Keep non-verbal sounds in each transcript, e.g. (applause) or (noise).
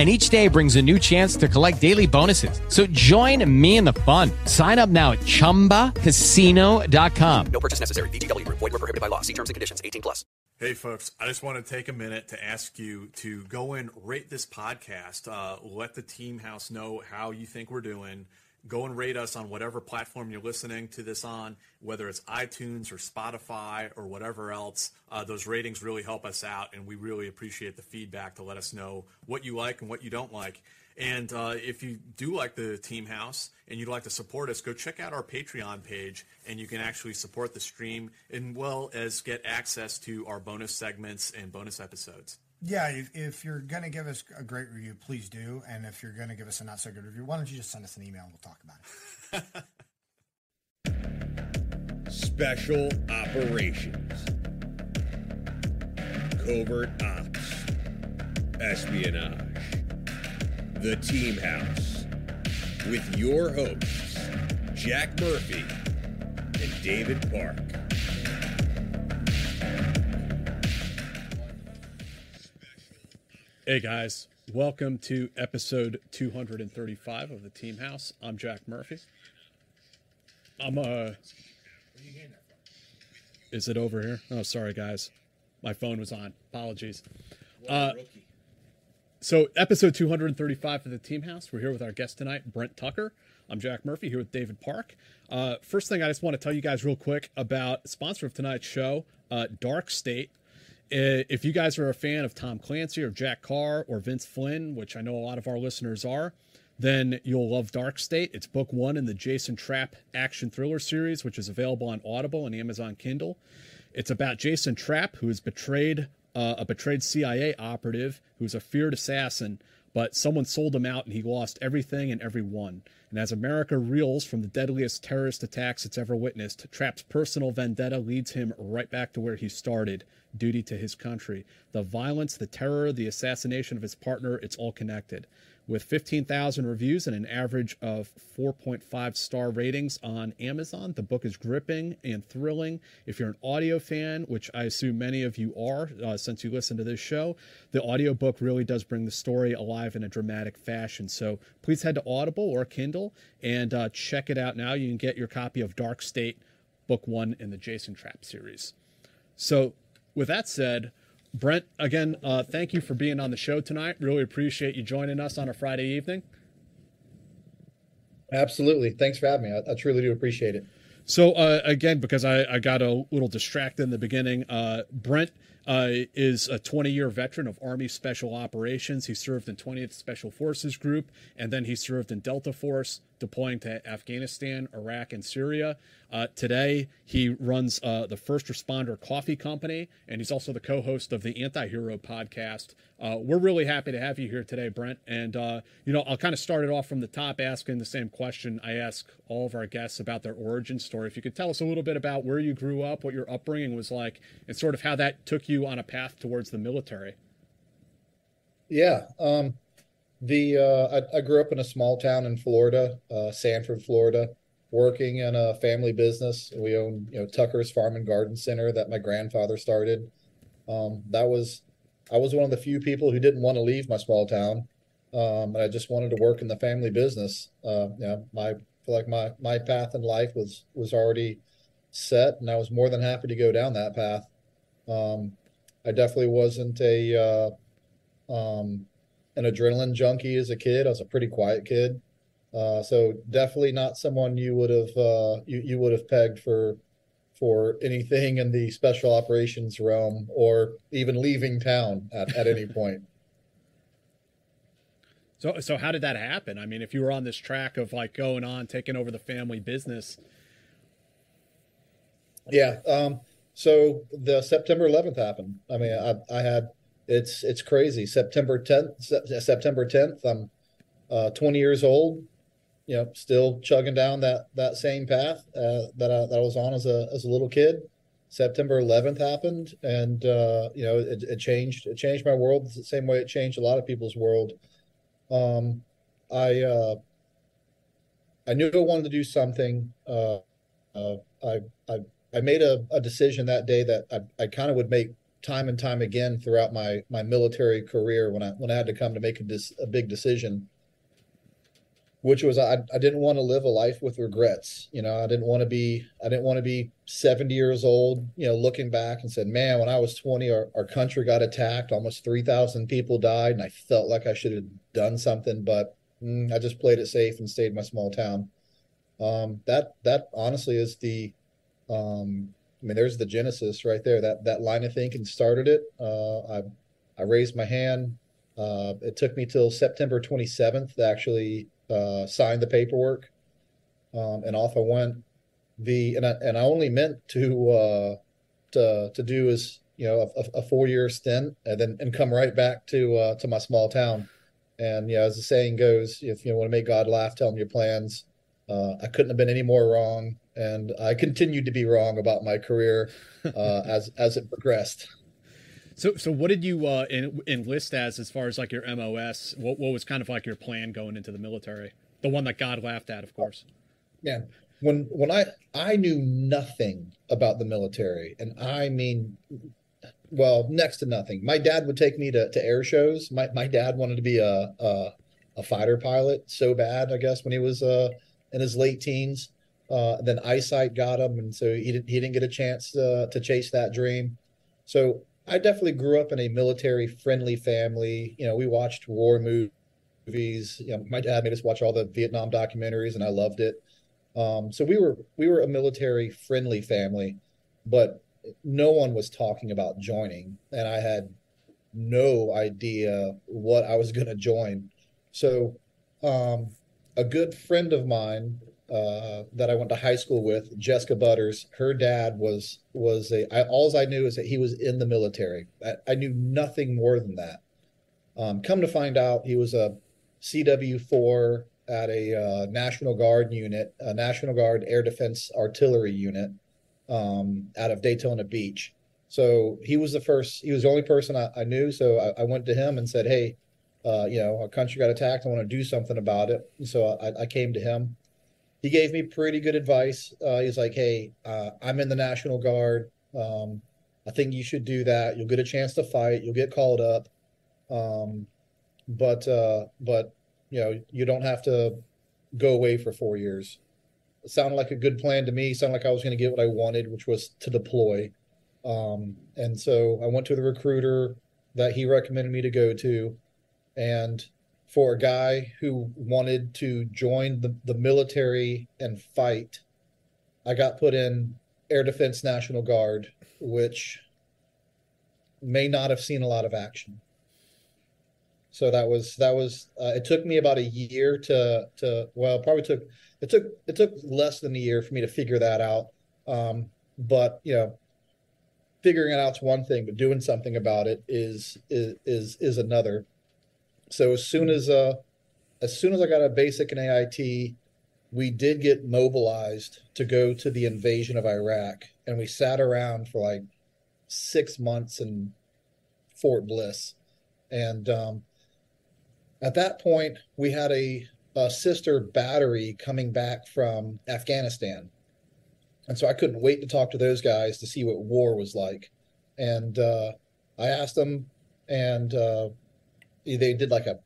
and each day brings a new chance to collect daily bonuses. So join me in the fun. Sign up now at ChumbaCasino.com. No purchase necessary. VGW. Void were prohibited by law. See terms and conditions. 18 plus. Hey, folks. I just want to take a minute to ask you to go and rate this podcast. Uh, let the team house know how you think we're doing go and rate us on whatever platform you're listening to this on, whether it's iTunes or Spotify or whatever else. Uh, those ratings really help us out, and we really appreciate the feedback to let us know what you like and what you don't like. And uh, if you do like the Team House and you'd like to support us, go check out our Patreon page, and you can actually support the stream as well as get access to our bonus segments and bonus episodes. Yeah, if, if you're going to give us a great review, please do. And if you're going to give us a not so good review, why don't you just send us an email and we'll talk about it. (laughs) Special operations, covert ops, espionage, the team house, with your hosts, Jack Murphy and David Park. Hey guys, welcome to episode 235 of the Team House. I'm Jack Murphy. I'm uh Is it over here? Oh, sorry guys. My phone was on. Apologies. Uh, so episode 235 of the Team House. We're here with our guest tonight, Brent Tucker. I'm Jack Murphy here with David Park. Uh, first thing I just want to tell you guys real quick about sponsor of tonight's show, uh, Dark State. Uh, if you guys are a fan of Tom Clancy or Jack Carr or Vince Flynn, which I know a lot of our listeners are, then you'll love Dark State. It's book one in the Jason Trapp action thriller series, which is available on Audible and Amazon Kindle. It's about Jason Trapp, who is betrayed, uh, a betrayed CIA operative who's a feared assassin, but someone sold him out and he lost everything and everyone. And as America reels from the deadliest terrorist attacks it's ever witnessed, Trapp's personal vendetta leads him right back to where he started duty to his country. The violence, the terror, the assassination of his partner, it's all connected. With 15,000 reviews and an average of 4.5 star ratings on Amazon, the book is gripping and thrilling. If you're an audio fan, which I assume many of you are uh, since you listen to this show, the audiobook really does bring the story alive in a dramatic fashion. So please head to Audible or Kindle and uh, check it out now. You can get your copy of Dark State, book one in the Jason Trapp series. So with that said, Brent, again, uh, thank you for being on the show tonight. Really appreciate you joining us on a Friday evening. Absolutely. Thanks for having me. I, I truly do appreciate it. So, uh, again, because I, I, got a little distracted in the beginning, uh, Brent uh, is a 20 year veteran of Army Special Operations. He served in 20th Special Forces Group, and then he served in Delta Force, deploying to Afghanistan, Iraq, and Syria. Uh, today, he runs uh, the First Responder Coffee Company, and he's also the co host of the Antihero podcast. Uh, we're really happy to have you here today, Brent. And, uh, you know, I'll kind of start it off from the top asking the same question I ask all of our guests about their origin story. If you could tell us a little bit about where you grew up, what your upbringing was like, and sort of how that took you on a path towards the military. Yeah. Um, the uh, I, I, grew up in a small town in Florida, uh, Sanford, Florida working in a family business. We own, you know, Tucker's Farm and Garden Center that my grandfather started. Um, that was, I was one of the few people who didn't want to leave my small town. Um, and I just wanted to work in the family business. Uh, my, feel like my, my path in life was, was already set and I was more than happy to go down that path. Um, I definitely wasn't a, uh, um, an adrenaline junkie as a kid. I was a pretty quiet kid. Uh, so definitely not someone you would have uh, you you would have pegged for for anything in the special operations realm or even leaving town at, at any (laughs) point. So, so how did that happen? I mean, if you were on this track of like going on, taking over the family business. Yeah. Um, so the September 11th happened. I mean, I, I had, it's, it's crazy. September 10th, September 10th, I'm uh, 20 years old, you know, still chugging down that, that same path uh, that I, that I was on as a, as a little kid. September 11th happened and, uh, you know, it, it changed, it changed my world the same way it changed a lot of people's world. Um, I uh, I knew I wanted to do something. Uh, uh, I, I I made a, a decision that day that I, I kind of would make time and time again throughout my my military career when I when I had to come to make a, dis, a big decision which was I, I didn't want to live a life with regrets. You know, I didn't want to be I didn't want to be 70 years old, you know, looking back and said, man, when I was 20, our, our country got attacked, almost 3,000 people died, and I felt like I should have done something, but mm, I just played it safe and stayed in my small town. Um, that that honestly is the um, I mean, there's the genesis right there. That that line of thinking started it. Uh, I I raised my hand. Uh, it took me till September 27th to actually uh, signed the paperwork, um, and off I went. The and I and I only meant to uh, to to do is you know a, a four year stint and then and come right back to uh, to my small town. And yeah, as the saying goes, if you want to make God laugh, tell him your plans. Uh, I couldn't have been any more wrong, and I continued to be wrong about my career uh, (laughs) as as it progressed. So, so what did you uh, enlist as, as far as like your MOS? What, what was kind of like your plan going into the military? The one that God laughed at, of course. Yeah, when when I I knew nothing about the military, and I mean, well, next to nothing. My dad would take me to, to air shows. My my dad wanted to be a, a a fighter pilot so bad, I guess, when he was uh, in his late teens. Uh, then eyesight got him, and so he didn't he didn't get a chance to, to chase that dream. So I definitely grew up in a military friendly family. You know, we watched war movies. You know, my dad made us watch all the Vietnam documentaries, and I loved it. Um, so we were we were a military friendly family, but no one was talking about joining, and I had no idea what I was going to join. So, um, a good friend of mine uh, that I went to high school with, Jessica Butters. Her dad was was a. I, all I knew is that he was in the military. I, I knew nothing more than that. Um, come to find out, he was a CW four at a uh, National Guard unit, a National Guard Air Defense Artillery unit, um, out of Daytona Beach. So he was the first. He was the only person I, I knew. So I, I, went to him and said, "Hey, uh, you know, our country got attacked. I want to do something about it." And so I, I came to him he gave me pretty good advice. Uh, he's like, "Hey, uh, I'm in the National Guard. Um, I think you should do that. You'll get a chance to fight. You'll get called up, um, but uh, but you know you don't have to go away for four years." It sounded like a good plan to me. It sounded like I was going to get what I wanted, which was to deploy. Um, and so I went to the recruiter that he recommended me to go to, and for a guy who wanted to join the, the military and fight. I got put in Air Defense National Guard, which may not have seen a lot of action. So that was that was uh, it took me about a year to to well probably took it took it took less than a year for me to figure that out. Um, but you know, figuring it out's one thing, but doing something about it is is is, is another. So as soon as uh, as soon as I got a basic in AIT, we did get mobilized to go to the invasion of Iraq, and we sat around for like six months in Fort Bliss, and um, at that point we had a, a sister battery coming back from Afghanistan, and so I couldn't wait to talk to those guys to see what war was like, and uh, I asked them, and uh, they did like a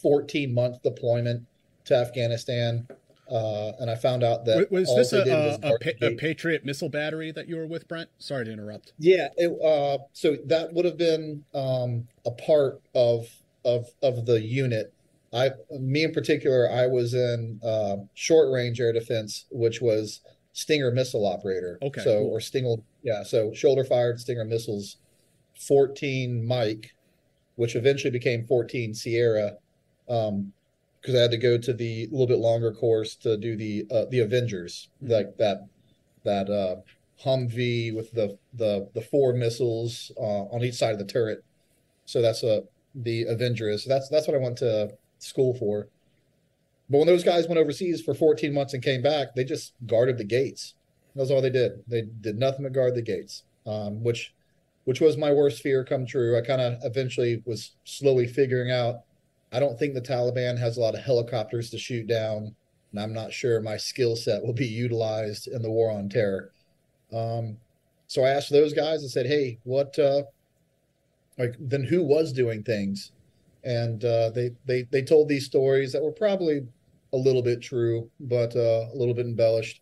14 month deployment to Afghanistan. Uh, and I found out that was this a, was a, a, a, Patriot missile battery that you were with, Brent? Sorry to interrupt. Yeah, it, uh, so that would have been um, a part of of of the unit. I, me in particular, I was in uh, short range air defense, which was Stinger missile operator. Okay, So cool. or Stinger, yeah. So shoulder fired Stinger missiles, 14 Mike, which eventually became 14 Sierra, um, because I had to go to the little bit longer course to do the uh, the Avengers, like that that uh, Humvee with the the the four missiles uh, on each side of the turret. So that's a the Avengers. So that's that's what I went to school for. But when those guys went overseas for 14 months and came back, they just guarded the gates. That's all they did. They did nothing but guard the gates, um, which which was my worst fear come true. I kind of eventually was slowly figuring out. I don't think the Taliban has a lot of helicopters to shoot down, and I'm not sure my skill set will be utilized in the war on terror. Um, so I asked those guys and said, "Hey, what? Uh, like, then who was doing things?" And uh, they they they told these stories that were probably a little bit true, but uh, a little bit embellished.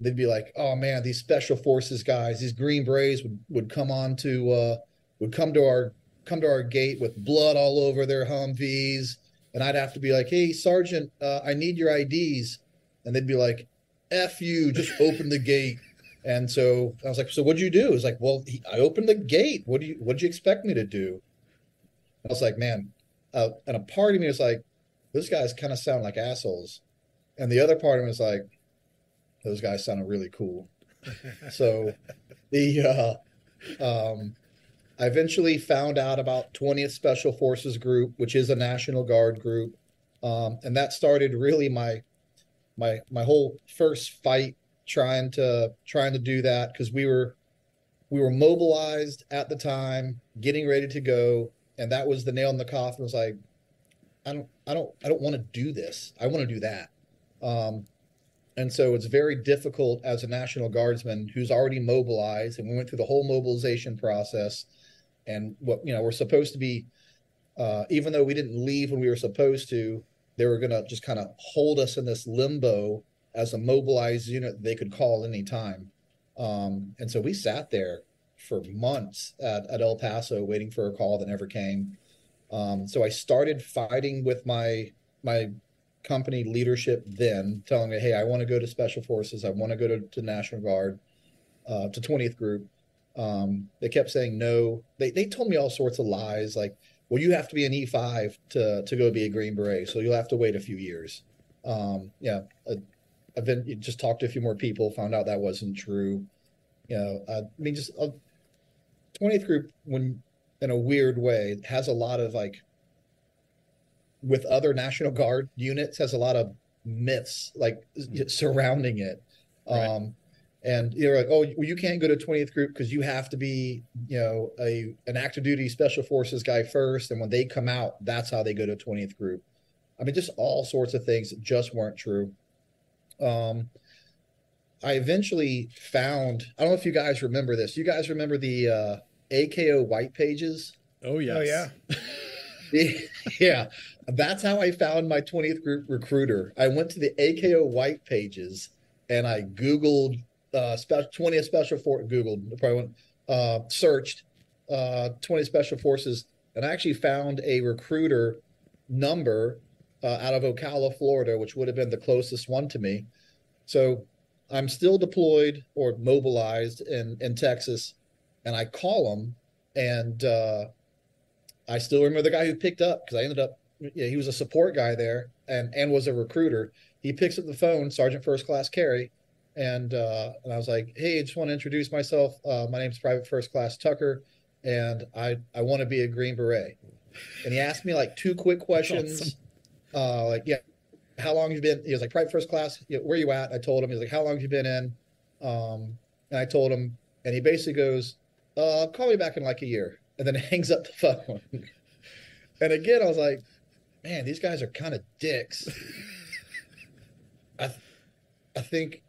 They'd be like, "Oh man, these special forces guys, these Green Berets would would come on to uh, would come to our come to our gate with blood all over their Humvees." And I'd have to be like, "Hey, Sergeant, uh, I need your IDs," and they'd be like, "F you, just open the gate." And so I was like, "So what'd you do?" It's like, "Well, he, I opened the gate. What do you What'd you expect me to do?" I was like, "Man," uh, and a part of me was like, "Those guys kind of sound like assholes," and the other part of me was like, "Those guys sounded really cool." so the uh, um, I eventually found out about 20th Special Forces Group, which is a National Guard group, um, and that started really my my my whole first fight trying to trying to do that because we were we were mobilized at the time, getting ready to go, and that was the nail in the coffin. I was like, I don't I don't I don't want to do this. I want to do that. Um, and so it's very difficult as a National Guardsman who's already mobilized, and we went through the whole mobilization process. And what you know, we're supposed to be, uh, even though we didn't leave when we were supposed to, they were going to just kind of hold us in this limbo as a mobilized unit they could call any time. Um, and so we sat there for months at, at El Paso waiting for a call that never came. Um, so I started fighting with my my company leadership then, telling me, "Hey, I want to go to Special Forces. I want to go to, to National Guard, uh, to 20th Group." Um, they kept saying no. They they told me all sorts of lies, like, "Well, you have to be an E5 to to go be a Green Beret, so you'll have to wait a few years." Um, yeah, I've been just talked to a few more people, found out that wasn't true. You know, I mean, just uh, 20th Group, when in a weird way, has a lot of like with other National Guard units has a lot of myths like surrounding it. Um, and you're like, oh, well, you can't go to 20th group because you have to be, you know, a an active duty special forces guy first, and when they come out, that's how they go to 20th group. I mean, just all sorts of things that just weren't true. Um, I eventually found. I don't know if you guys remember this. You guys remember the uh, AKO white pages? Oh yes. Oh yeah. (laughs) (laughs) yeah, that's how I found my 20th group recruiter. I went to the AKO white pages and I Googled uh, spe- 20th Special Force, Googled, probably went, uh, searched uh, 20 Special Forces, and I actually found a recruiter number uh, out of Ocala, Florida, which would have been the closest one to me. So I'm still deployed or mobilized in, in Texas, and I call them and uh, I still remember the guy who picked up because I ended up, yeah, he was a support guy there and and was a recruiter. He picks up the phone, Sergeant First Class Carey, and uh, and I was like, hey, I just want to introduce myself. Uh, my name's Private First Class Tucker, and I I want to be a Green Beret. And he asked me like two quick questions, uh, like yeah, how long have you been? He was like Private First Class, know, where you at? I told him. He was like, how long have you been in? Um, and I told him, and he basically goes, uh, call me back in like a year, and then (laughs) hangs up the phone. and again, I was like, man, these guys are kind of dicks. I, I think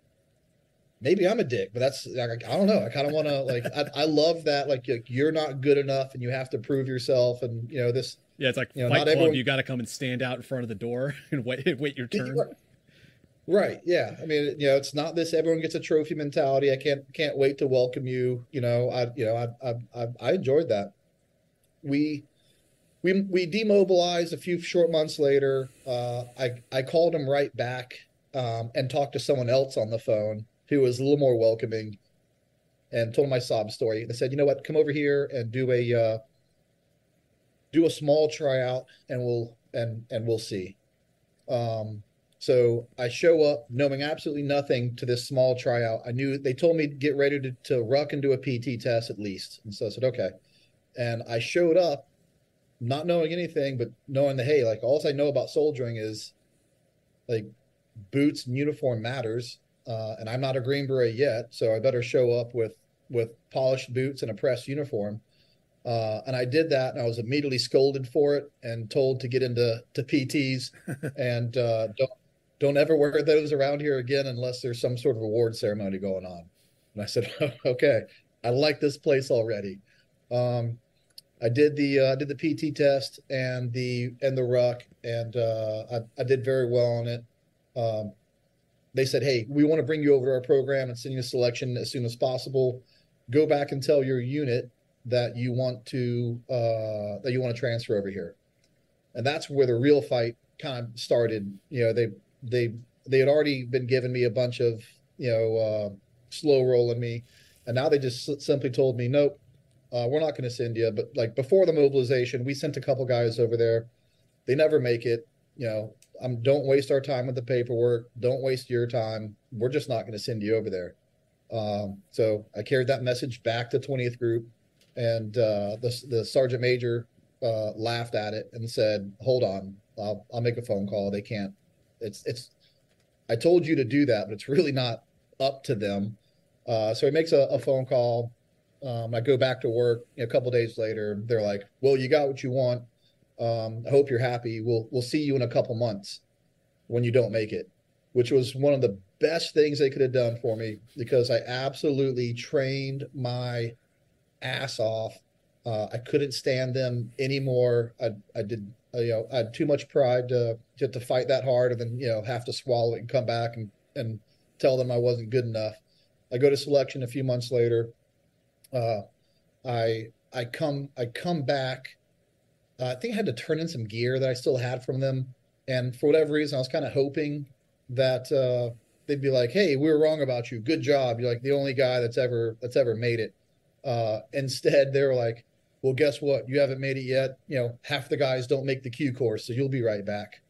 maybe I'm a dick, but that's like, I don't know. I kind of want to like I, I love that like you- you're not good enough and you have to prove yourself and you know this. Yeah, it's like You know, Fight not Club. everyone- You got to come and stand out in front of the door (laughs) and wait wait your turn. Right. Yeah. I mean, you know, it's not this everyone gets a trophy mentality. I can't can't wait to welcome you. You know, I you know I I I, I enjoyed that. We we we demobilized a few short months later. Uh, I I called him right back um, and talked to someone else on the phone, who was a little more welcoming and told my sob story. They said, you know what, come over here and do a uh, do a small tryout, and we'll and and we'll see. Um, so I show up knowing absolutely nothing to this small tryout. I knew they told me to get ready to, to ruck and do a PT test at least, and so I said okay. And I showed up not knowing anything, but knowing that hey, like all I know about soldiering is like boots and uniform matters uh, and I'm not a Green Beret yet, so I better show up with with polished boots and a pressed uniform. Uh, and I did that, and I was immediately scolded for it and told to get into to PTs (laughs) and uh, don't don't ever wear those around here again unless there's some sort of award ceremony going on. And I said, (laughs) okay, I like this place already. Um, I did the uh, I did the PT test and the and the ruck, and uh, I, I did very well on it. Um, they said, "Hey, we want to bring you over to our program and send you a selection as soon as possible. Go back and tell your unit that you want to uh, that you want to transfer over here." And that's where the real fight kind of started. You know, they they they had already been giving me a bunch of you know uh, slow rolling me, and now they just simply told me, "Nope, uh, we're not going to send you." But like before the mobilization, we sent a couple guys over there. They never make it. You know, don't waste our time with the paperwork. Don't waste your time. We're just not going to send you over there. Um, so I carried that message back to 20th Group, and uh, the, the sergeant major uh, laughed at it and said, "Hold on, I'll, I'll make a phone call. They can't. It's it's. I told you to do that, but it's really not up to them." Uh, so he makes a, a phone call. Um, I go back to work. A couple days later, they're like, "Well, you got what you want. Um, I hope you're happy. We'll we'll see you in a couple months when you don't make it, which was one of the best things they could have done for me because I absolutely trained my ass off. Uh, I couldn't stand them anymore. I I did you know I had too much pride to to, to fight that hard and then you know have to swallow it and come back and and tell them I wasn't good enough. I go to selection a few months later. Uh, I I come I come back uh, I think I had to turn in some gear that I still had from them, and for whatever reason, I was kind of hoping that uh, they'd be like, "Hey, we were wrong about you. Good job. You're like the only guy that's ever that's ever made it." Uh, instead, they were like, "Well, guess what? You haven't made it yet. You know, half the guys don't make the Q course, so you'll be right back."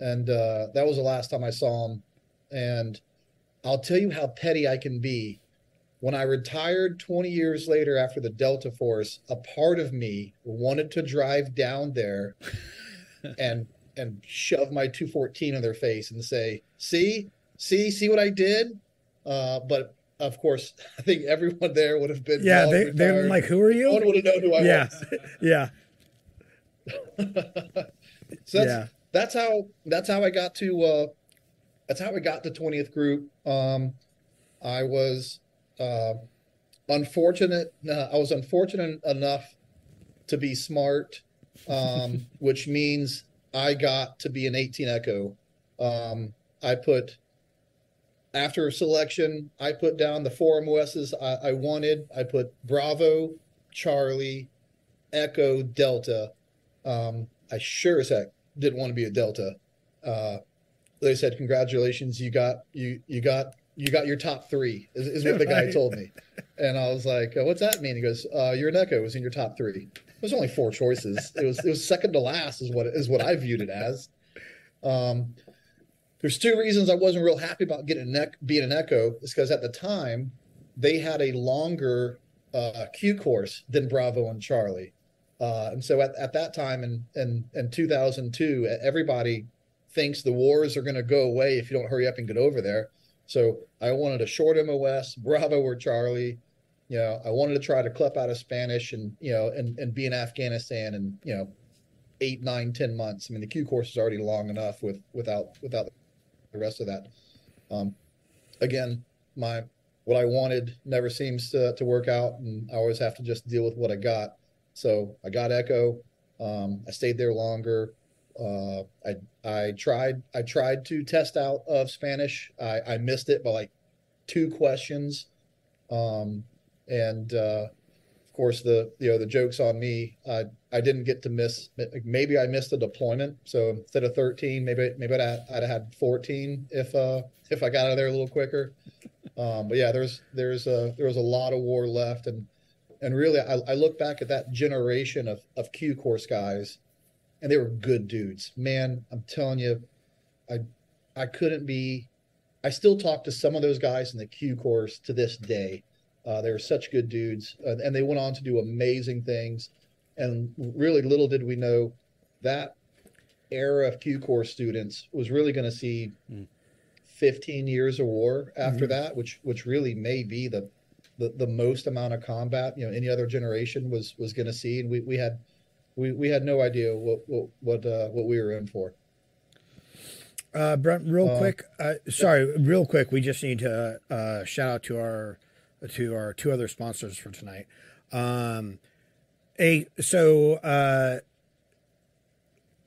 And uh, that was the last time I saw him. And I'll tell you how petty I can be when I retired 20 years later after the Delta Force, a part of me wanted to drive down there (laughs) and and shove my 214 in their face and say, "See, see, see what I did." Uh, but of course, (laughs) I think everyone there would have been yeah. They they're like, "Who are you?" No one would have known who I yeah. was. (laughs) yeah, so that's Yeah. that's how that's how I got to uh, that's how I got to 20th Group. Um, I was uh, unfortunate. Uh, I was unfortunate enough to be smart, um, (laughs) which means I got to be an 18 Echo. Um, I put after selection, I put down the four MOSs I, I wanted. I put Bravo, Charlie, Echo, Delta. Um, I sure as heck didn't want to be a Delta. Uh, they said, "Congratulations, you got you you got you got your top three, is, is what the guy Right. told me. And I was like, uh, "What's that mean?" He goes, uh, "You're an Echo. Was in your top three. It was only four choices. It was it was second to last, is what is what I viewed it as." Um, there's two reasons I wasn't real happy about getting an ec- being an Echo. Is because at the time they had a longer uh, Q course than Bravo and Charlie, uh, and so at, at that time in, in in 2002, everybody thinks the wars are going to go away if you don't hurry up and get over there. So I wanted a short MOS, Bravo or Charlie. You know, I wanted to try to clip out of Spanish and you know and and be in Afghanistan and you know eight, nine, ten months. I mean, the Q course is already long enough with without without the rest of that. Um, again, my what I wanted never seems to, to work out, and I always have to just deal with what I got. So I got Echo. Um, I stayed there longer. Uh, I I tried I tried to test out of Spanish. I, I missed it by like two questions, um, and uh, of course the you know the jokes on me. I I didn't get to miss. Maybe I missed a deployment. So instead of thirteen, maybe maybe I'd, I'd have had fourteen if uh if I got out of there a little quicker. Um, but yeah, there's there's a there was a lot of war left, and and really, I, I look back at that generation of of Q course guys, and they were good dudes. Man, I'm telling you, I I couldn't be. I still talk to some of those guys in the Q course to this day. Uh, they were such good dudes, uh, and they went on to do amazing things. And really, little did we know that era of Q course students was really going to see Mm. 15 years of war after Mhm. that, which which really may be the, the the most amount of combat you know any other generation was was going to see, and we, we had we, we had no idea what what what, uh, what we were in for. Uh, Brent, real Uh, quick. Uh, sorry, real quick. We just need to uh, shout out to our to our two other sponsors for tonight. Um, a so uh,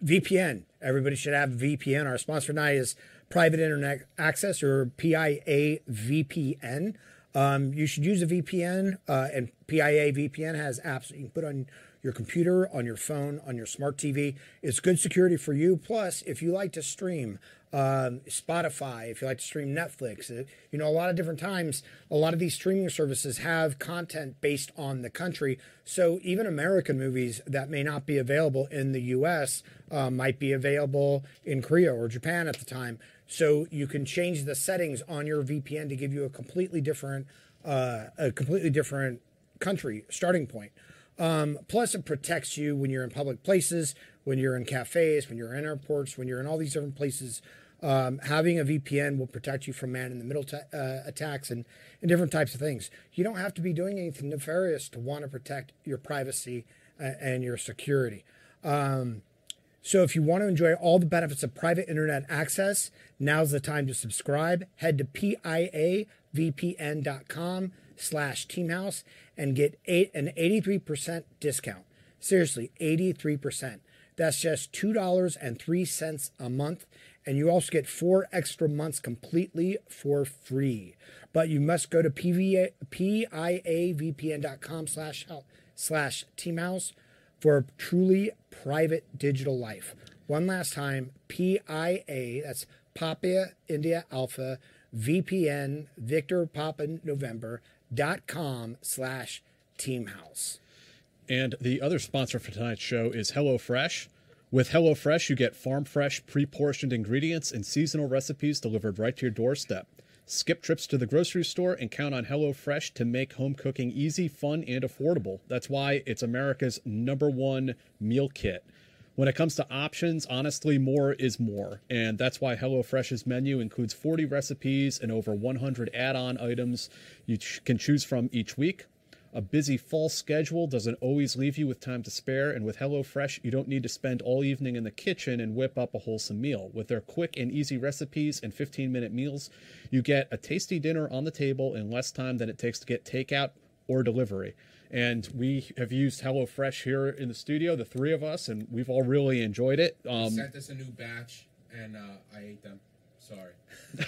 VPN. Everybody should have VPN. Our sponsor tonight is Private Internet Access or PIA VPN. Um, you should use a VPN, uh, and PIA VPN has apps that you can put on your computer, on your phone, on your smart TV. It's good security for you. Plus, if you like to stream um, Spotify, if you like to stream Netflix, uh, you know, a lot of different times, a lot of these streaming services have content based on the country. So even American movies that may not be available in the US uh, might be available in Korea or Japan at the time. So you can change the settings on your VPN to give you a completely different, uh, a completely different country starting point. Um, plus, it protects you when you're in public places, when you're in cafes, when you're in airports, when you're in all these different places. Um, having a VPN will protect you from man in the middle uh, attacks and, and different types of things. You don't have to be doing anything nefarious to want to protect your privacy uh, and your security. Um, so if you want to enjoy all the benefits of private internet access, now's the time to subscribe. Head to piavpn.com slash teamhouse and get eight, an 83% discount. Seriously, 83%. That's just $2.03 a month. And you also get four extra months completely for free. But you must go to PVA, piavpn.com slash slash teamhouse for a truly private digital life. One last time, PIA, that's Papa India Alpha, VPN, Victor Papa November, dot com slash teamhouse. And the other sponsor for tonight's show is HelloFresh. With HelloFresh, you get farm fresh, pre portioned ingredients and seasonal recipes delivered right to your doorstep. Skip trips to the grocery store and count on HelloFresh to make home cooking easy, fun, and affordable. That's why it's America's number one meal kit. When it comes to options, honestly, more is more. And that's why HelloFresh's menu includes 40 recipes and over 100 add on items you ch- can choose from each week. A busy fall schedule doesn't always leave you with time to spare, and with HelloFresh, you don't need to spend all evening in the kitchen and whip up a wholesome meal. With their quick and easy recipes and 15 minute meals, you get a tasty dinner on the table in less time than it takes to get takeout or delivery. And we have used HelloFresh here in the studio, the three of us, and we've all really enjoyed it. They Um, sent us a new batch, and uh, I ate them. Sorry. (laughs)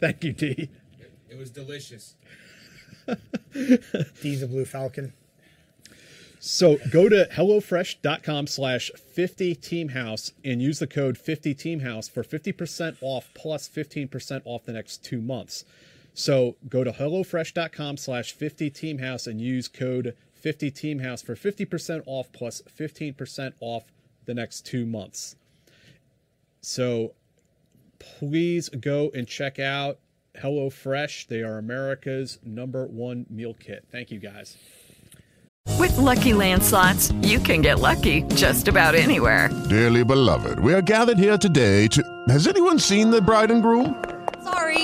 thank you, D. It, it was delicious. (laughs) D's a Blue Falcon. So go to HelloFresh.com slash 50teamhouse and use the code 50teamhouse for 50% off plus 15% off the next two months. So go to HelloFresh.com slash 50teamhouse and use code 50teamhouse for 50% off plus 15% off the next two months. So please go and check out HelloFresh. They are America's number one meal kit. Thank you guys. With Lucky Land slots, you can get lucky just about anywhere. Dearly beloved, we are gathered here today to. Has anyone seen the bride and groom? Sorry,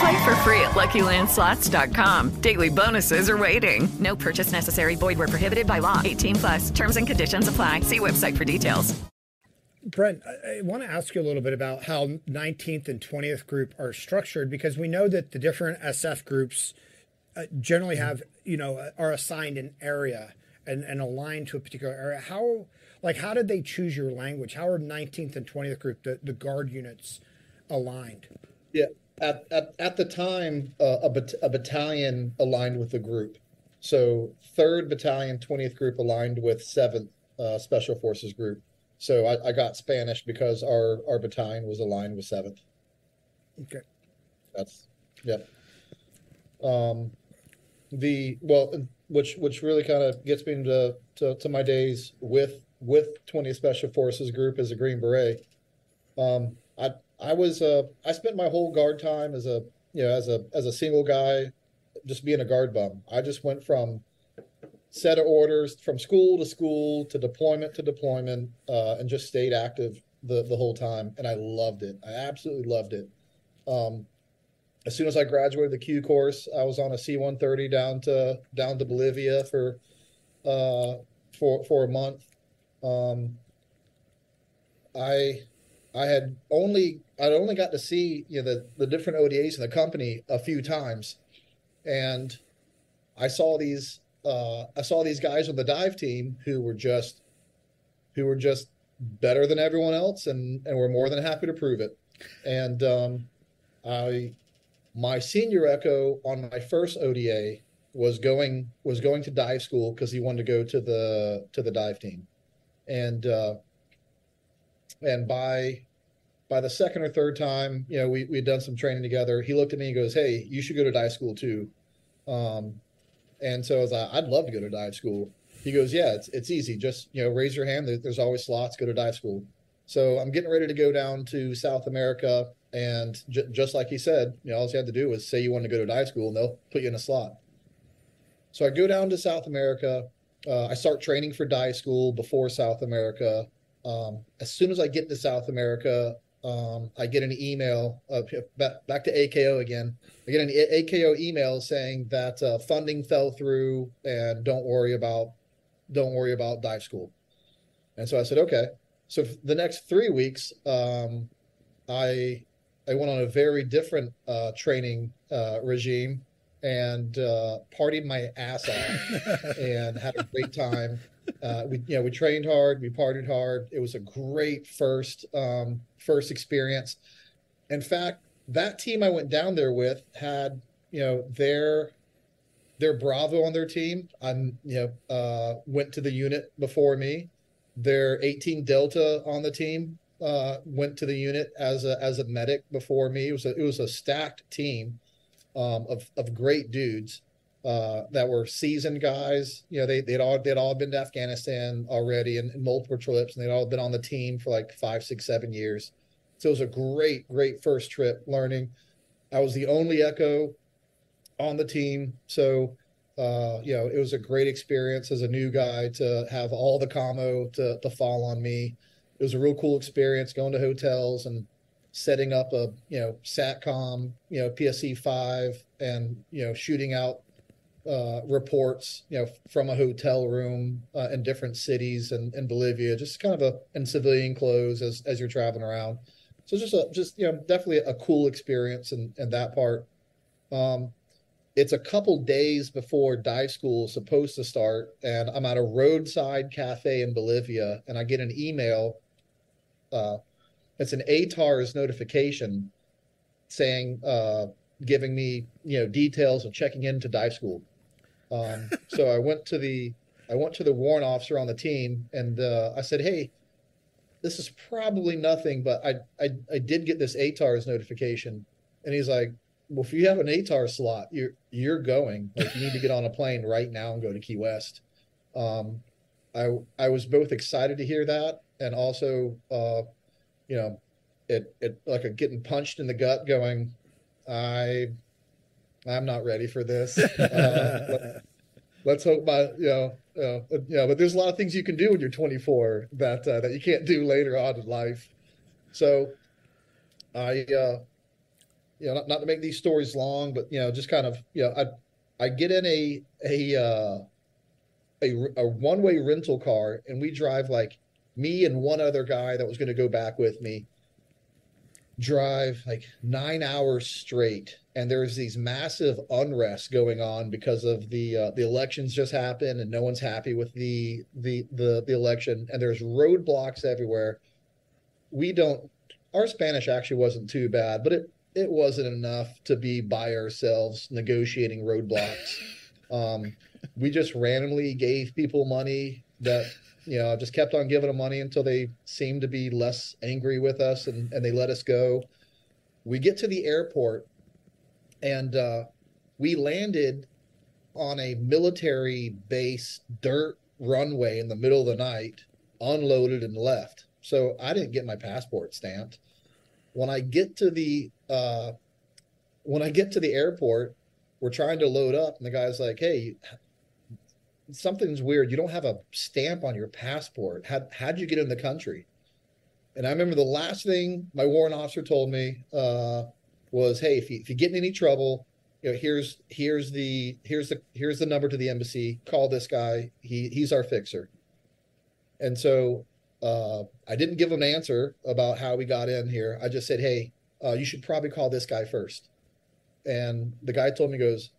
Play for free at LuckyLandSlots.com. Daily bonuses are waiting. No purchase necessary. Void where prohibited by law. 18 plus. Terms and conditions apply. See website for details. Brent, I, I want to ask you a little bit about how 19th and 20th group are structured because we know that the different SF groups uh, generally have, you know, are assigned an area and, and aligned to a particular area. How, like, how did they choose your language? How are 19th and 20th group, the, the guard units, aligned? Yeah, at, at, at the time, uh, a, bat- a battalion aligned with the group. So, 3rd Battalion, 20th Group aligned with 7th uh, Special Forces Group. So, I, I got Spanish because our, our battalion was aligned with 7th. Okay. That's, yep. Um, the, well, which which really kind of gets me into to, to my days with with 20th Special Forces Group as a Green Beret. Um, I I was uh, I spent my whole guard time as a you know as a as a single guy, just being a guard bum. I just went from set of orders from school to school to deployment to deployment, uh, and just stayed active the the whole time, and I loved it. I absolutely loved it. Um, as soon as I graduated the Q course, I was on a C one thirty down to down to Bolivia for uh, for for a month. Um, I I had only I'd only got to see you know the the different ODAs in the company a few times, and I saw these uh, I saw these guys on the dive team who were just who were just better than everyone else, and and were more than happy to prove it. And um, I my senior echo on my first ODA was going was going to dive school because he wanted to go to the to the dive team, and uh, and by by the second or third time, you know, we we'd done some training together. He looked at me and goes, "Hey, you should go to dive school too." Um, and so I was like, "I'd love to go to dive school." He goes, "Yeah, it's it's easy. Just you know, raise your hand. There's always slots. Go to dive school." So I'm getting ready to go down to South America and j- just like he said, you know, all you had to do was say you want to go to dive school, and they'll put you in a slot. So I go down to South America. Uh, I start training for dive school before South America. Um, as soon as I get to South America, um, I get an email uh, back, to AKO again. I get an AKO email saying that uh, funding fell through and don't worry about don't worry about dive school. And so I said, okay. So the next three weeks, um, I I went on a very different uh, training uh, regime and uh, partied my ass off and had a great time. Uh, we you know we trained hard, we partied hard. It was a great first um, first experience. In fact, that team I went down there with had you know their their Bravo on their team. I'm you know uh, went to the unit before me. Their 18 Delta on the team uh, went to the unit as a as a medic before me. It was a it was a stacked team um, of of great dudes uh, that were seasoned guys. You know, they they'd all they'd all been to Afghanistan already and, and multiple trips, and they'd all been on the team for like five, six, seven years. So it was a great, great first trip learning. I was the only Echo on the team, so uh, you know it was a great experience as a new guy to have all the commo to to fall on me it was a real cool experience going to hotels and setting up a you know satcom you know psc 5 and you know shooting out uh, reports you know from a hotel room uh, in different cities and in bolivia just kind of a in civilian clothes as as you're traveling around. So just a just you know definitely a cool experience in, in that part. Um, it's a couple days before dive school is supposed to start and i'm at a roadside cafe in bolivia and i get an email uh, it's an ATRRS notification saying, uh, giving me, you know, details of checking into dive school. Um, so I went to the, I went to the warrant officer on the team and uh, I said, hey, this is probably nothing, but I, I, I did get this ATRRS notification. And he's like, well, if you have an ATAR slot, you're you're going. Like you need to get on a plane right now and go to Key West. Um, I I was both excited to hear that and also, uh, you know, it it like a getting punched in the gut, going, I I'm not ready for this. (laughs) Uh, let, us hope my you know uh, yeah. But there's a lot of things you can do when you're 24 that uh, that you can't do later on in life. So I uh, you know not, not to make these stories long, but you know just kind of you know I I get in a a uh, a, a one way rental car and we drive like me and one other guy that was going to go back with me drive like nine hours straight and there's these massive unrest going on because of the uh, the elections just happened and no one's happy with the the the, the election and there's roadblocks everywhere. We don't our spanish actually wasn't too bad but it it wasn't enough to be by ourselves negotiating roadblocks. (laughs) Um, we just randomly gave people money that you know, I just kept on giving them money until they seemed to be less angry with us and, and they let us go. We get to the airport and uh, we landed on a military base dirt runway in the middle of the night, unloaded and left. So I didn't get my passport stamped. When I get to the uh, when I get to the airport, we're trying to load up, and the guy's like, "Hey, something's weird. You don't have a stamp on your passport. How how'd you get in the country? And I remember the last thing my warrant officer told me uh, was, "Hey, if you, if you get in any trouble, you know, here's here's the here's the here's the number to the embassy. Call this guy. He he's our fixer." And so uh, I didn't give him an answer about how we got in here. I just said, "Hey, uh, you should probably call this guy first. And the guy told me, "Goes,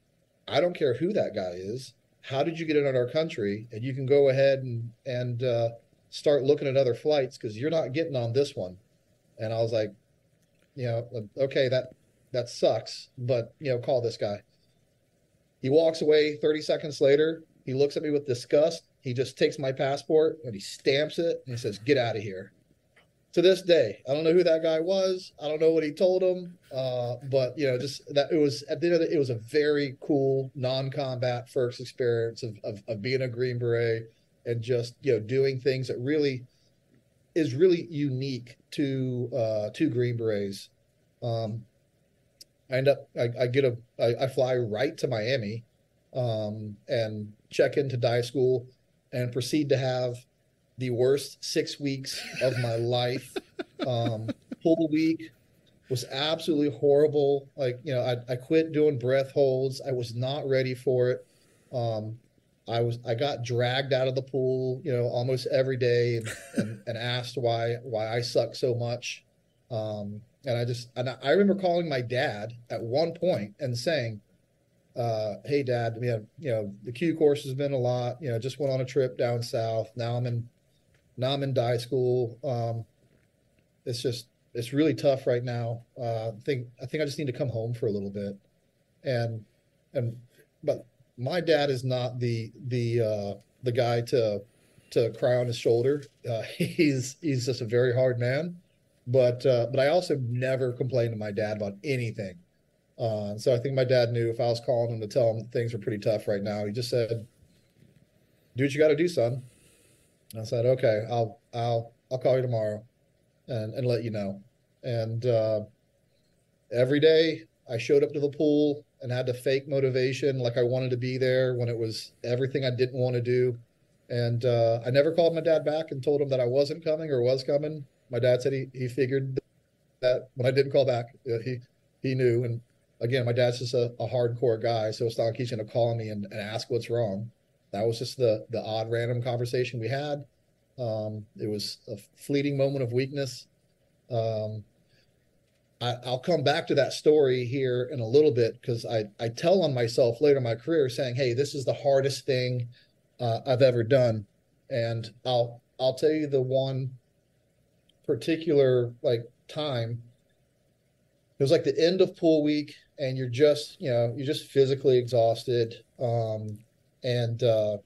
I don't care who that guy is how did you get in our country? And you can go ahead and and uh, start looking at other flights because you're not getting on this one. And I was like, you know, okay, that that sucks, but you know, call this guy. He walks away 30 seconds later. He looks at me with disgust. He just takes my passport and he stamps it and he says, "Get out of here." To this day, I don't know who that guy was. I don't know what he told him. Uh, but you know, just that it was at the end of the, it was a very cool non-combat first experience of, of, of being a Green Beret and just you know doing things that really is really unique to uh, to Green Berets. Um, I end up I, I get a I, I fly right to Miami um, and check into dive school and proceed to have the worst six weeks of my (laughs) life. Um, pool week was absolutely horrible. Like, you know, I, I quit doing breath holds. I was not ready for it. Um, I was I got dragged out of the pool, you know, almost every day and, and, and asked why why I suck so much. Um, and I just and I remember calling my dad at one point and saying, uh, "Hey, Dad, you know, you know, the Q course has been a lot. You know, just went on a trip down south. Now I'm in now I'm in dive school. Um, it's just it's really tough right now. Uh, I think I think I just need to come home for a little bit, and and but my dad is not the the uh, the guy to to cry on his shoulder. Uh, (laughs) he's he's just a very hard man, but uh, but I also never complained to my dad about anything. Uh, so I think my dad knew if I was calling him to tell him things were pretty tough right now, he just said, "Do what you got to do, son." I said, okay, I'll I'll I'll call you tomorrow, and and let you know. And uh, every day I showed up to the pool and had to fake motivation, like I wanted to be there when it was everything I didn't want to do. And uh, I never called my dad back and told him that I wasn't coming or was coming. My dad said he he figured that when I didn't call back, uh, he he knew. And again, my dad's just a, a hardcore guy, so it's not like he's going to call me and, and ask what's wrong that was just the the odd random conversation we had. Um, it was a fleeting moment of weakness. Um, I, will come back to that story here in a little bit because I, I tell on myself later in my career saying, "Hey, this is the hardest thing uh, I've ever done," and I'll I'll tell you the one particular like time. It was like the end of pool week, and you're just you know you're just physically exhausted. Um, and uh,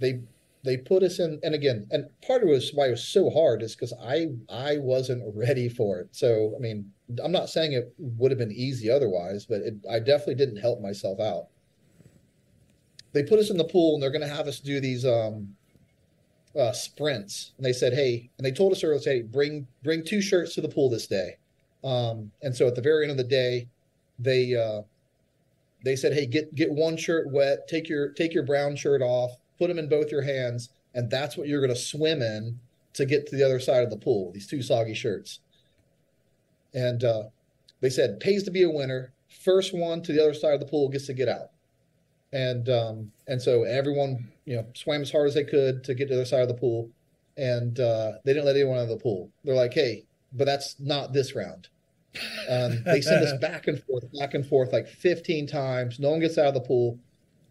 they they put us in, and again, and part of it was why it was so hard is because I I wasn't ready for it. So I mean, I'm not saying it would have been easy otherwise, but it, I definitely didn't help myself out. They put us in the pool, and they're going to have us do these um, uh, sprints. And they said, "Hey," and they told us earlier, "Say, bring bring two shirts to the pool this day." Um, and so at the very end of the day, they uh, they said, "Hey, get get one shirt wet. Take your take your brown shirt off. Put them in both your hands, and that's what you're going to swim in to get to the other side of the pool. These two soggy shirts." And uh, they said, "Pays to be a winner. First one to the other side of the pool gets to get out." And um, and so everyone, you know, swam as hard as they could to get to the other side of the pool, and uh, they didn't let anyone out of the pool. They're like, "Hey, but that's not this round." Um, they send us back and forth, back and forth, like 15 times. No one gets out of the pool.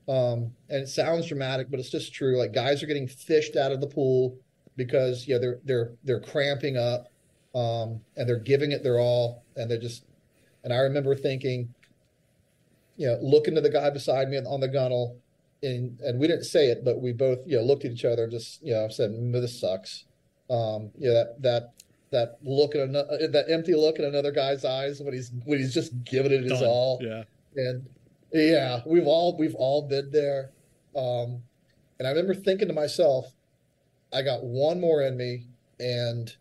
Um, and it sounds dramatic, but it's just true. Like guys are getting fished out of the pool because yeah, they're they're they're cramping up, um, and they're giving it their all, and they're just. And I remember thinking, you know, looking to the guy beside me on the gunnel, and and we didn't say it, but we both you know looked at each other and just you know said, "Mm, "This sucks." Um, you know that that that look at another, that empty look in another guy's eyes when he's when he's just giving it his Done. all. Yeah. And yeah, we've all we've all been there. Um, and I remember thinking to myself, I got one more in me, and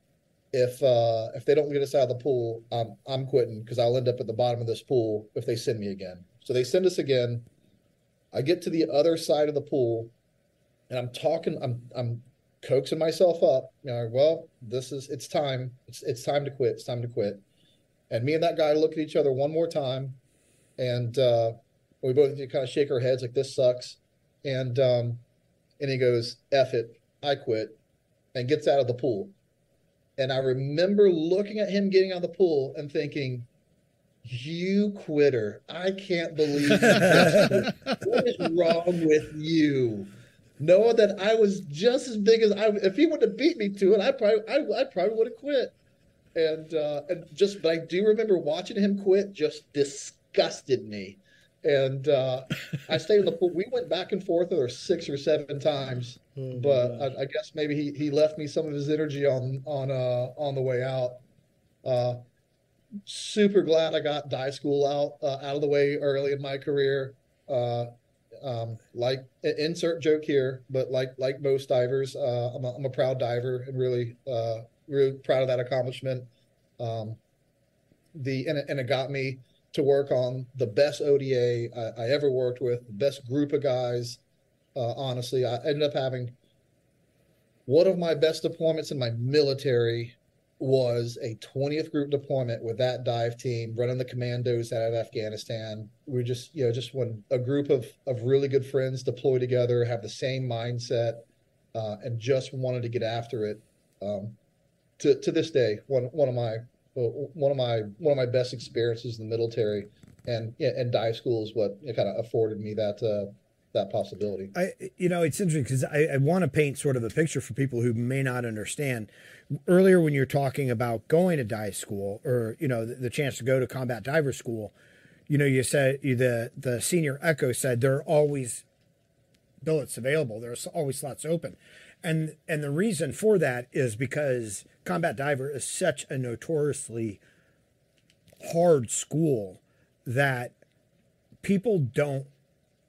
if uh, if they don't get us out of the pool, I'm I'm quitting because I'll end up at the bottom of this pool if they send me again. So they send us again. I get to the other side of the pool, and I'm talking. I'm I'm coaxing myself up. You know, well, this is it's time. It's it's time to quit. It's time to quit. And me and that guy look at each other one more time, and uh, we both kind of shake our heads like this sucks. And um, and he goes, "F it, I quit," and gets out of the pool. And I remember looking at him getting out of the pool and thinking, "You quitter! I can't believe you just quit. what is wrong with you." Knowing that I was just as big as I. If he would have beat me to it, I probably I, I probably would have quit. And uh, and just, but I do remember watching him quit. Just disgusted me. And uh, I stayed in the pool. We went back and forth there six or seven times, Oh, but I, I guess maybe he, he left me some of his energy on on uh, on the way out. Uh, super glad I got dive school out uh, out of the way early in my career. Uh, um, like insert joke here, but like like most divers, uh, I'm, a, I'm a proud diver and really uh, really proud of that accomplishment. Um, the and it, and it got me to work on the best ODA I, I ever worked with, the best group of guys. Uh, honestly, I ended up having one of my best deployments in my military was a 20th group deployment with that dive team running the commandos out of Afghanistan. We just, you know, just when a group of, of really good friends deploy together, have the same mindset, uh, and just wanted to get after it. Um, to, to this day, one, one of my, one of my, one of my best experiences in the military and, and dive school is what it kind of afforded me that, uh, that possibility. I, you know, it's interesting because I, I want to paint sort of a picture for people who may not understand. Earlier, when you're talking about going to dive school or you know the, the chance to go to combat diver school, you know, you said you, the the senior Echo said there are always billets available. There's always slots open, and and the reason for that is because combat diver is such a notoriously hard school that people don't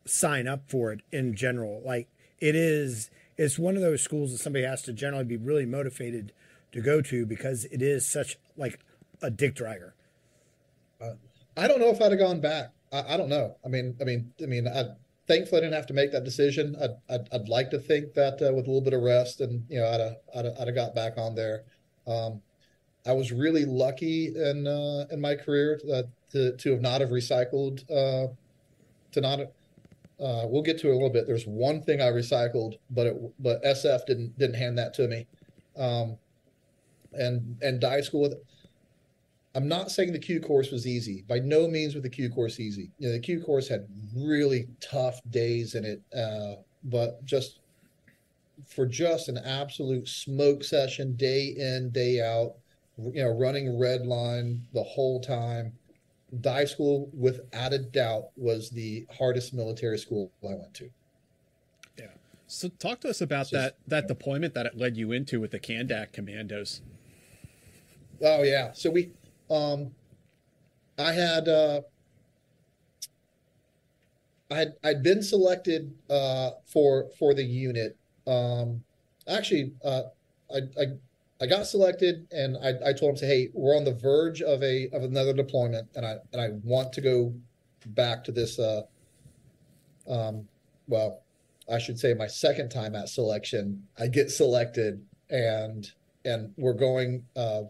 sign up for it in general. Like it is, it's one of those schools that somebody has to generally be really motivated to go to because it is such like a dick dragger. Uh, I don't know if I'd have gone back. I, I, don't know. I mean, I mean, I mean, I thankfully I didn't have to make that decision. I'd, I'd, I'd like to think that uh, with a little bit of rest and, you know, I'd have, I'd have, I'd have got back on there. Um, I was really lucky in, uh, in my career to, to, to have not have recycled, uh, to not uh, we'll get to it a little bit. There's one thing I recycled, but it, but SF didn't didn't hand that to me. Um, and and dive school. with. I'm not saying the Q course was easy. By no means was the Q course easy. You know, the Q course had really tough days in it, uh, but just for just an absolute smoke session, day in day out, you know, running red line the whole time dive school without a doubt was the hardest military school I went to. Yeah. So talk to us about So- that that deployment that it led you into with the Kandak Commandos. Oh yeah. So we, um, I had, uh, I had, I'd been selected, uh, for, for the unit. Um, actually, uh, I, I, I got selected and I, I told him, say, Hey, we're on the verge of a, of another deployment and I, and I want to go back to this, uh, um, well, I should say my second time at selection, I get selected and, and we're going, uh,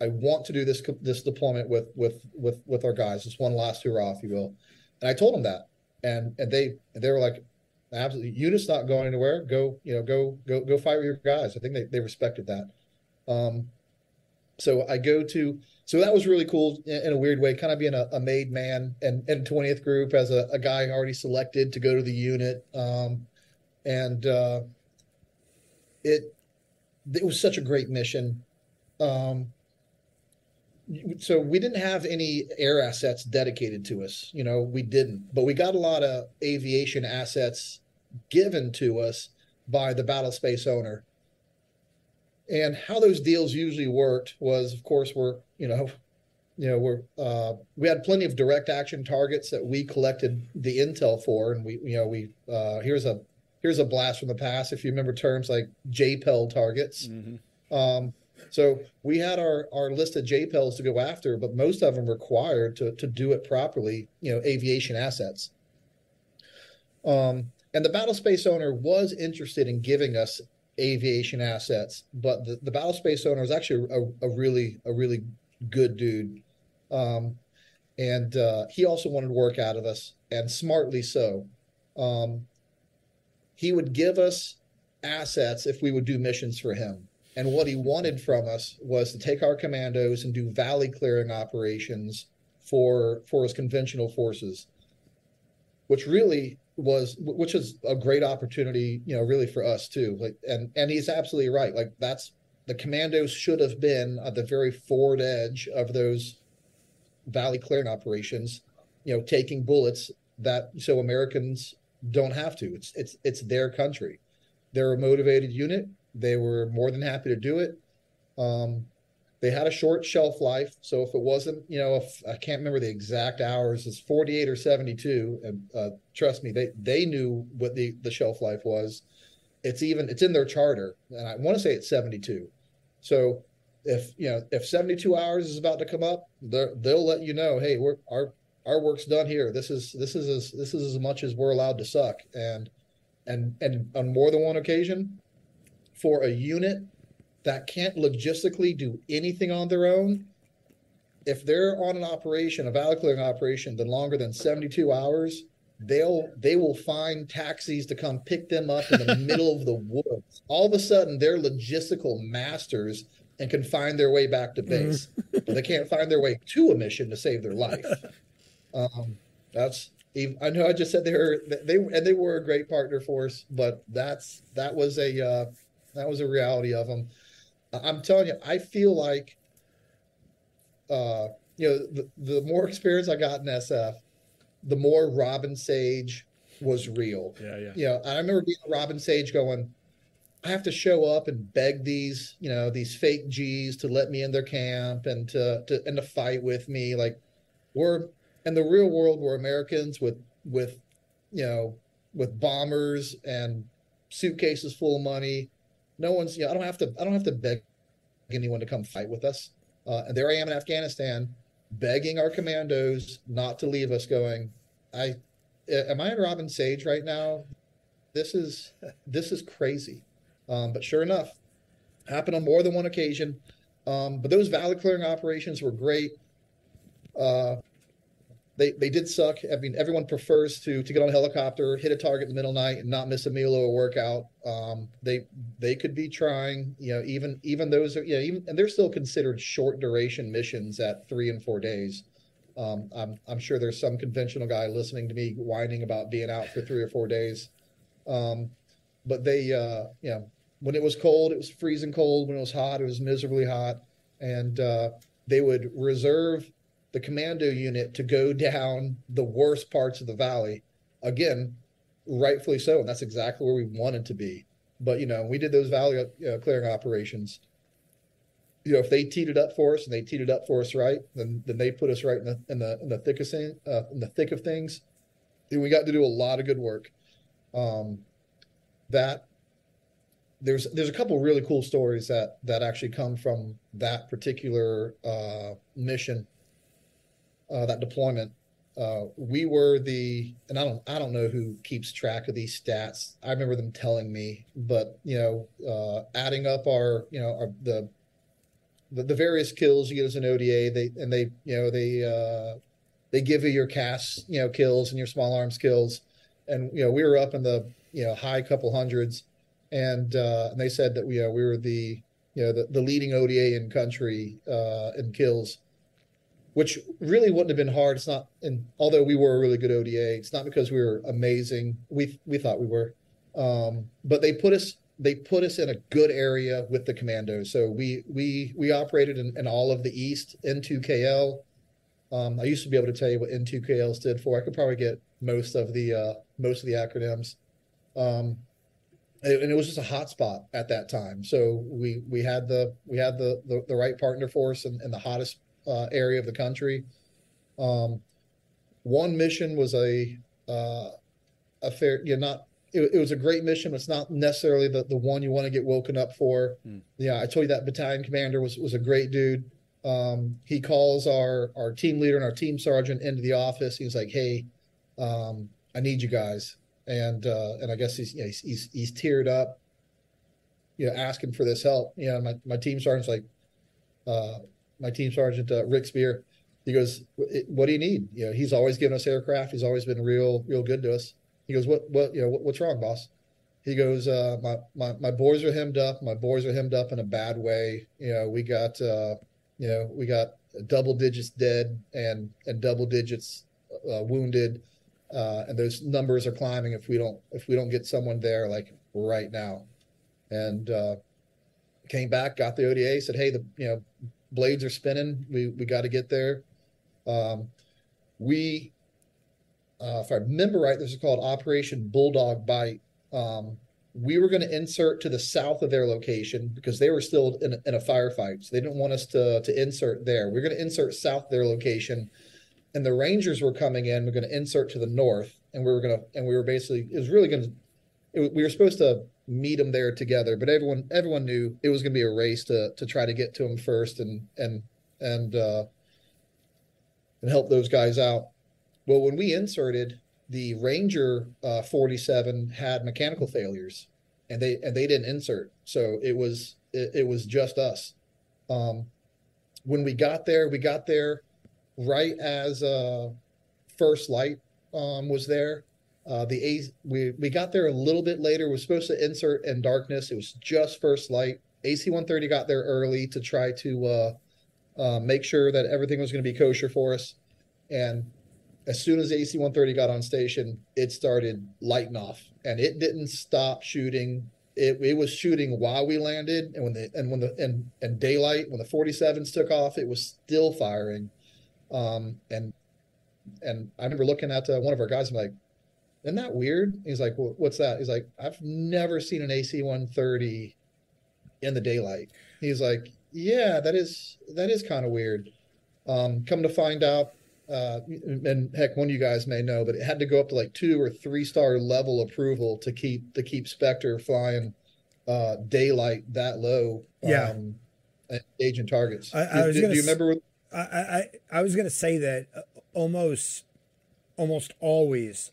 I want to do this this deployment with with with with our guys. This one last hurrah, if you will. And I told them that, and and they they were like, absolutely, unit's not going anywhere. Go, you know, go go go fight with your guys. I think they they respected that. Um, so I go to so that was really cool in, a weird way, kind of being a, a made man and and twentieth group as a, a guy already selected to go to the unit. Um, and uh, it it was such a great mission. Um, so we didn't have any air assets dedicated to us you know we didn't but we got a lot of aviation assets given to us by the battle space owner and how those deals usually worked was of course we're you know you know we're uh, we had plenty of direct action targets that we collected the intel for. And we you know we uh, here's a here's a blast from the past if you remember terms like JPEL targets. Um, so we had our, our list of JPELs to go after, but most of them required to, to do it properly, you know, aviation assets. Um, and the battle space owner was interested in giving us aviation assets, but the, the battle space owner is actually a, a really, a really good dude. Um, and uh, he also wanted work out of us, and smartly so. Um, he would give us assets if we would do missions for him. And what he wanted from us was to take our commandos and do valley clearing operations for for his conventional forces, which really was which is a great opportunity, you know, really for us too. Like and and he's absolutely right. Like that's the commandos should have been at the very forward edge of those valley clearing operations, you know, taking bullets that so Americans don't have to. It's it's it's their country. They're a motivated unit. They were more than happy to do it. Um, they had a short shelf life, so if it wasn't, you know, if I can't remember the exact hours, it's 48 or 72. And uh, trust me, they they knew what the the shelf life was. It's even it's in their charter, and I want to say it's 72. So if you know if 72 hours is about to come up, they'll let you know, hey, we're our our work's done here. This is this is as this is as much as we're allowed to suck, and and and on more than one occasion, for a unit that can't logistically do anything on their own, if they're on an operation, a valley clearing operation, then longer than 72 hours, they'll they will find taxis to come pick them up in the (laughs) middle of the woods. All of a sudden, they're logistical masters and can find their way back to base, but they can't find their way to a mission to save their life. Um, that's I know I just said they were they and they were a great partner for us, but that's that was a uh, that was a reality of them. I'm telling you, I feel like, uh, you know, the, the more experience I got in SF, the more Robin Sage was real. Yeah, yeah. You know, I remember being Robin Sage going, I have to show up and beg these, you know, these fake G's to let me in their camp and to, to and to fight with me. Like we're in the real world, we're Americans with with you know with bombers and suitcases full of money. No one's, you know, I don't have to, I don't have to beg anyone to come fight with us. Uh, and there I am in Afghanistan, begging our commandos not to leave us. Going, I, am I in Robin Sage right now? This is, (laughs) this is crazy. Um, but sure enough, happened on more than one occasion. Um, but those valley clearing operations were great. Uh, they they did suck. I mean, everyone prefers to to get on a helicopter, hit a target in the middle of the night, and not miss a meal or a workout. Um, they they could be trying, you know, even even those are, even and they're still considered short duration missions at three and four days. Um, I'm I'm sure there's some conventional guy listening to me whining about being out for three or four days. Um, but they, uh, you know, when it was cold, it was freezing cold. When it was hot, it was miserably hot, and uh, they would reserve the commando unit to go down the worst parts of the valley. Again, rightfully so, and that's exactly where we wanted to be. But you know, we did those valley uh, clearing operations. You know, if they teed it up for us and they teed it up for us right, then then they put us right in the in the in the thick of uh, in the thick of things. And we got to do a lot of good work. Um, that there's there's a couple really cool stories that that actually come from that particular uh, mission, uh, that deployment. Uh, we were the, and I don't I don't know who keeps track of these stats. I remember them telling me, but you know, uh, adding up our you know our, the, the the various kills you get as an ODA, they and they you know they uh, they give you your CAS you know kills and your small arms kills, and you know we were up in the you know high couple hundreds and uh, and they said that we we were the you know the, the leading ODA in country uh, in kills, which really wouldn't have been hard. It's not, and although we were a really good ODA, it's not because we were amazing. We we thought we were, um, but they put us they put us in a good area with the commandos. So we we we operated in, in all of the East N2KL. Um, I used to be able to tell you what N2KL stood for. I could probably get most of the uh, most of the acronyms. Um, and it was just a hot spot at that time. So we we had the we had the the, the right partner for us in, in the hottest uh, area of the country. Um, one mission was a uh, a fair, you know, not it, it, was a great mission. But it's not necessarily the, the one you want to get woken up for. Mm. Yeah, I told you that battalion commander was was a great dude. Um, he calls our our team leader and our team sergeant into the office. He's like, "Hey, um, I need you guys." and uh, and I guess he's, you know, he's, he's he's teared up, you know, asking for this help. You know, my my team sergeant's like, uh, my team sergeant uh, Rick Spear. He goes, "What do you need?" You know, he's always given us aircraft. He's always been real real good to us. He goes, "What what you know what, what's wrong, boss?" He goes, uh, "My my my boys are hemmed up. My boys are hemmed up in a bad way. You know, we got uh, you know we got double digits dead and and double digits uh, wounded." uh, and those numbers are climbing if we don't if we don't get someone there like right now. And uh, came back, got the ODA, said, "Hey, the you know blades are spinning. We we got to get there." Um, we, uh, if I remember right, this is called Operation Bulldog Bite. Um, we were going to insert to the south of their location because they were still in, in a firefight, so they didn't want us to to insert there. We are going to insert south of their location and the Rangers were coming in. We're going to insert to the north, and we were going to, and we were basically, it was really going to, we were supposed to meet them there together, but everyone, everyone knew it was going to be a race to to try to get to them first and and and uh, and help those guys out. Well, when we inserted, the Ranger uh, 47 had mechanical failures, and they and they didn't insert, so it was it, it was just us. Um, when we got there, we got there right as uh, First Light um, was there. Uh, the A we we got there a little bit later. We are supposed to insert in darkness. It was just First Light. AC 130 got there early to try to uh, uh, make sure that everything was going to be kosher for us. And as soon as AC 130 got on station, it started lighting off, and it didn't stop shooting. It, it was shooting while we landed, and when the and when the and, and daylight when the 47s took off, it was still firing. Um, and and I remember looking at uh, one of our guys. I'm like, "Isn't that weird?" He's like, well, "What's that?" He's like, "I've never seen an AC-130 in the daylight." He's like, "Yeah, that is that is kind of weird." Um, come to find out, uh, and heck, one of you guys may know, but it had to go up to like two or three star level approval to keep to keep Spectre flying uh, daylight that low. Yeah. Um, agent targets. I, I do, do, do you remember? I, I, I was going to say that uh, almost almost always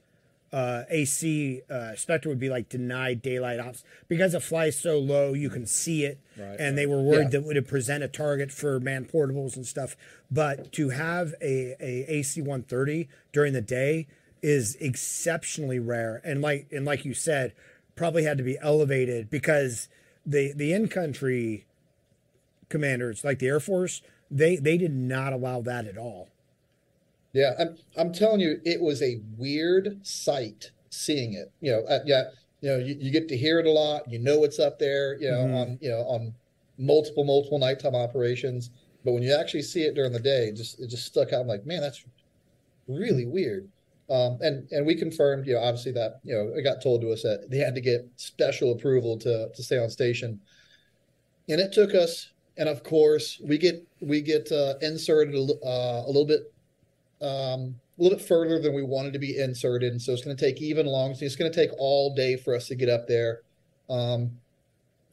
uh, AC uh, Spectre would be like denied daylight ops because it flies so low you can see it, right, and they were worried yeah. that would present a target for man portables and stuff. But to have a, a AC 130 during the day is exceptionally rare, and like and like you said, probably had to be elevated because the the in country commanders like the Air Force they they did not allow that at all. Yeah, I'm I'm telling you, it was a weird sight seeing it. You know, uh, yeah, you know, you, you, get to hear it a lot. You know, it's up there. You know, mm-hmm. on you know on multiple multiple nighttime operations. But when you actually see it during the day, it just it just stuck out. I'm like, man, that's really weird. Um, and and we confirmed, you know, obviously that you know it got told to us that they had to get special approval to to stay on station, and it took us. And of course, we get we get uh, inserted a, uh, a little bit um, a little bit further than we wanted to be inserted, and so it's going to take even longer. So it's going to take all day for us to get up there. Um,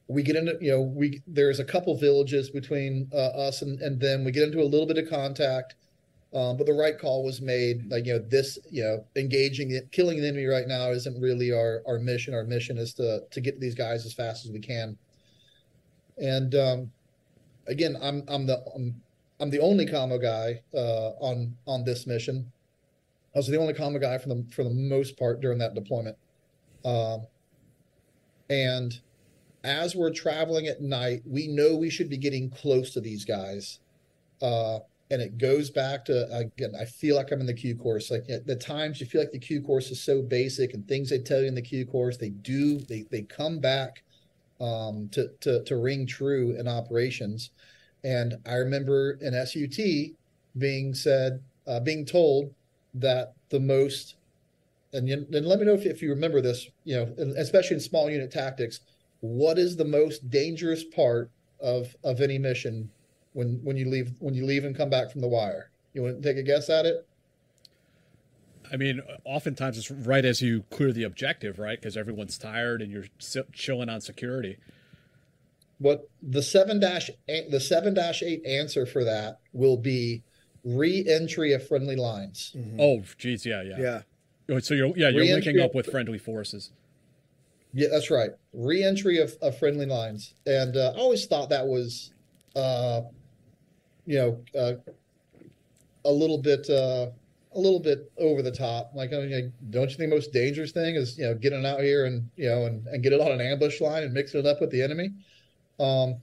we get into you know we there's a couple villages between uh, us and, and them. We get into a little bit of contact. Um, but the right call was made. Like you know, this you know, engaging it, killing the enemy right now isn't really our our mission. Our mission is to to get these guys as fast as we can. And um, again, I'm I'm the I'm, I'm the only commo guy uh, on on this mission. I was the only commo guy for the for the most part during that deployment. Um, and as we're traveling at night, we know we should be getting close to these guys. Uh, and it goes back to again i feel like i'm in the q course like at the times you feel like the q course is so basic and things they tell you in the q course they do they they come back um, to, to to ring true in operations and i remember in sut being said uh, being told that the most and, and let me know if, if you remember this you know especially in small unit tactics what is the most dangerous part of of any mission when when you leave when you leave and come back from the wire? You want to take a guess at it? I mean, oftentimes it's right as you clear the objective, right? Because everyone's tired and you're chilling on security. What the seven dash the seven dash eight answer for that will be re-entry of friendly lines. Mm-hmm. Oh, geez, yeah, yeah, yeah. Oh, so you're yeah you're linking up with friendly forces. Yeah, that's right. Re-entry of, of friendly lines, and uh, I always thought that was uh, you know, uh, a little bit, uh, a little bit over the top. Like, I mean, don't you think the most dangerous thing is, you know, getting out here and, you know, and, and get it on an ambush line and mixing it up with the enemy? Um,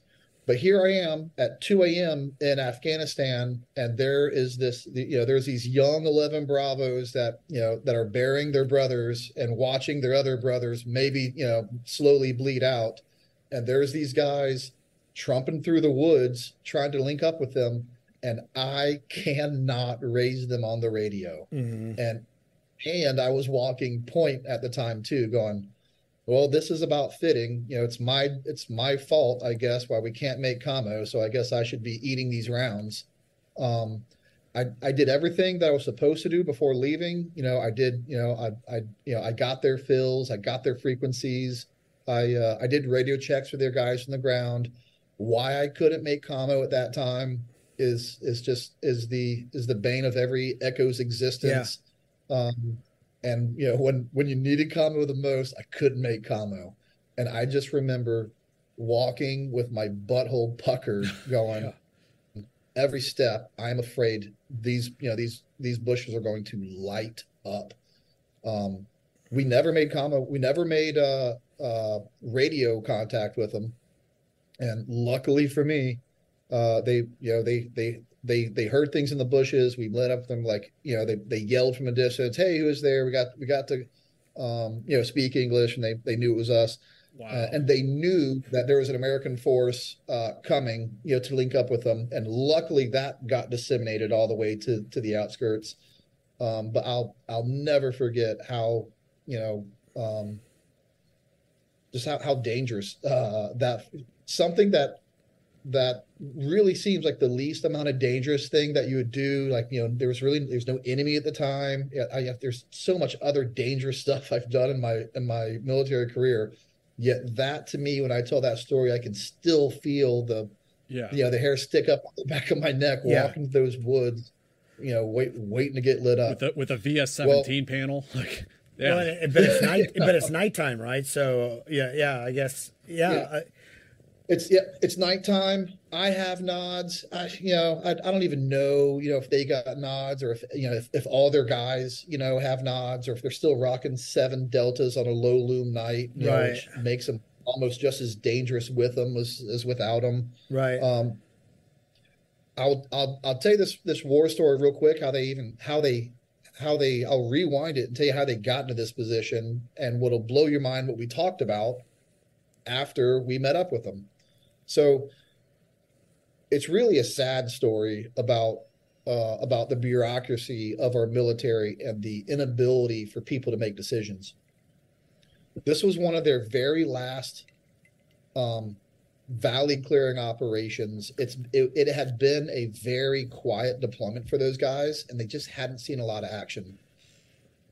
but here I am at 2 a.m. in Afghanistan, and there is this, you know, there's these young 11 Bravos that, you know, that are burying their brothers and watching their other brothers maybe, you know, slowly bleed out. And there's these guys trumping through the woods trying to link up with them and I cannot raise them on the radio. Mm-hmm. And and I was walking point at the time too, going, Well, this is about fitting. You know, it's my it's my fault, I guess, why we can't make commo. So I guess I should be eating these rounds. Um I, I did everything that I was supposed to do before leaving. You know, I did, you know, I, I you know, I got their fills, I got their frequencies. I uh, I did radio checks with their guys on the ground why I couldn't make commo at that time is is just is the is the bane of every echo's existence. Yeah. Um, and you know when when you needed commo the most, I couldn't make commo, and I just remember walking with my butthole puckered, (laughs) going. yeah. Every step, I'm afraid these you know these these bushes are going to light up. Um, we never made commo. We never made uh, uh, radio contact with them and luckily for me, uh, they you know they they they they heard things in the bushes. We lit up them like you know they they yelled from a distance, "Hey, who is there?" We got we got to um, you know speak English, and they they knew it was us. Wow. Uh, and they knew that there was an American force uh, coming, you know, to link up with them. And luckily, that got disseminated all the way to to the outskirts. Um, but I'll I'll never forget how you know um, just how, how dangerous uh, that something that that really seems like the least amount of dangerous thing that you would do. Like, you know, there was really there's no enemy at the time. I, there's so much other dangerous (laughs) stuff I've done in my in my military career. Yet that to me, when I tell that story, I can still feel the yeah, you know, the hair stick up on the (laughs) back of my neck yeah. walking through those woods, you know, wait waiting to get lit up with a, with a VS seventeen well, panel. (laughs) Like, yeah, well, but it's night, but it's nighttime, right? So yeah, yeah, I guess yeah. yeah. I, it's yeah, it's nighttime. I have nods. I you know I, I don't even know you know if they got nods or if you know if, if all their guys you know have nods or if they're still rocking seven deltas on a low loom night, you right. know, which makes them almost just as dangerous with them as, as without them. Right. Um, I'll I'll I'll tell you this this war story real quick. How they even how they how they I'll rewind it and tell you how they got into this position and what'll blow your mind what we talked about after we met up with them. So it's really a sad story about uh, about the bureaucracy of our military and the inability for people to make decisions. This was one of their very last um, valley clearing operations. It's it, it had been a very quiet deployment for those guys, and they just hadn't seen a lot of action.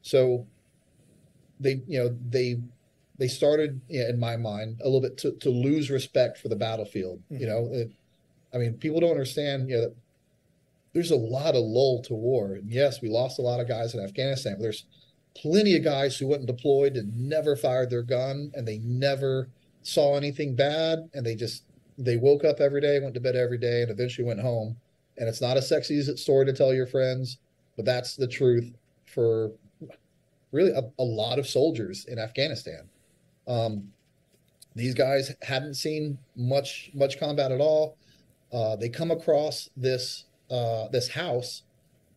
So they, you know, they they started, in my mind, a little bit to, to lose respect for the battlefield. Mm-hmm. You know, it, I mean, people don't understand. You know, that there's a lot of lull to war. And yes, we lost a lot of guys in Afghanistan, but there's plenty of guys who went and deployed and never fired their gun, and they never saw anything bad, and they just they woke up every day, went to bed every day, and eventually went home. And it's not a sexy story to tell your friends, but that's the truth for really a, a lot of soldiers in Afghanistan. Um, these guys hadn't seen much much combat at all. Uh, they come across this uh, this house,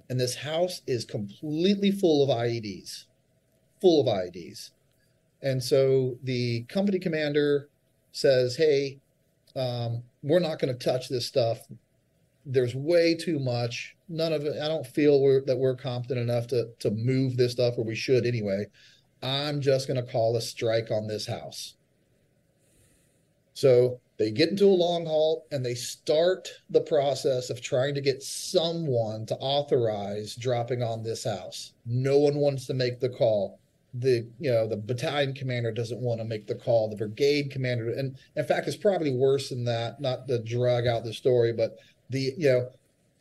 and this house is completely full of IEDs, full of IEDs. And so the company commander says, "Hey, um, we're not going to touch this stuff. There's way too much. None of it. I don't feel we're, that we're competent enough to to move this stuff, or we should anyway. I'm just going to call a strike on this house." So they get into a long haul and they start the process of trying to get someone to authorize dropping on this house. No one wants to make the call. The you know the battalion commander doesn't want to make the call. The brigade commander, and in fact, it's probably worse than that. Not to drag out the story, but the you know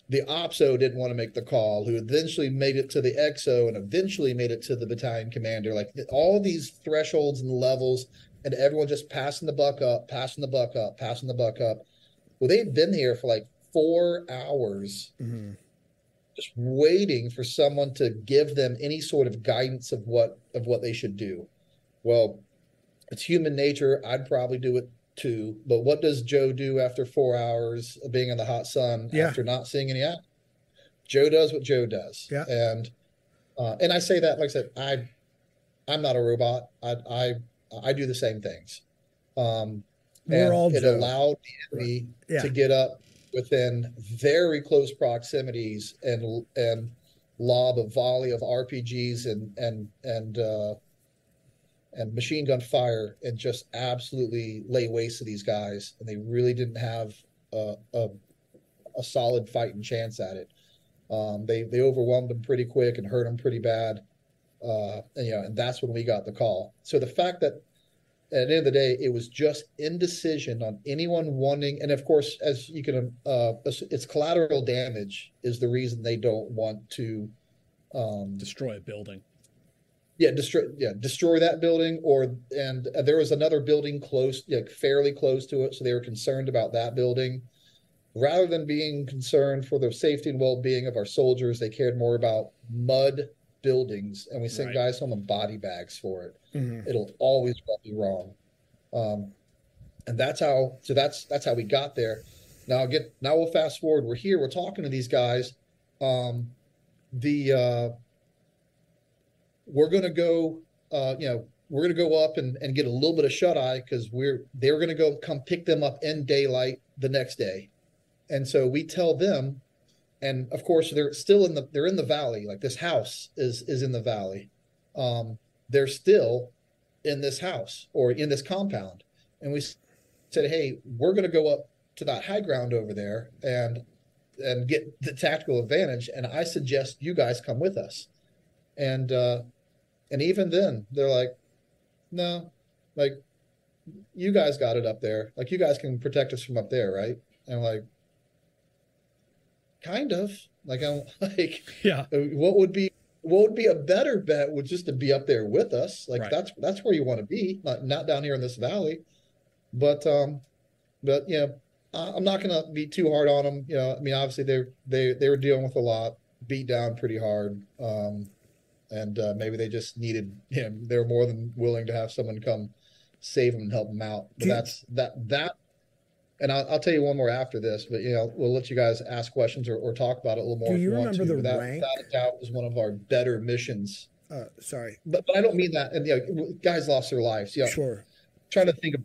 the OPSO didn't want to make the call, who eventually made it to the exo and eventually made it to the battalion commander. Like all these thresholds and levels, and everyone just passing the buck up, passing the buck up, passing the buck up. Well, they'd been here for like four hours, mm-hmm. just waiting for someone to give them any sort of guidance of what of what they should do. Well, it's human nature. I'd probably do it too. But what does Joe do after four hours of being in the hot sun Yeah. after not seeing any action? Joe does what Joe does. Yeah. And uh, and I say that like I said, I I'm not a robot. I I I do the same things. Um, We're and all it Joe. allowed the enemy Yeah. to get up within very close proximities and and lob a volley of RPGs and and and uh, and machine gun fire and just absolutely lay waste to these guys. And they really didn't have a, a, a solid fighting chance at it. Um, they they overwhelmed them pretty quick and hurt them pretty bad. Uh, and you know, and that's when we got the call. So the fact that at the end of the day, it was just indecision on anyone wanting, and of course, as you can, uh, it's collateral damage is the reason they don't want to um, destroy a building. Yeah, destroy. Yeah, destroy that building, or and uh, there was another building close, like fairly close to it, so they were concerned about that building, rather than being concerned for the safety and well-being of our soldiers. They cared more about mud buildings, and we sent Right. guys home in body bags for it. Mhm. It'll always be wrong, um, and that's how. So that's that's how we got there. Now get now we'll fast forward. We're here. We're talking to these guys. Um, the uh, we're going to go, uh, you know, we're going to go up and, and get a little bit of shut eye because we're they're going to go come pick them up in daylight the next day, and so we tell them, and of course they're still in the they're in the valley. Like this house is is in the valley, um, they're still in this house or in this compound, and we said, hey, we're going to go up to that high ground over there and and get the tactical advantage, and I suggest you guys come with us. And uh and even then they're like no like you guys got it up there. Like you guys can protect us from up there right? And I'm like kind of. Like i'm (laughs) like yeah. what would be what would be a better bet would just to be up there with us. Like Right. that's that's where you want to be not not down here in this valley. But um but you know i'm not gonna be too hard on them you know i mean obviously they they they were dealing with a lot beat down pretty hard um and uh, maybe they just needed him. They're more than willing to have someone come save them and help them out. But that's that that. And I'll, I'll tell you one more after this, but you know we'll let you guys ask questions or, or talk about it a little more. Do if you want remember to. the that, rank? Without a doubt, was one of our better missions. Uh, sorry. But, but I don't mean that. And you know, guys lost their lives. Yeah, Sure. Trying to think of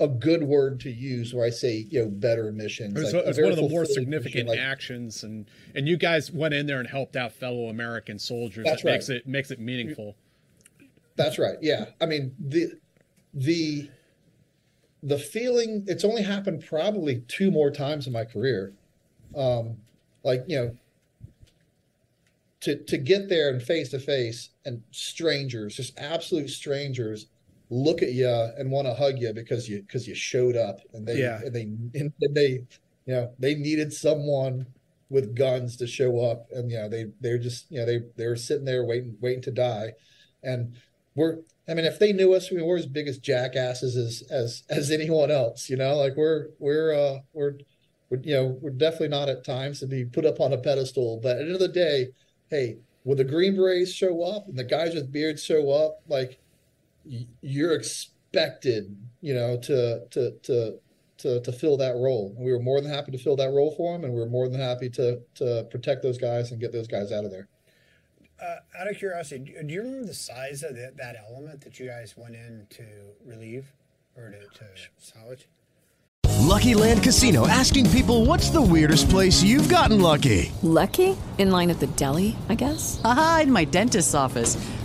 a, a good word to use where I say you know better missions. It was, Like, it a was very one of the more significant like- actions, and and you guys went in there and helped out fellow American soldiers. That's that makes it makes it meaningful. That's right. Yeah. I mean the the the feeling it's only happened probably two more times in my career. Um like, you know, to to get there and face to face and strangers, just absolute strangers look at you and want to hug you because you because you showed up and they Yeah. and they and they you know, they needed someone with guns to show up and you know they they're just you know they they're sitting there waiting waiting to die. And we're i mean if they knew us I mean, we're as big as jackasses as as as anyone else you know like we're we're uh we're, we're you know we're definitely not at times to be put up on a pedestal. But at the end of the day hey when the green berets show up and the guys with beards show up? Like you're expected you know to to to to, to fill that role. And we were more than happy to fill that role for them, and we were more than happy to to protect those guys and get those guys out of there. Uh, out of curiosity, do, do you remember the size of the, that element that you guys went in to relieve or to, to salvage? Lucky Land Casino asking people what's the weirdest place you've gotten lucky? Lucky? In line at the deli, I guess? Aha, in my dentist's office.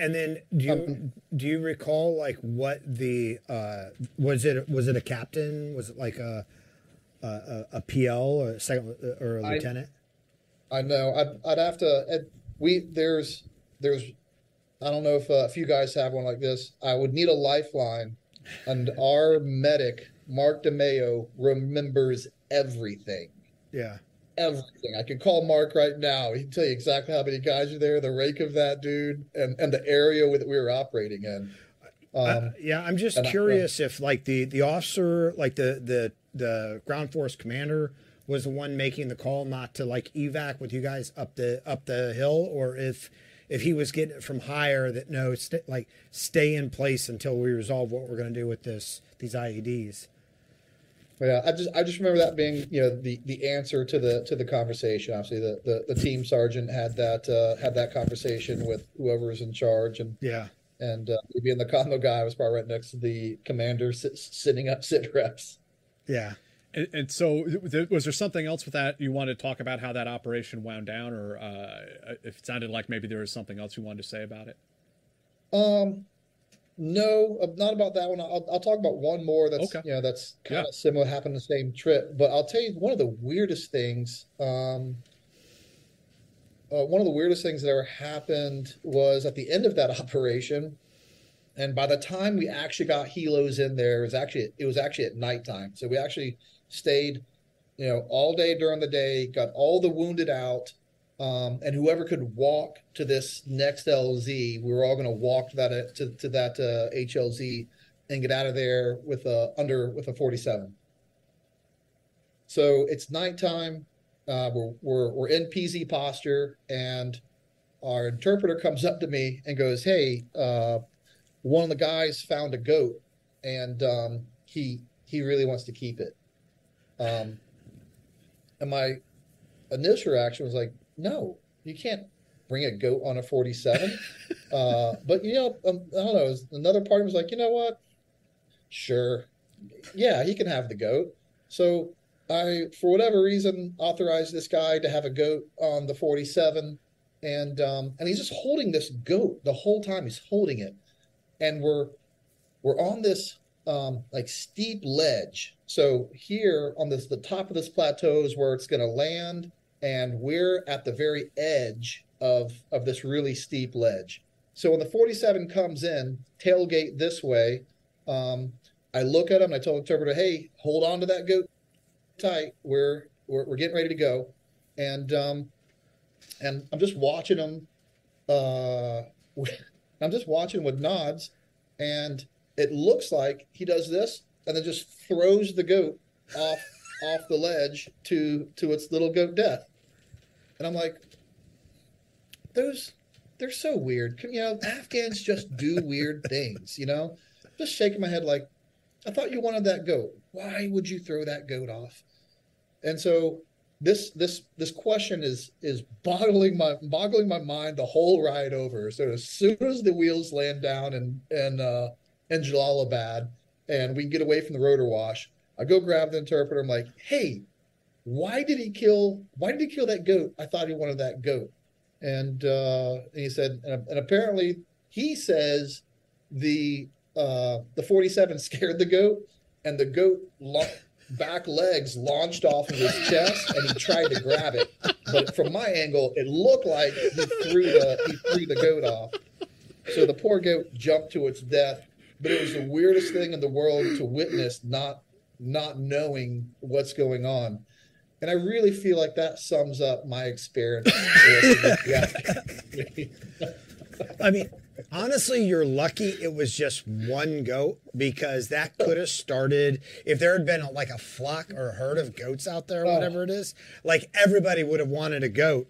And then do you um, do you recall like what the uh, was it was it a captain was it like a a, a, PL or a second uh, or a I- lieutenant? I know. I'd I'd have to. We there's there's. I don't know if uh, a few guys have one like this. I would need a lifeline, and our medic Mark DeMeo remembers everything. Yeah. Everything. I can call Mark right now. He can tell you exactly how many guys are there, the rake of that dude, and, and the area that we were operating in. Um, Uh, yeah, I'm just and I- curious if like the the officer, like the the the ground force commander, was the one making the call not to like evac with you guys up the up the hill, or if if he was getting it from higher that no, st- like stay in place until we resolve what we're going to do with this these IEDs. Yeah, I just I just remember that being you know the the answer to the to the conversation. Obviously, the the, the team sergeant had that uh, had that conversation with whoever was in charge, and Yeah. and uh, being the commo guy was probably right next to the commander sit, sitting up sit reps. Yeah. And, and so, was there something else with that you wanted to talk about how that operation wound down, or uh, if it sounded like maybe there was something else you wanted to say about it? Um, no, uh, not about that one. I'll, I'll talk about one more that's Okay. you know that's kind of similar, happened the same trip. But I'll tell you one of the weirdest things. Um, uh, one of the weirdest things that ever happened was at the end of that (laughs) operation, and by the time we actually got helos in there, it was actually it was actually at nighttime. So we actually stayed, you know, all day during the day, got all the wounded out, um, and whoever could walk to this next LZ, we were all going to walk to that to, to that uh, HLZ and get out of there with a under with a 47. So it's nighttime. Uh, we're, we're we're in PZ posture, and our interpreter comes up to me and goes, "Hey, uh, one of the guys found a goat, and um, he he really wants to keep it." Um, and my initial reaction was like, "No, you can't bring a goat on a 47." (laughs) uh, but you know, um, I don't know. Another part was like, "You know what? Sure, yeah, he can have the goat." So I, for whatever reason, authorized this guy to have a goat on the 47, and um, and he's just holding this goat the whole time. He's holding it, and we're we're on this um, like steep ledge. So here on this the top of this plateau is where it's going to land, and we're at the very edge of of this really steep ledge. So when the 47 comes in, tailgate this way, um, I look at him and I tell the interpreter, "Hey, hold on to that goat tight. We're we're, we're getting ready to go." And um, and I'm just watching him. Uh, (laughs) I'm just watching with nods, and it looks like he does this and then just throws the goat off off the ledge to to its little goat death. And I'm like, those they're so weird. You know, Afghans just do weird (laughs) things. You know, just shaking my head like, I thought you wanted that goat. Why would you throw that goat off? And so this this this question is is boggling my boggling my mind the whole ride over. So as soon as the wheels land down and and uh, in Jalalabad and we can get away from the rotor wash, I go grab the interpreter. I'm like, hey, why did he kill? Why did he kill that goat? I thought he wanted that goat. And, uh, and he said, and, and apparently he says the uh, the 47 scared the goat, and the goat lo- back legs launched off of his chest, and he tried to grab it. But from my angle, it looked like he threw the he threw the goat off. So the poor goat jumped to its death. But it was the weirdest thing in the world to witness, not not knowing what's going on. And I really feel like that sums up my experience. (laughs) I mean, honestly, you're lucky it was just one goat because that could have started if there had been like a flock or a herd of goats out there, or Oh. whatever it is. Like everybody would have wanted a goat,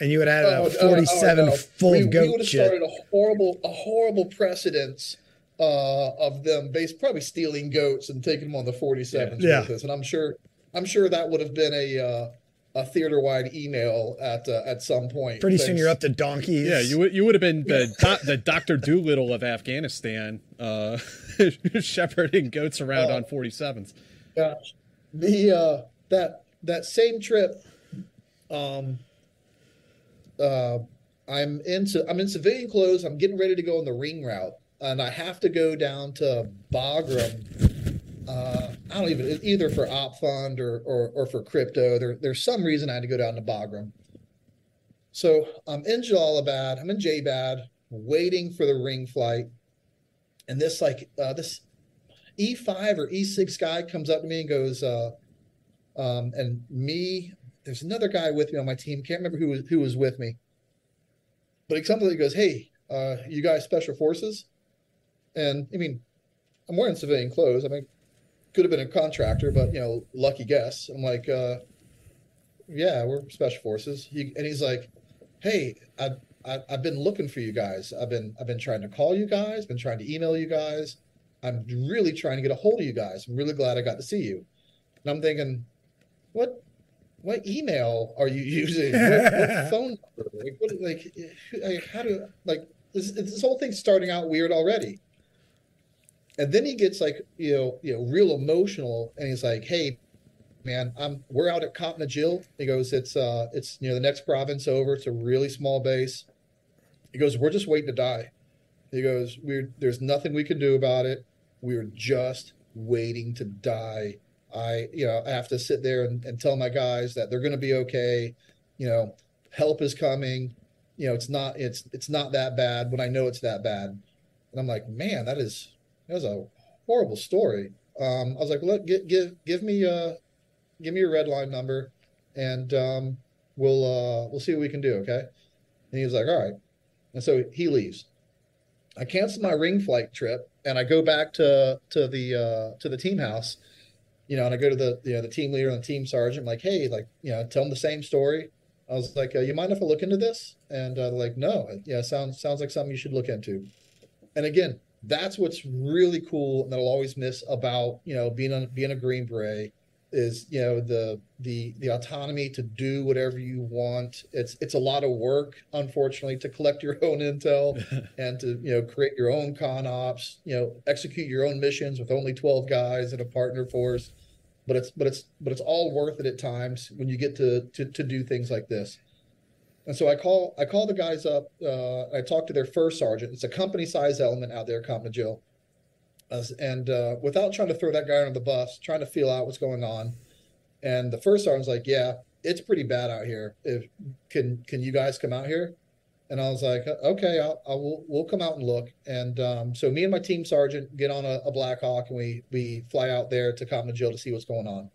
and you would have had Oh, a oh, oh, 47 no. full we, goat we would have started a horrible, a horrible precedence uh, of them based probably stealing goats and taking them on the 47s Yeah. with us. And I'm sure, I'm sure that would have been a uh, a theater wide email at uh, at some point. Pretty soon you're up to donkeys. Yeah, you would you would have been the (laughs) doc, the Doctor Doolittle of Afghanistan, uh, (laughs) shepherding goats around Oh. on 47s. Gosh, the uh, that that same trip, um, uh, I'm into I'm in civilian clothes. I'm getting ready to go on the ring route, and I have to go down to Bagram. Uh, I don't even either for op fund or, or or for crypto. There there's some reason I had to go down to Bagram. So I'm in Jalalabad. I'm in JBad, waiting for the ring flight, and this like uh, this E5 or E6 guy comes up to me and goes, uh, um, and me, there's another guy with me on my team. Can't remember who was, who was with me, but he comes up and goes, "Hey, uh, you guys special forces?" And I mean, I'm wearing civilian clothes. I mean, could have been a contractor, but you know, lucky guess. I'm like, uh, yeah, we're special forces. He, and he's like, hey, I, I, I've been looking for you guys. I've been, I've been trying to call you guys, been trying to email you guys. I'm really trying to get a hold of you guys. I'm really glad I got to see you. And I'm thinking, what, what email are you (laughs) using? What, what (laughs) phone number? Like, what, like, like, how do, like, this, this whole thing's starting out weird already. And then he gets like, you know, you know, real emotional, and he's like, "Hey, man, I'm we're out at Cottonagil." He goes, "It's uh, it's you know the next province over. It's a really small base." He goes, "We're just waiting to die." He goes, "We're there's nothing we can do about it. We're just waiting to die." I, you know, I have to sit there and, and tell my guys that they're going to be okay. You know, help is coming. You know, it's not it's it's not that bad when I know it's that bad. And I'm like, man, that is that was a horrible story. Um, I was like, look, give give give me uh give me your red line number, and um, we'll uh we'll see what we can do. Okay. And he was like, all right. And so he leaves. I cancel my ring flight trip, and I go back to to the uh, to the team house. You know, and I go to the you know the team leader and the team sergeant. I'm like, hey, like you know, tell them the same story. I was like, uh, you mind if I look into this? And uh, like, no, yeah, sounds sounds like something you should look into. And again, that's what's really cool and that I'll always miss about you know being a being a Green Beret is you know the the the autonomy to do whatever you want. It's it's a lot of work, unfortunately, to collect your (laughs) own intel (laughs) and to you know create your own con ops, you know, execute your own missions with only twelve guys and a partner force. But it's but it's but it's all worth it at times when you get to to, to do things like this. And so I call I call the guys up. Uh, I talk to their first sergeant. It's a company size element out there, Compton Jill. As- and uh, without trying to throw that guy under the bus, trying to feel out what's going on. And the first sergeant's like, "Yeah, it's pretty bad out here. If can can you guys come out here?" And I was like, "Okay, I'll, I will. We'll come out and look." And um, so me and my team sergeant get on a, a Black Hawk and we we fly out there to Cottman to see what's going on.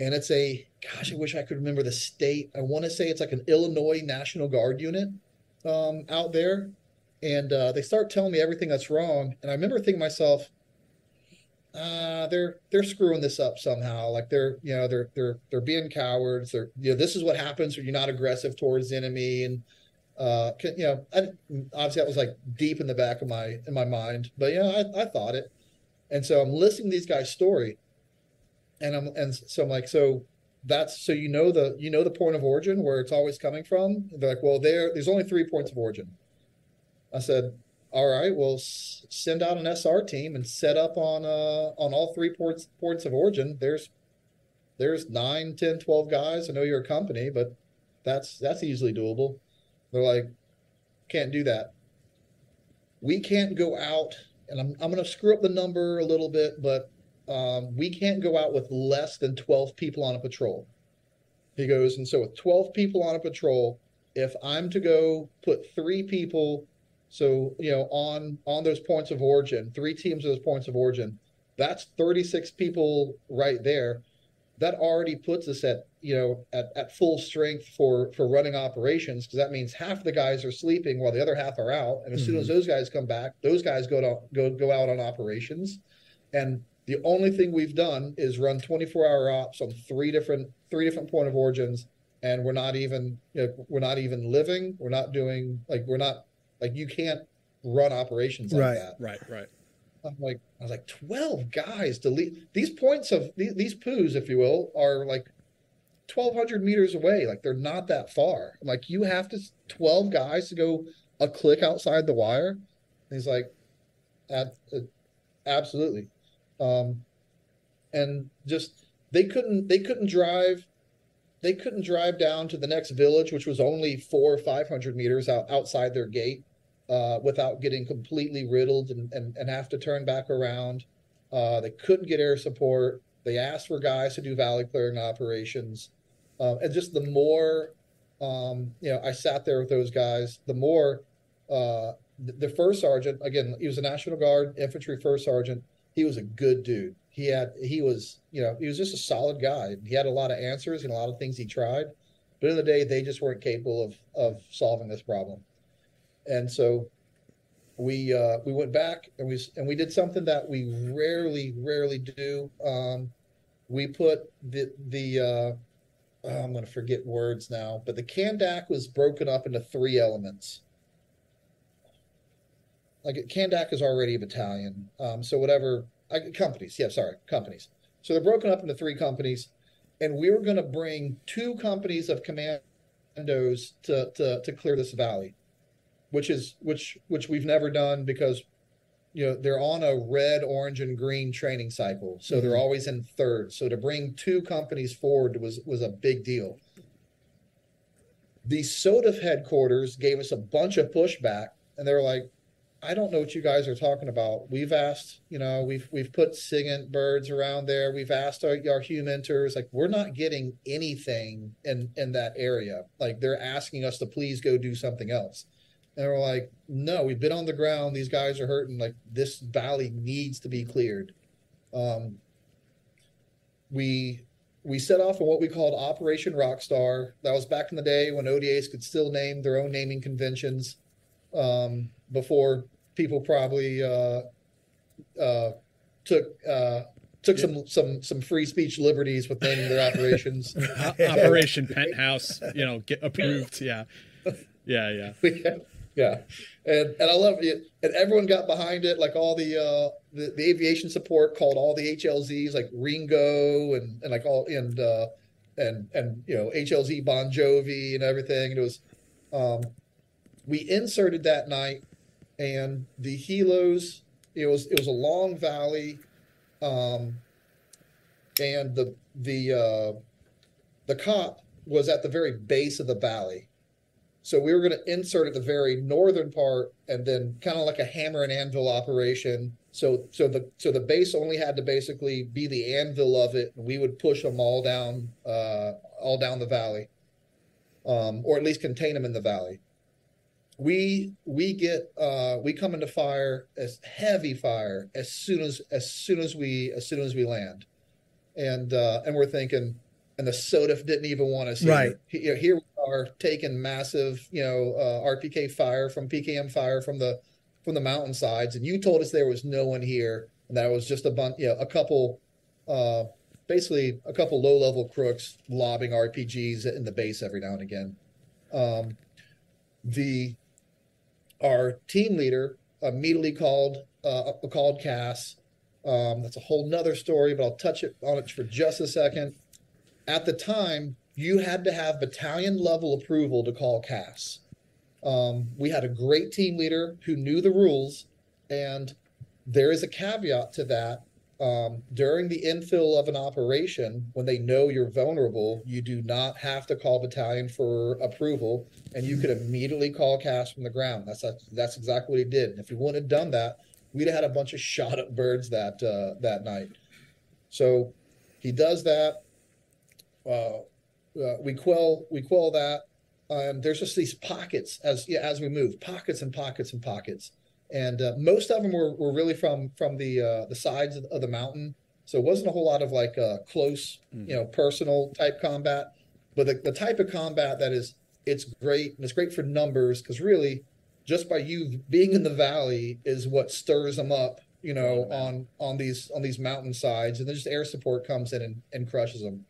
And it's a gosh, I wish I could remember the state. I want to say it's like an Illinois National Guard unit um, out there, and uh, they start telling me everything that's wrong. And I remember thinking myself, uh, they're they're screwing this up somehow. Like they're you know they're they're they're being cowards. They're you know this is what happens when you're not aggressive towards the enemy. And uh, you know I, obviously that was like deep in the back of my in my mind. But yeah, I, I thought it. And so I'm listening to these guys' story, and I'm and so I'm like so that's so you know the you know the point of origin where it's always coming from. They're like, well, there there's only three points of origin. I said, all right, well, s- send out an SR team and set up on uh on all three ports ports of origin. There's there's nine, 10, 12 guys. I know you're a company, but that's that's easily doable. They're like, can't do that. We can't go out, and I'm I'm gonna screw up the number a little bit, but um, we can't go out with less than 12 people on a patrol. He goes, and so with 12 people on a patrol, if I'm to go put three people, so you know, on on those points of origin, three teams of those points of origin, that's 36 people right there. That already puts us at you know at, at full strength for for running operations because that means half the guys are sleeping while the other half are out, and as soon as those guys come back, those guys go to go go out on operations, and the only thing we've done is run 24 hour ops on three different three different point of origins, and we're not even you know, we're not even living. We're not doing like we're not like you can't run operations like Right. that. Right, right. I'm like I was like 12 guys to lead these points of these, these poos, if you will, are like 1200 meters away. Like they're not that far. I'm like you have to 12 guys to go a click outside the wire. And he's like, "Ab- uh, absolutely. Um, and just they couldn't they couldn't drive they couldn't drive down to the next village, which was only four or five hundred meters out outside their gate, uh, without getting completely riddled and, and, and have to turn back around. Uh, they couldn't get air support. They asked for guys to do valley clearing operations, uh, and just the more, um, you know, I sat there with those guys. The more, uh, the, the first sergeant again, he was a National Guard infantry first sergeant. He was a good dude. He had he was you know he was just a solid guy. He had a lot of answers and a lot of things he tried, but in the day they just weren't capable of of solving this problem. And so we uh, we went back and we and we did something that we rarely rarely do. Um, we put the the uh, oh, I'm going to forget words now, but the Kandak was broken up into three elements. Like Kandak is already a battalion, um, so whatever uh, companies, yeah, sorry, companies. So they're broken up into three companies, and we were going to bring two companies of commandos to, to to clear this valley, which is which which we've never done because you know they're on a red, orange, and green training cycle, so they're Mhm. always in third. So to bring two companies forward was was a big deal. The SOTF headquarters gave us a bunch of pushback, and they were like, I don't know what you guys are talking about. We've asked, you know, we've we've put singing birds around there. We've asked our, our humenters, like we're not getting anything in in that area. Like they're asking us to please go do something else. And we're like, no, we've been on the ground. These guys are hurting. Like this valley needs to be cleared. Um, we we set off on what we called Operation Rockstar. That was back in the day when ODAs could still name their own naming conventions. Um, before people probably uh, uh, took uh, took some some some free speech liberties with naming their operations. (laughs) Operation Penthouse, you know, get approved. Yeah, yeah, (laughs) yeah. yeah, and and I love it. And everyone got behind it. Like all the uh, the, the aviation support called all the HLZs like Ringo and and like all and uh, and and you know HLZ Bon Jovi and everything. And it was um, we inserted that night, and the helos. It was it was a long valley, um, and the the uh, the cop was at the very base of the valley So we were going to insert at the very northern part, and then kind of like a hammer and anvil operation. So so the so the base only had to basically be the anvil of it, and we would push them all down uh, all down the valley, um, or at least contain them in the valley. We we get uh, we come into fire as heavy fire as soon as as soon as we as soon as we land, and uh, and we're thinking, and the SOTF didn't even want us Right. here. Here, here we are taking massive, you know, uh, RPK fire from PKM fire from the from the mountainsides, and you told us there was no one here, and that it was just a bunch, you know, a couple, uh, basically a couple low level crooks lobbing RPGs in the base every now and again. Um, the our team leader immediately called uh, called CAS. Um, that's a whole nother story, but I'll touch it on it for just a second. At the time, you had to have battalion level approval to call CAS. Um, we had a great team leader who knew the rules, and there is a caveat to that. Um, during the infill of an operation, when they know you're vulnerable, you do not have to call battalion for approval, and you could immediately call CAS from the ground. That's that's exactly what he did. And if he wouldn't have done that, we'd have had a bunch of shot up birds that uh, that night. So he does that. Uh, uh, we quell we quell that. Um, there's just these pockets as yeah, as we move, pockets and pockets and pockets, and uh, most of them were, were really from from the uh, the sides of, the mountain. So it wasn't a whole lot of like uh, close, you know, personal type combat, but the, the type of combat that is it's great and it's great for numbers because really, just by you being in the valley is what stirs them up, you know, on on these on these mountain sides, and then just air support comes in and, and crushes them.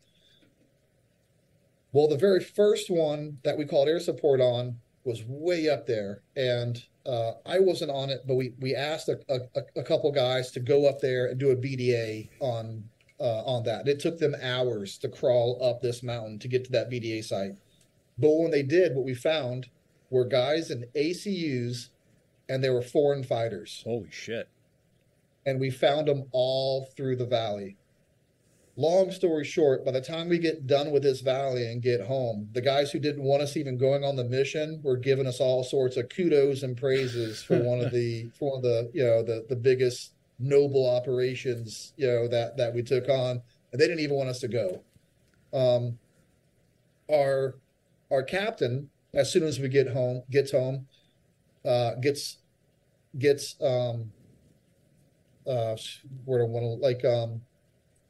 Well, the very first one that we called air support on was way up there, and uh, I wasn't on it, but we we asked a, a, a couple guys to go up there and do a BDA on uh, on that. It took them hours to crawl up this mountain to get to that BDA site. But when they did, what we found were guys in ACUs, and they were foreign fighters. Holy shit! And we found them all through the valley long story short, by the time we get done with this valley and get home, the guys who didn't want us even going on the mission were giving us all sorts of kudos and praises for one of (laughs) the for one of the you know the the biggest noble operations you know that that we took on, and they didn't even want us to go. Um, our our captain, as soon as we get home, gets home, uh, gets gets um, uh, where do I want to like um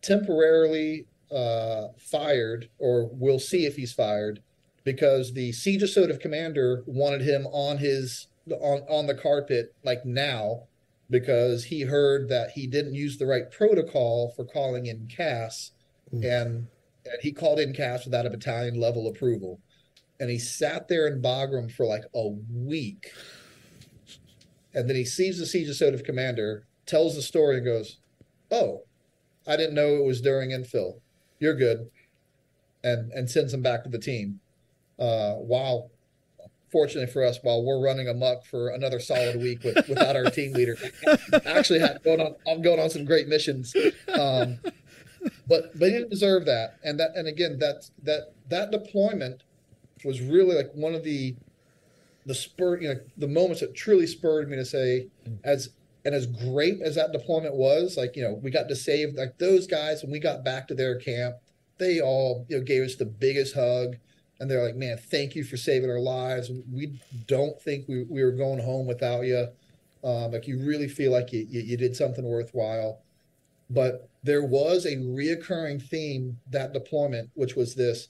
temporarily uh, fired, or we'll see if he's fired, because the CJSOTF commander wanted him on his on on the carpet like now, because he heard that he didn't use the right protocol for calling in CAS, and, and he called in CAS without a battalion level approval, and he sat there in Bagram for like a week, and then he sees the CJSOTF commander, tells the story, and goes, "Oh." I didn't know it was during infill. You're good. And and sends him back to the team. Uh, while fortunately for us, while we're running amok for another solid week with, without our team leader, (laughs) actually had going on I'm going on some great missions. Um, but but he didn't deserve that. And that and again that that that deployment was really like one of the the spur you know the moments that truly spurred me to say as and as great as that deployment was, like, you know, we got to save like those guys when we got back to their camp, they all, you know, gave us the biggest hug. And they're like, man, thank you for saving our lives. We don't think we, we were going home without you. Um, like you really feel like you, you, you did something worthwhile. But there was a reoccurring theme that deployment, which was this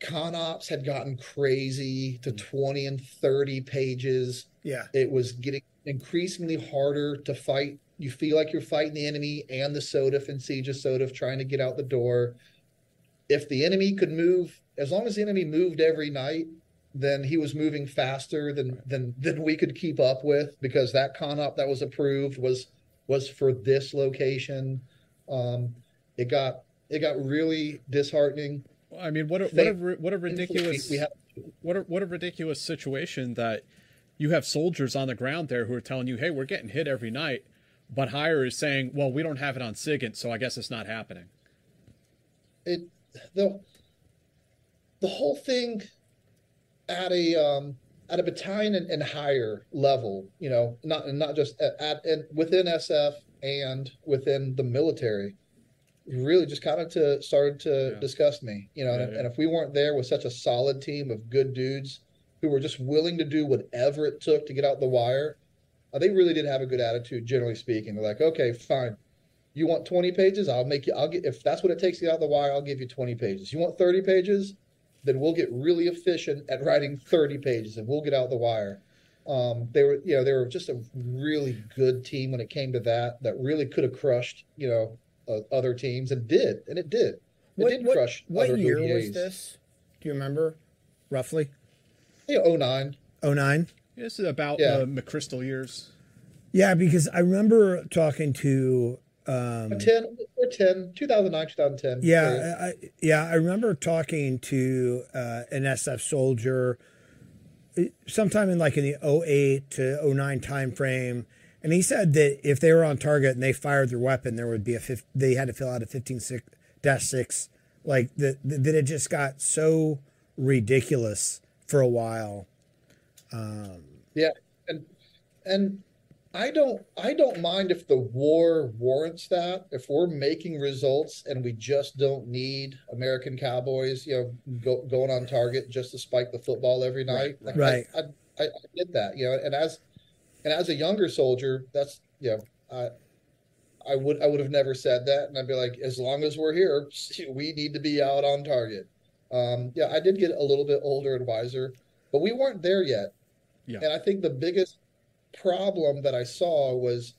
con ops had gotten crazy to 20 and 30 pages. Yeah. It was getting increasingly harder to fight. You feel like you're fighting the enemy and the SOTF and CJSOTF trying to get out the door. If the enemy could move, as long as the enemy moved every night, then he was moving faster than than than we could keep up with because that con op that was approved was was for this location. Um, it got it got really disheartening. I mean, what a, what a what a ridiculous we have- what a, what a ridiculous situation that you have soldiers on the ground there who are telling you, "Hey, we're getting hit every night," but Higher is saying, "Well, we don't have it on SIGINT, so I guess it's not happening." it the the whole thing at a um, at a battalion and, and higher level, you know, not not just at, at and within SF and within the military, really just kind of to started to disgust me, you know. Yeah, and, yeah. and if we weren't there with such a solid team of good dudes who were just willing to do whatever it took to get out the wire, uh, they really did have a good attitude, generally speaking. They're like, okay, fine. You want 20 pages? I'll make you, I'll get, if that's what it takes to get out the wire, I'll give you 20 pages. You want 30 pages? Then we'll get really efficient at writing 30 pages and we'll get out the wire. Um, they were, you know, they were just a really good team when it came to that, that really could have crushed, you know, uh, other teams and did, and it did. It What, did what, crush what other year ODAs. was this? Do you remember roughly? Yeah, 09. 09? This is about Yeah. the McChrystal years. Yeah, because I remember talking to. Um, 10 or 10, 2009, 2010. area. Yeah, I, yeah, I remember talking to uh, an SF soldier uh, sometime in like in the 08 to 09 time frame, and he said that if they were on target and they fired their weapon, there would be a fif- they had to fill out a 15 dash six, like that that it just got so ridiculous for a while. Um, Yeah, and and I don't I don't mind if the war warrants that. If we're making results and we just don't need American Cowboys, you know, go, going on target just to spike the football every night. Like, Right. I, I, I get that, you know, and as and as a younger soldier, that's you know, I I would I would have never said that, and I'd be like, as long as we're here, (laughs) we need to be out on target. Um, yeah, I did get a little bit older and wiser, but we weren't there yet. Yeah. And I think the biggest problem that I saw was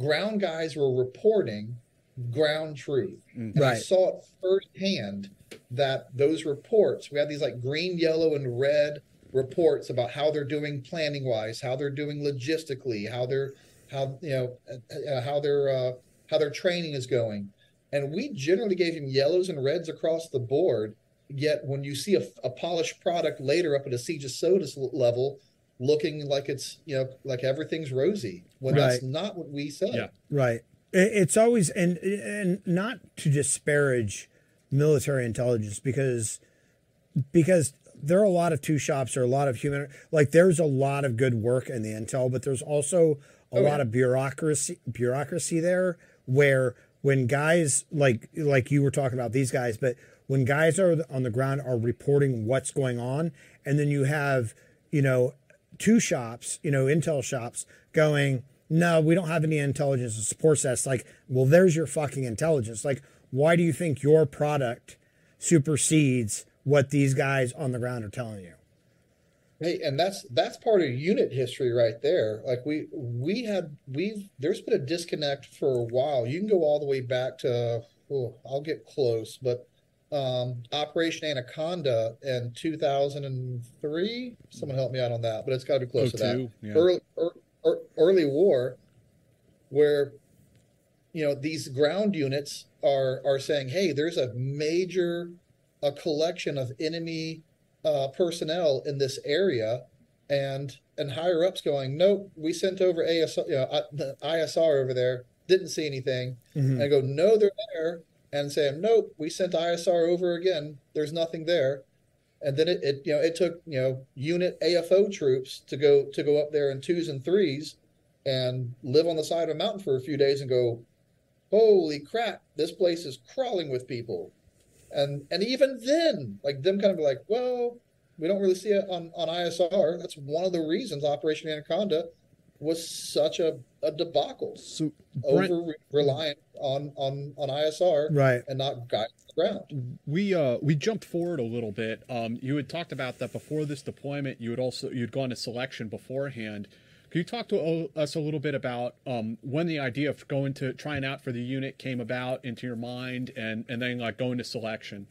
ground guys were reporting ground truth. And I Right. saw it firsthand that those reports, we had these like green, yellow, and red reports about how they're doing planning wise, how they're doing logistically, how they're how you know uh, uh, how their uh, how their training is going. And we generally gave him yellows and reds across the board. Yet when you see a, a polished product later up at a CJSOTF level, looking like it's you know like everything's rosy, when that's not what we said. Right. It- It's always and and not to disparage military intelligence because because there are a lot of two shops or a lot of human like there's a lot of good work in the intel, but there's also a Oh, lot yeah. of bureaucracy bureaucracy there where when guys like like you were talking about these guys, but when guys are on the ground are reporting what's going on, and then you have you know two shops, you know intel shops going, no, we don't have any intelligence supports that. It's like, well, there's your fucking intelligence. Like, why do you think your product supersedes what these guys on the ground are telling you? Hey, and that's that's part of unit history right there. Like we we had we've there's been a disconnect for a while. You can go all the way back to oh, I'll get close, but um, Operation Anaconda in 2003. Someone help me out on that, but it's got to be close to that. yeah. Early er, er, early war, where you know these ground units are are saying, hey, there's a major a collection of enemy uh, personnel in this area, and and higher ups going, nope, we sent over ASR, you know, I- the ISR over there, didn't see anything, Mhm. and I go, no, they're there, and saying, nope, we sent ISR over again, there's nothing there, and then it, it you know it took you know unit AFO troops to go to go up there in twos and threes, and live on the side of a mountain for a few days and go, holy crap, this place is crawling with people and and even then like them kind of like well we don't really see it on on isr that's one of the reasons operation anaconda was such a, a debacle so over Brent- re- reliant on on on isr Right. and not guys on the ground We uh we jumped forward a little bit. Um, you had talked about that before this deployment. You had also you'd gone to selection beforehand. Could you talk to us a little bit about um, when the idea of going to trying out for the unit came about into your mind, and and then like going to selection?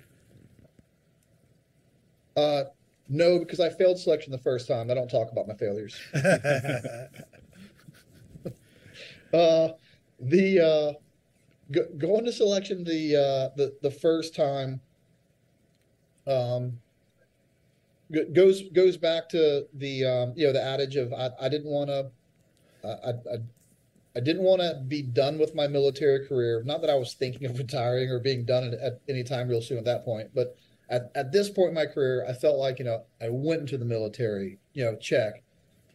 uh no because i failed selection the first time i don't talk about my failures (laughs) uh the uh go, going to selection the uh the the first time um goes goes back to the um you know the adage of i, I didn't want to I, I I didn't want to be done with my military career. Not that I was thinking of (laughs) retiring or being done at, at any time real soon at that point, but at, at this point in my career, I felt like, you know, I went into the military, you know, check.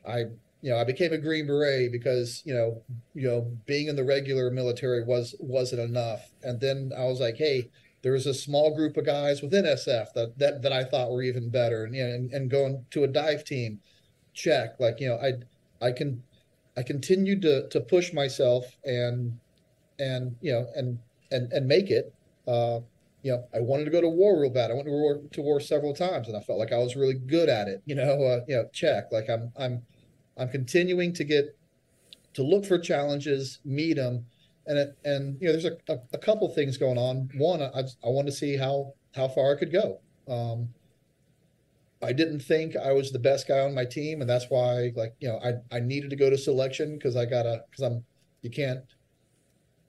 I, you know, I became a Green Beret because, you know, you know, being in the regular military was, wasn't enough. And then I was like, Hey, there was a small group of guys within SF that, that, that I thought were even better. And, you know, and, and going to a dive team, check. Like, you know, I, I can, I continued to, to push myself and, and, you know, and, and, and make it, uh, you know, I wanted to go to war real bad. I went to war to war several times, and I felt like I was really good at it. You know, uh, you know, check. Like I'm, I'm, I'm continuing to get to look for challenges, meet them, and it, and you know, there's a, a, a couple things going on. One, I I want to see how how far I could go. Um, I didn't think I was the best guy on my team, and that's why, like, you know, I I needed to go to selection because I gotta because I'm you can't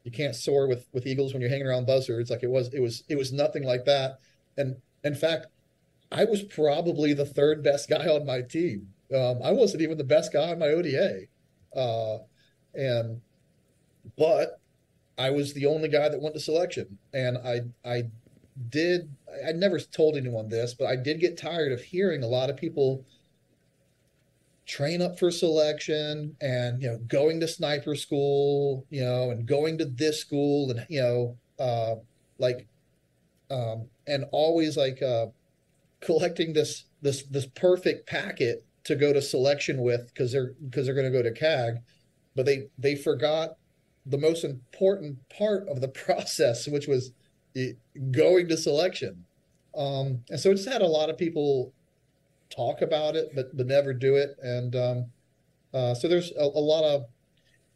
you can't soar with with eagles when you're hanging around buzzards like it was it was it was nothing like that and in fact i was probably the third best guy on my team um, i wasn't even the best guy on my oda uh, and but i was the only guy that went to selection. And i i did i never told anyone this but i did get tired of hearing a lot of people train up for selection and you know going to sniper school you know and going to this school and you know uh like um and always like uh collecting this this this perfect packet to go to selection with because they're because they're going to go to CAG but they they forgot the most important part of the (laughs) process which was going to selection um and so it just had a lot of people talk about it, but but never do it. And um, uh, so there's a, a, lot of,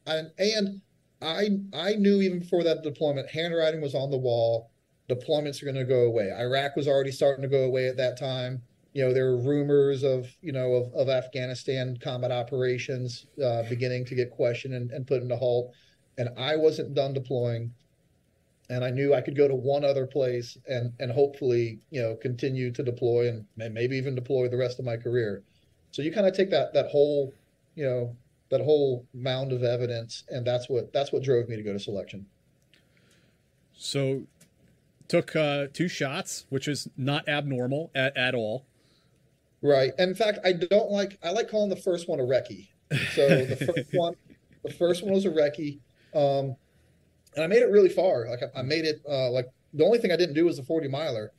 and and I I knew even before that deployment, handwriting was on the wall. Deployments are going to go away. Iraq was already starting to go away at that time. You know, there were rumors of you know of, of Afghanistan combat operations uh, beginning to get questioned and, and put into halt. And I wasn't done deploying and I knew I could go to one other place and and hopefully you know continue to deploy and maybe even deploy the rest of my career. So you kind of take that that whole you know that whole mound of evidence, and that's what that's what drove me to go to selection. So took uh, two shots, which is not abnormal at, at all. Right. And in fact, I don't like I like calling the first one a recce. So the first (laughs) one, the first one was a recce. Um, and I made it really far. Like I, I made it uh, like the only thing I didn't do was the 40 miler.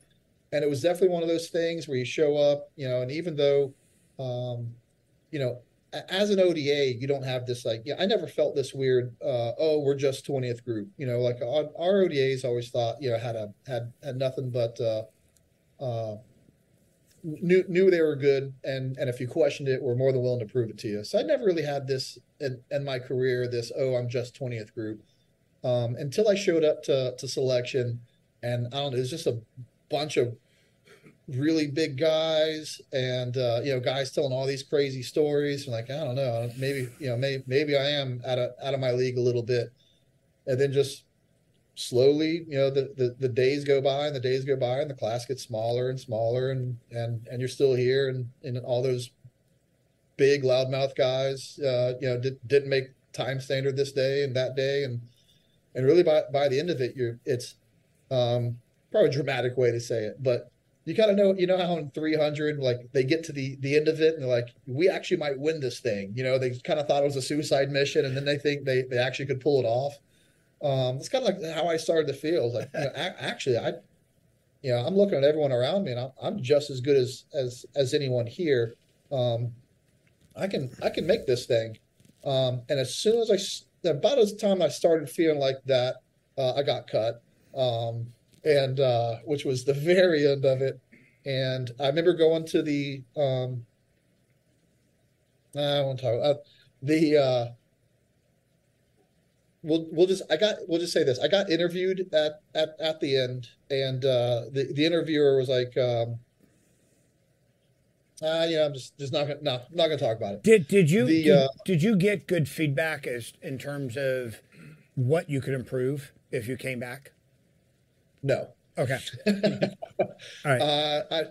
And it was definitely one of those things where you show up, you know, and even though, um, you know, as an ODA, you don't have this like, yeah, I never felt this weird. Uh, oh, we're just 20th group, you know, like our, our ODAs always thought, you know, had a, had, had nothing but, uh, uh, knew, knew they were good. And, and if you questioned it, we're more than willing to prove it to you. So I never really had this in, in my career, this, oh, I'm just 20th group um, until I showed up to, to selection. And I don't know, it was just a bunch of really big guys and, uh, you know, guys telling all these crazy stories. And like, I don't know, maybe, you know, maybe, maybe I am out of, out of my league a little bit. And then just slowly, you know, the, the, the days go by and the days go by and the class gets smaller and smaller and, and, and you're still here. And, and all those big loudmouth guys, uh, you know, did, didn't make time standard this day and that day. And, and really by by the end of it, you're it's um, probably a dramatic way to say it, but you kind of know you know how in 300 like they get to the the end of it and they're like we actually might win this thing you know they kind of thought it was a suicide mission and then they think they they actually could pull it off um it's kind of like how i started to feel like you know, actually i you know i'm looking at everyone around me and I'm, I'm just as good as as as anyone here. Um i can i can make this thing. Um and as soon as i about the time I started feeling like that, uh, I got cut, um, and uh, which was the (laughs) very end of it. And I remember going to the um, I won't talk uh, the uh, we'll we'll just I got we'll just say this I got interviewed at at at the end, and uh, the the interviewer was like. Um, uh, yeah, I'm just just not gonna no, I'm not gonna talk about it. Did did you the, did, uh, did you get good feedback as in terms of what you could improve if you came back? No. Okay. (laughs) All right. Uh, I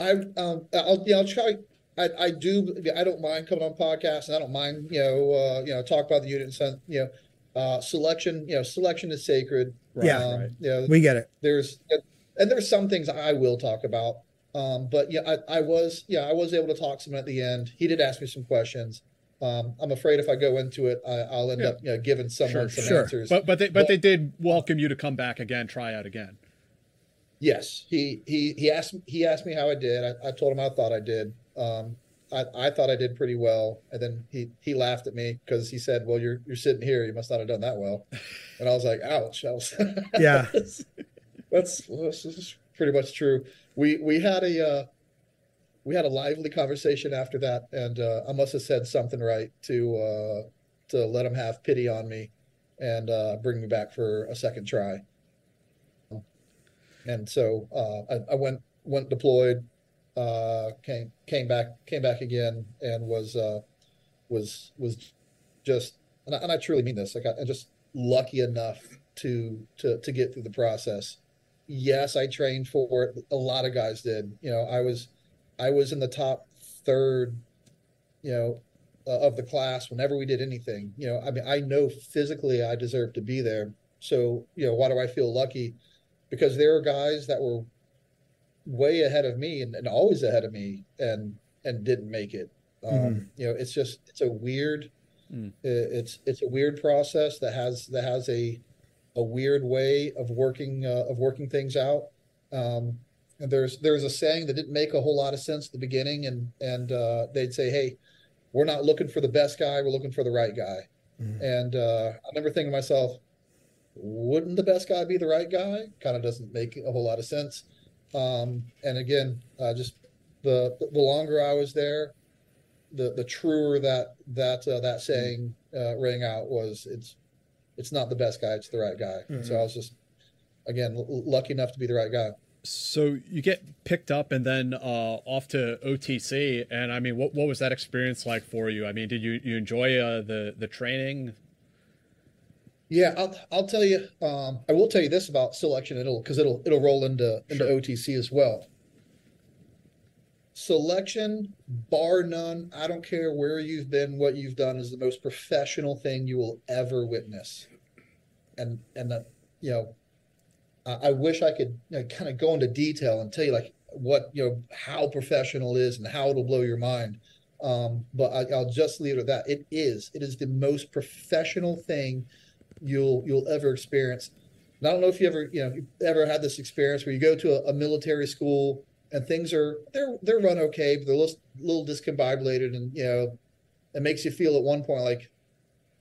I um I'll yeah I'll try. I, I do I don't mind coming on podcasts and I don't mind you know uh, you know talk about the unit and send you know uh, selection you know selection is sacred. Yeah, um, right. You know, we get it. There's and there's some things I will talk about. Um, but yeah, I, I was yeah I was able to talk to him at the end. He did ask me some questions. Um, I'm afraid if I go into it, I, I'll end Yeah. up you know, giving someone some answers. But but they but, they did welcome you to come back again, try out again. Yes, he he he asked he asked me how I did. I, I told him I thought I did. Um, I, I thought I did pretty well, and then he he laughed at me because he said, "Well, you're you're sitting here. You must not have done that well." And I was like, "Ouch!" I was, (laughs) Yeah. that's, that's that's pretty much true. We we had a uh, we had a lively conversation after that, and uh, I must have said something right to uh, to let him have pity on me and uh, bring me back for a second try. And so uh, I, I went went deployed, uh, came came back came back again, and was uh, was was just and I, and I truly mean this. Like I, I'm just lucky enough to to to get through the process. Yes, I trained for it. A lot of guys did. You know, I was I was in the top third, you know, uh, of the class whenever we did anything. You know, I mean, I know physically I deserve to be there. So, you know, why do I feel lucky? Because there are guys that were way ahead of me and, and always ahead of me and and didn't make it. Um, Mhm. You know, it's just it's a weird Mm. it's it's a weird process that has that has a a weird way of working uh, of working things out. Um, and there's there's a saying that didn't make a whole lot of sense at the beginning, and and uh, they'd say, "Hey, we're not looking for the best guy, we're looking for the right guy." And uh, I remember thinking to myself, wouldn't the best guy be the right guy? Kind of doesn't make a whole lot of sense. Um, and again, uh, just the the longer I was there, the the truer that that uh, that saying uh, rang out was it's it's not the best guy, it's the right guy. So Mhm. I was just again l- lucky enough to be the right guy. So you get picked up and then uh, off to OTC, and I mean, what what was that experience like for you? I mean, did you you enjoy uh, the the training? Yeah, I'll I'll tell you. Um, I will tell you this about selection. It'll because it'll it'll roll into into OTC as well. Selection, bar none. I don't care where you've been, what you've done, is the most professional thing you will ever witness. And and that you know, I, I wish I could you know, kind of go into detail and tell you like what you know how professional is and how it'll blow your mind. Um, but I, I'll just leave it at that. It is. It is the most professional thing you'll you'll ever experience. And I don't know if you ever you know you've ever had this experience where you go to a, a military school and things are they're they're run okay, but they're a little, little discombobulated, and you know it makes you feel at one point like,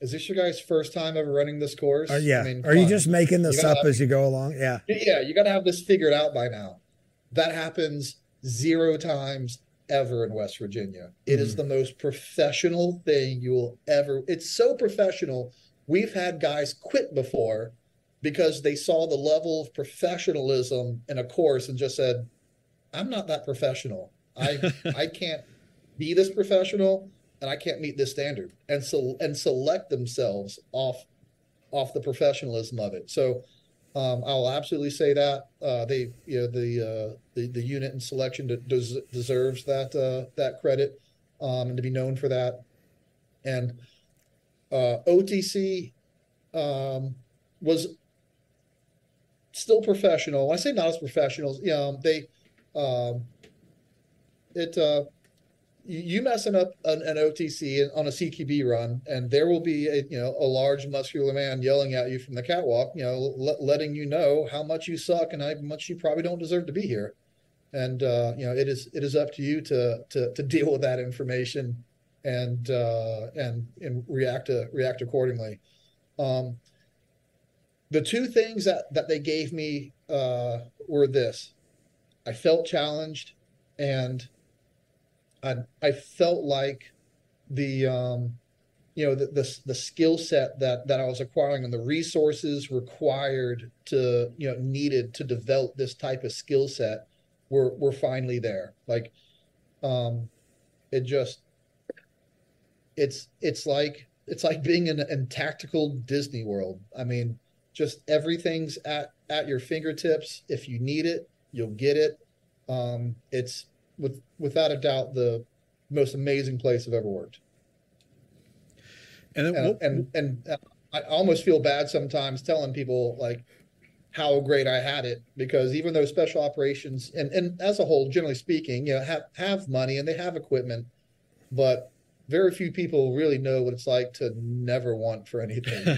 is this your guys' first time ever running this course? Uh, yeah. I mean, Are you on. just making this up have- as you go along? Yeah. yeah, you got to have this figured out by now. That happens zero times ever in West Virginia. It is Mhm. the most professional thing you will ever. It's so professional. We've had guys quit before because they saw the level of professionalism in a course and just said, "I'm not that professional. I (laughs) I can't be this professional, and I can't meet this standard." And so and select themselves off off the professionalism of it. So um, I'll absolutely say that uh, they, you know, the, uh, the the unit and selection des- deserves that uh, that credit um, and to be known for that. And uh, OTC um, was still professional. I say not as professionals. You know, they um, it uh, you messing up an, an OTC on a CQB run, and there will be a you know a large muscular man yelling at you from the catwalk, you know, le- letting you know how much you suck and how much you probably don't deserve to be here. And uh, you know, it is it is up to you to to to deal with that information and uh, and and react to react accordingly. Um, the two things that that they gave me uh, were this: I felt challenged, and I I felt like the um, you know the the, the skill set that that I was acquiring and the resources required to you know needed to develop this type of skill set were were finally there. Like, um, it just it's it's like it's like being in, in tactical Disney World. I mean, just everything's at at your fingertips. If you need it, you'll get it. Um, it's with without a doubt the most amazing place I've ever worked. And And and, and uh, I almost feel bad sometimes telling people like how great I had it because even though special operations and, and as a whole, generally speaking, you know, have have money and they have equipment, but very few people really know what it's like to never want for anything. (laughs)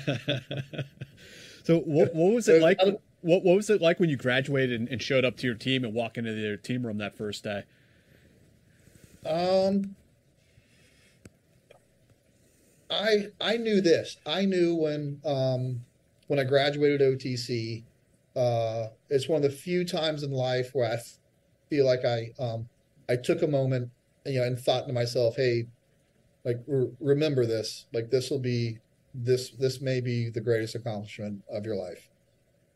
so what, what was it like? What, what was it like when you graduated and, and showed up to your team and walk into their team room that first day? Um, I I knew this. I knew when um, when I graduated OTC. Uh, it's one of the few times in life where I feel like I um, I took a moment, you know, and thought to myself, "Hey, like re- remember this. Like this will be this this may be the greatest accomplishment of your life."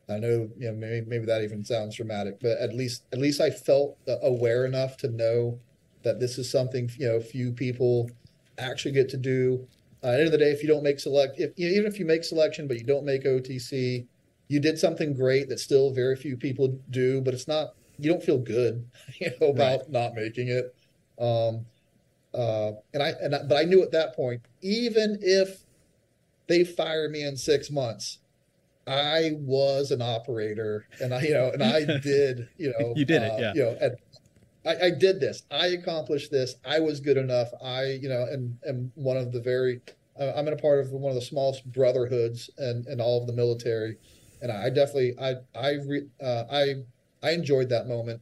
I know, you know, maybe maybe that even sounds dramatic, but at least at least I felt aware enough to know that this is something you know few people actually get to do. Uh, at the end of the day, if you don't make select, if you know, even if you make selection but you don't make OTC, you did something great that still very few people do. But it's not you don't feel good, (laughs) you know, about right. not making it. Um, uh, and I and I, but I knew at that point, even if they fired me in six months, I was an operator, and I, you know, and I (laughs) did, you know, you did uh, it, yeah. You know, and I, I, did this. I accomplished this. I was good enough. I, you know, and and one of the very, uh, I'm in a part of one of the smallest brotherhoods and and all of the military, and I definitely, I, I, re, uh, I, I enjoyed that moment.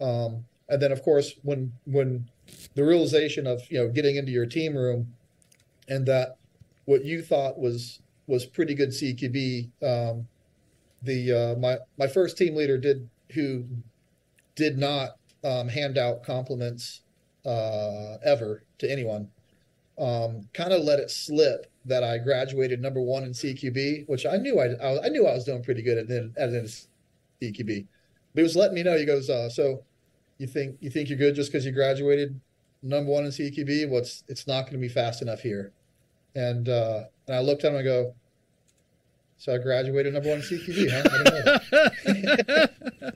Um, and then of course when when the realization of you know getting into your team room, and that what you thought was was pretty good CQB. Um, the uh, my my first team leader did who did not um, hand out compliments uh, ever to anyone. Um, kind of let it slip that I graduated number one in CQB, which I knew I, I, I knew I was doing pretty good at then at CQB. But he was letting me know. He goes, uh, "So you think you think you're good just because you graduated number one in CQB? What's well, it's not going to be fast enough here." And uh, and I looked at him and I go, so I graduated number one in CQB, huh? (laughs)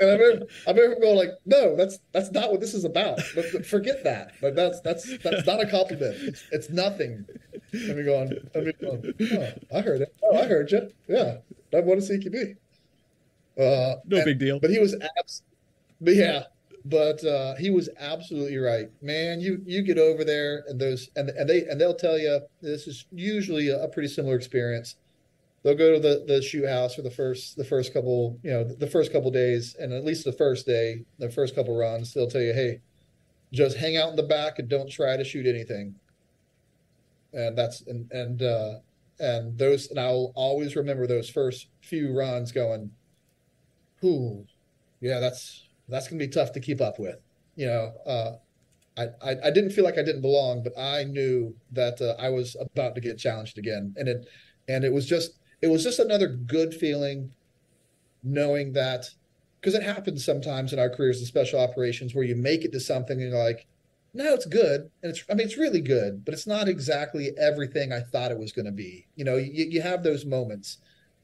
and I remember, I remember going like, no, that's that's not what this is about. But, forget that. But that's that's that's not a compliment. It's, it's nothing. Let me go on. Let me go on. Oh, I heard it. Oh, I heard you. Yeah, number one in CQB. Uh, no and, big deal. But he was abs- but yeah, but uh, he was absolutely right, man. You you get over there and those and and they and they'll tell you this is usually a, pretty similar experience. They'll go to the the shoot house for the first the first couple you know the first couple days and at least the first day the first couple runs they'll tell you hey just hang out in the back and don't try to shoot anything. And that's and and uh, and those and I'll always remember those first few runs going, "Whoo, yeah, that's that's going to be tough to keep up with. You know, uh, I, I, I didn't feel like I didn't belong, but I knew that uh, I was about to get challenged again, and it and it was just it was just another good feeling, knowing that because it happens sometimes in our careers in special operations where you make it to something and you're like, no, it's good, and it's I mean it's really good, but it's not exactly everything I thought it was going to be. You know, you, you have those moments.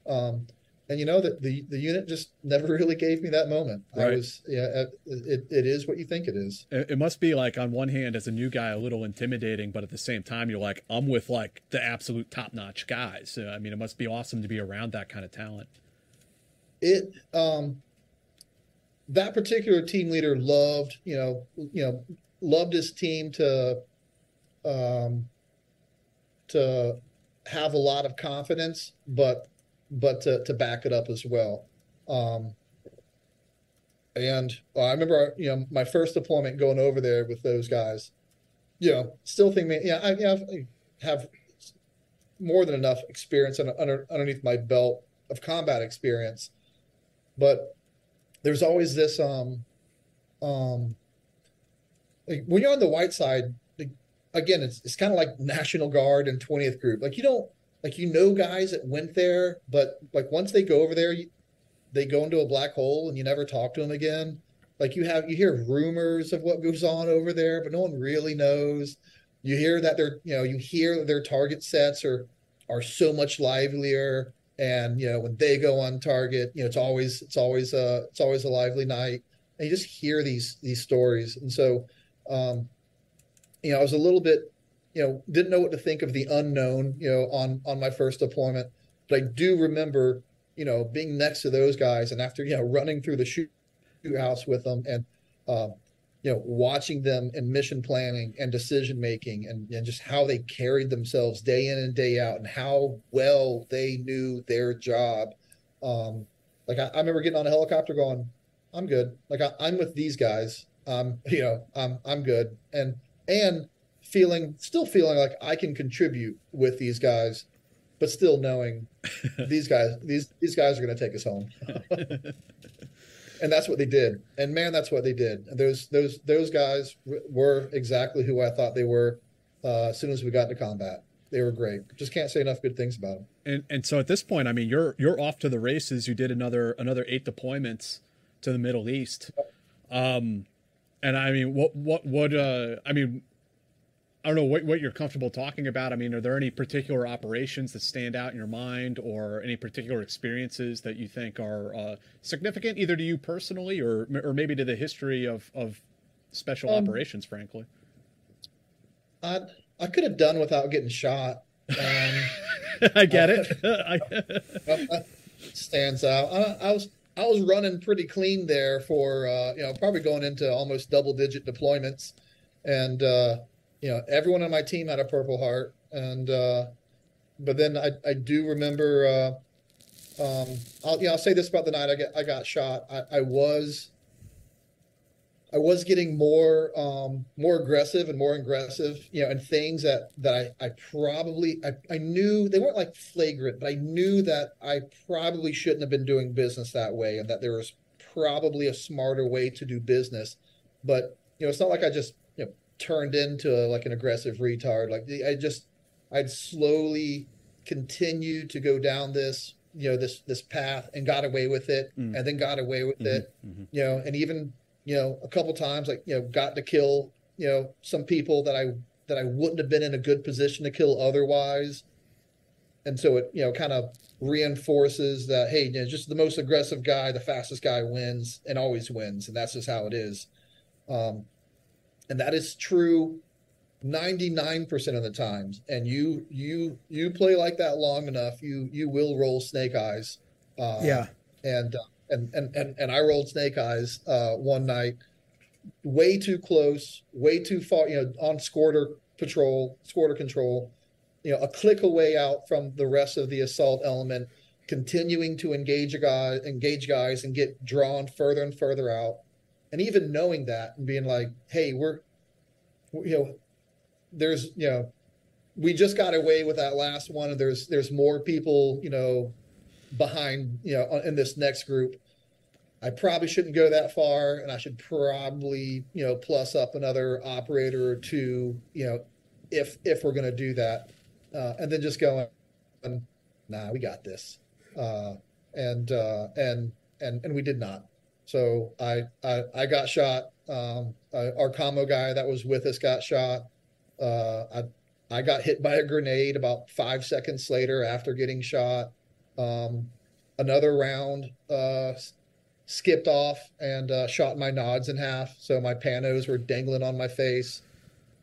Um, and you know that the the unit just never (laughs) really gave me that moment. Right. I was yeah, it, it is what you think it is. It must be like on one hand as a new guy a little intimidating, but at the same time you're like I'm with like the absolute top notch guys. I mean, it must be awesome to be around that kind of talent. It um that particular team leader loved you know you know loved his team to um to have a lot of confidence, but but to, to back it up as well. Um, and I remember, you know, my first deployment going over there with those guys. You know, still think, yeah, I, yeah, I have more than enough experience under, underneath my belt of combat experience, but there's always this um um like when you're on the white side like, again it's, it's kind of like national guard and 20th group like you don't like you know guys that went there, but like once they go over there, they go into a black hole and you never talk to them again. Like you have you hear rumors of what goes on over there, but no one really knows. You hear that they're you know you hear their target sets are are so much livelier, and you know when they go on target, you know it's always it's always a it's always a lively night, and you just hear these these stories, and so um, you know I was a little bit you know, didn't know what to think of the unknown, you know, on on my first deployment. But I do remember you know, being next to those guys, and after you know running through the shoot house with them, and um, you know, watching them in mission planning and decision making, and, and just how they carried themselves day in and day out, and how well they knew their job. Um, like I, I remember getting on a helicopter going, "I'm good." Like I, I'm with these guys. Um, (laughs) you know, I'm I'm good, and and feeling still feeling like I can contribute with these guys, but still knowing (laughs) these guys these these guys are going to take us home. (laughs) and that's what they did. And man, that's what they did. And those those those guys were exactly who I thought they were uh, as soon as we got into combat. They were great. Just can't say enough good things about them. And and so at this point, I mean, you're you're off to the races. You did another another eight deployments to the Middle East. Um, and I mean, what what what uh, I mean, I don't know what, what you're comfortable talking about. I mean, are there any particular operations that stand out in your mind or any particular experiences that you think are uh, significant either to you personally or, or maybe to the history of, of special um, operations, frankly? I, I could have done without getting shot. Um, (laughs) I get it. (laughs) (laughs) stands out. I, I, was I was running pretty clean there for uh, you know probably going into almost double digit deployments, and uh, you know, everyone on my team had a Purple Heart, and uh, but then I, I do remember. Uh, um, I'll you know I'll say this about the night I got I got shot. I, I was I was getting more um, more aggressive and more aggressive, you know, and things that that I, I probably I, I knew they weren't like flagrant, but I knew that I probably shouldn't have been doing business that way, and that there was probably a smarter way to do business. But you know, it's not like I just turned into a, like an aggressive retard. Like I just, I'd slowly continue to go down this, you know, this this path and got away with it, mm. and then got away with mm-hmm. it, mm-hmm. you know, and even you know a couple times like you know got to kill you know some people that I that I wouldn't have been in a good position to kill otherwise, and so it you know kind of reinforces that hey, you know, just the most aggressive guy, the fastest guy wins and always wins, and that's just how it is. Um, and that is true 99% of the times. And you you you play like that long enough you you will roll snake eyes uh, yeah. and, uh, and and and and i rolled snake eyes uh, one night way too close way too far you know on squirter patrol squirter control you know a click away out from the rest of the assault element continuing to engage a guy engage guys and get drawn further and further out and even knowing that and being like, hey, we're, you know, there's, you know, we just got away with that last one, and there's there's more people, you know, behind, you know, in this next group. I probably shouldn't go that far, and I should probably, you know, plus up another operator or two, you know, if if we're going to do that, uh, and then just going, nah, we got this, uh, and uh, and and and we did not. So I I, I got shot. Um, our commo guy that was with us got shot. Uh, I I got hit by a grenade about five seconds later after getting shot. Um, another round uh, skipped off and uh, shot my nods in half, so my panos were dangling on my face.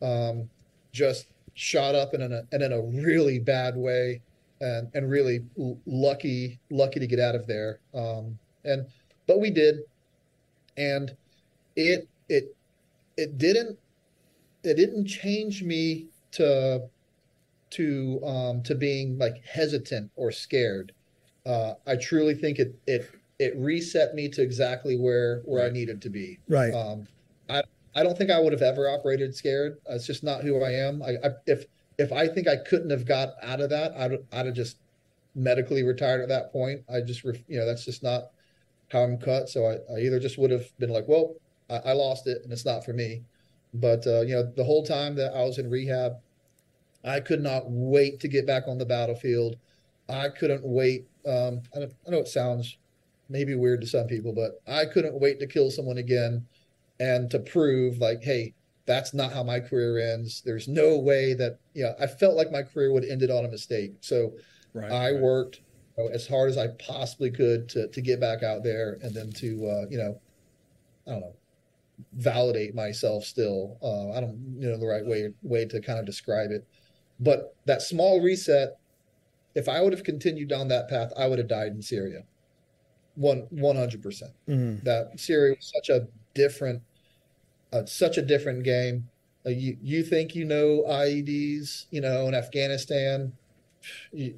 Um, just shot up in a and in a really bad way, and and really lucky lucky to get out of there. Um, and but we did and it it it didn't it didn't change me to to um to being like hesitant or scared. Uh i truly think it it it reset me to exactly where where right. i needed to be. Right. Um i i don't think i would have ever operated scared. Uh, it's just not who i am. I, I if if i think i couldn't have got out of that i'd, I'd have just medically retired at that point. I just you know that's just not how I'm cut. So I, I either just would have been like, well, I, I, lost it and it's not for me. But, uh, you know, the whole time that I was in rehab, I could not wait to get back on the battlefield. I couldn't wait. Um, I, I know it sounds maybe weird to some people, but I couldn't wait to kill someone again and to prove like, hey, that's not how my career ends. There's no way that, you know, I felt like my career would ended on a mistake. So right, I right. worked know, as hard as I possibly could to to get back out there and then to uh, you know, I don't know, validate myself. Still, uh, I don't you know the right way way to kind of describe it, but that small reset, if I would have continued down that path, I would have died in Syria. One one hundred percent. Mhm. That Syria was such a different, uh, such a different game. Uh, you you think you know IEDs, you know, in Afghanistan. You,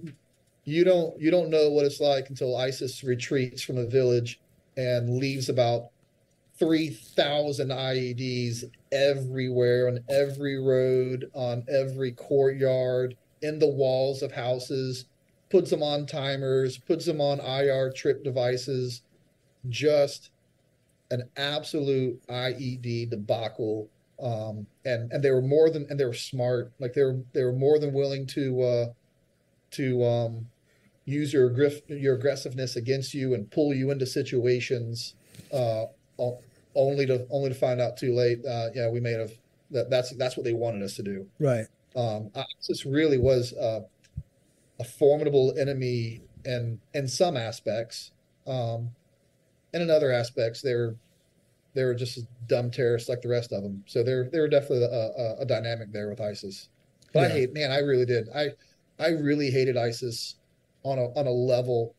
you don't you don't know what it's like until ISIS retreats from a village and leaves about 3,000 IEDs everywhere on every road, on every courtyard, in the walls of houses, puts them on timers, puts them on IR trip devices. Just an absolute IED debacle. Um, and and they were more than and they were smart. Like they were they were more than willing to uh, to um, use your your aggressiveness against you and pull you into situations uh, only to only to find out too late. Uh, yeah, we may have that. That's that's what they wanted us to do. Right. Um, ISIS really was uh, a formidable enemy in in some aspects, um, and in other aspects, they're they're just dumb terrorists like the rest of them. So they're they're definitely a, a, a dynamic there with ISIS. But I hate, man, I really did. I I really hated ISIS on a on a level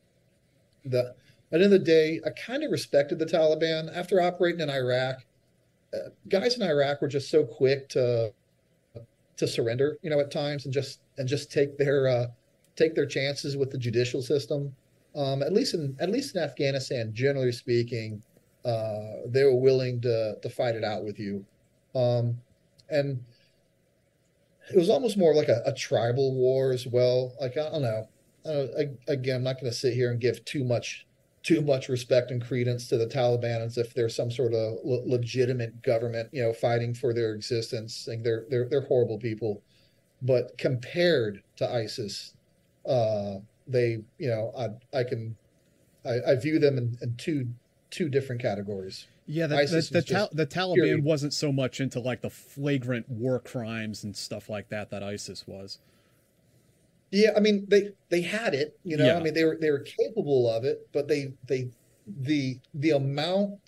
that at the end of the day, I kind of respected the Taliban after operating in Iraq. Uh, guys in Iraq were just so quick to to surrender, you know, at times and just and just take their uh, take their chances with the judicial system. Um, at least in at least in Afghanistan, generally speaking, uh, they were willing to to fight it out with you, um, and it was almost more like a, a tribal war as well. Like I don't know. Uh, I, again, I'm not going to sit here and give too much too much respect and credence to the Taliban as if they're some sort of le- legitimate government, you know, fighting for their existence. Like they're they're they're horrible people, but compared to ISIS, uh, they you know I I can I, I view them in, in two two different categories. Yeah, the, ISIS the, the, Tal- the Taliban purely- wasn't so much into like the flagrant war crimes and stuff like that that ISIS was. Yeah, I mean they they had it, you know. Yeah. I mean they were they were capable of it, but they they the the amount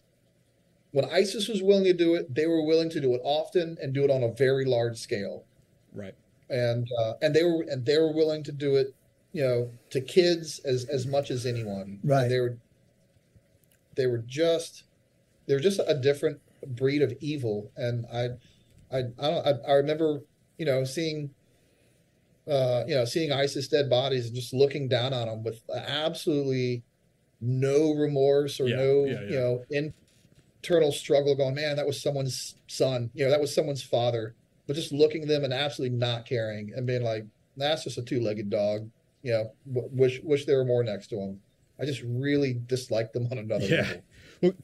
when ISIS was willing to do it, they were willing to do it often and do it on a very large scale. Right. And uh, and they were and they were willing to do it, you know, to kids as as much as anyone. And Right. they were they were just they were just a different breed of evil, and I I I don't I, I remember you know seeing uh, you know, seeing ISIS dead bodies and just looking down on them with absolutely no remorse or Yeah, no, yeah, you know, internal struggle going, man, that was someone's son, you know, that was someone's father. But just looking at them and absolutely not caring and being like, that's just a two legged dog, you know, w- wish, wish there were more next to him. I just really disliked them on another Yeah. level.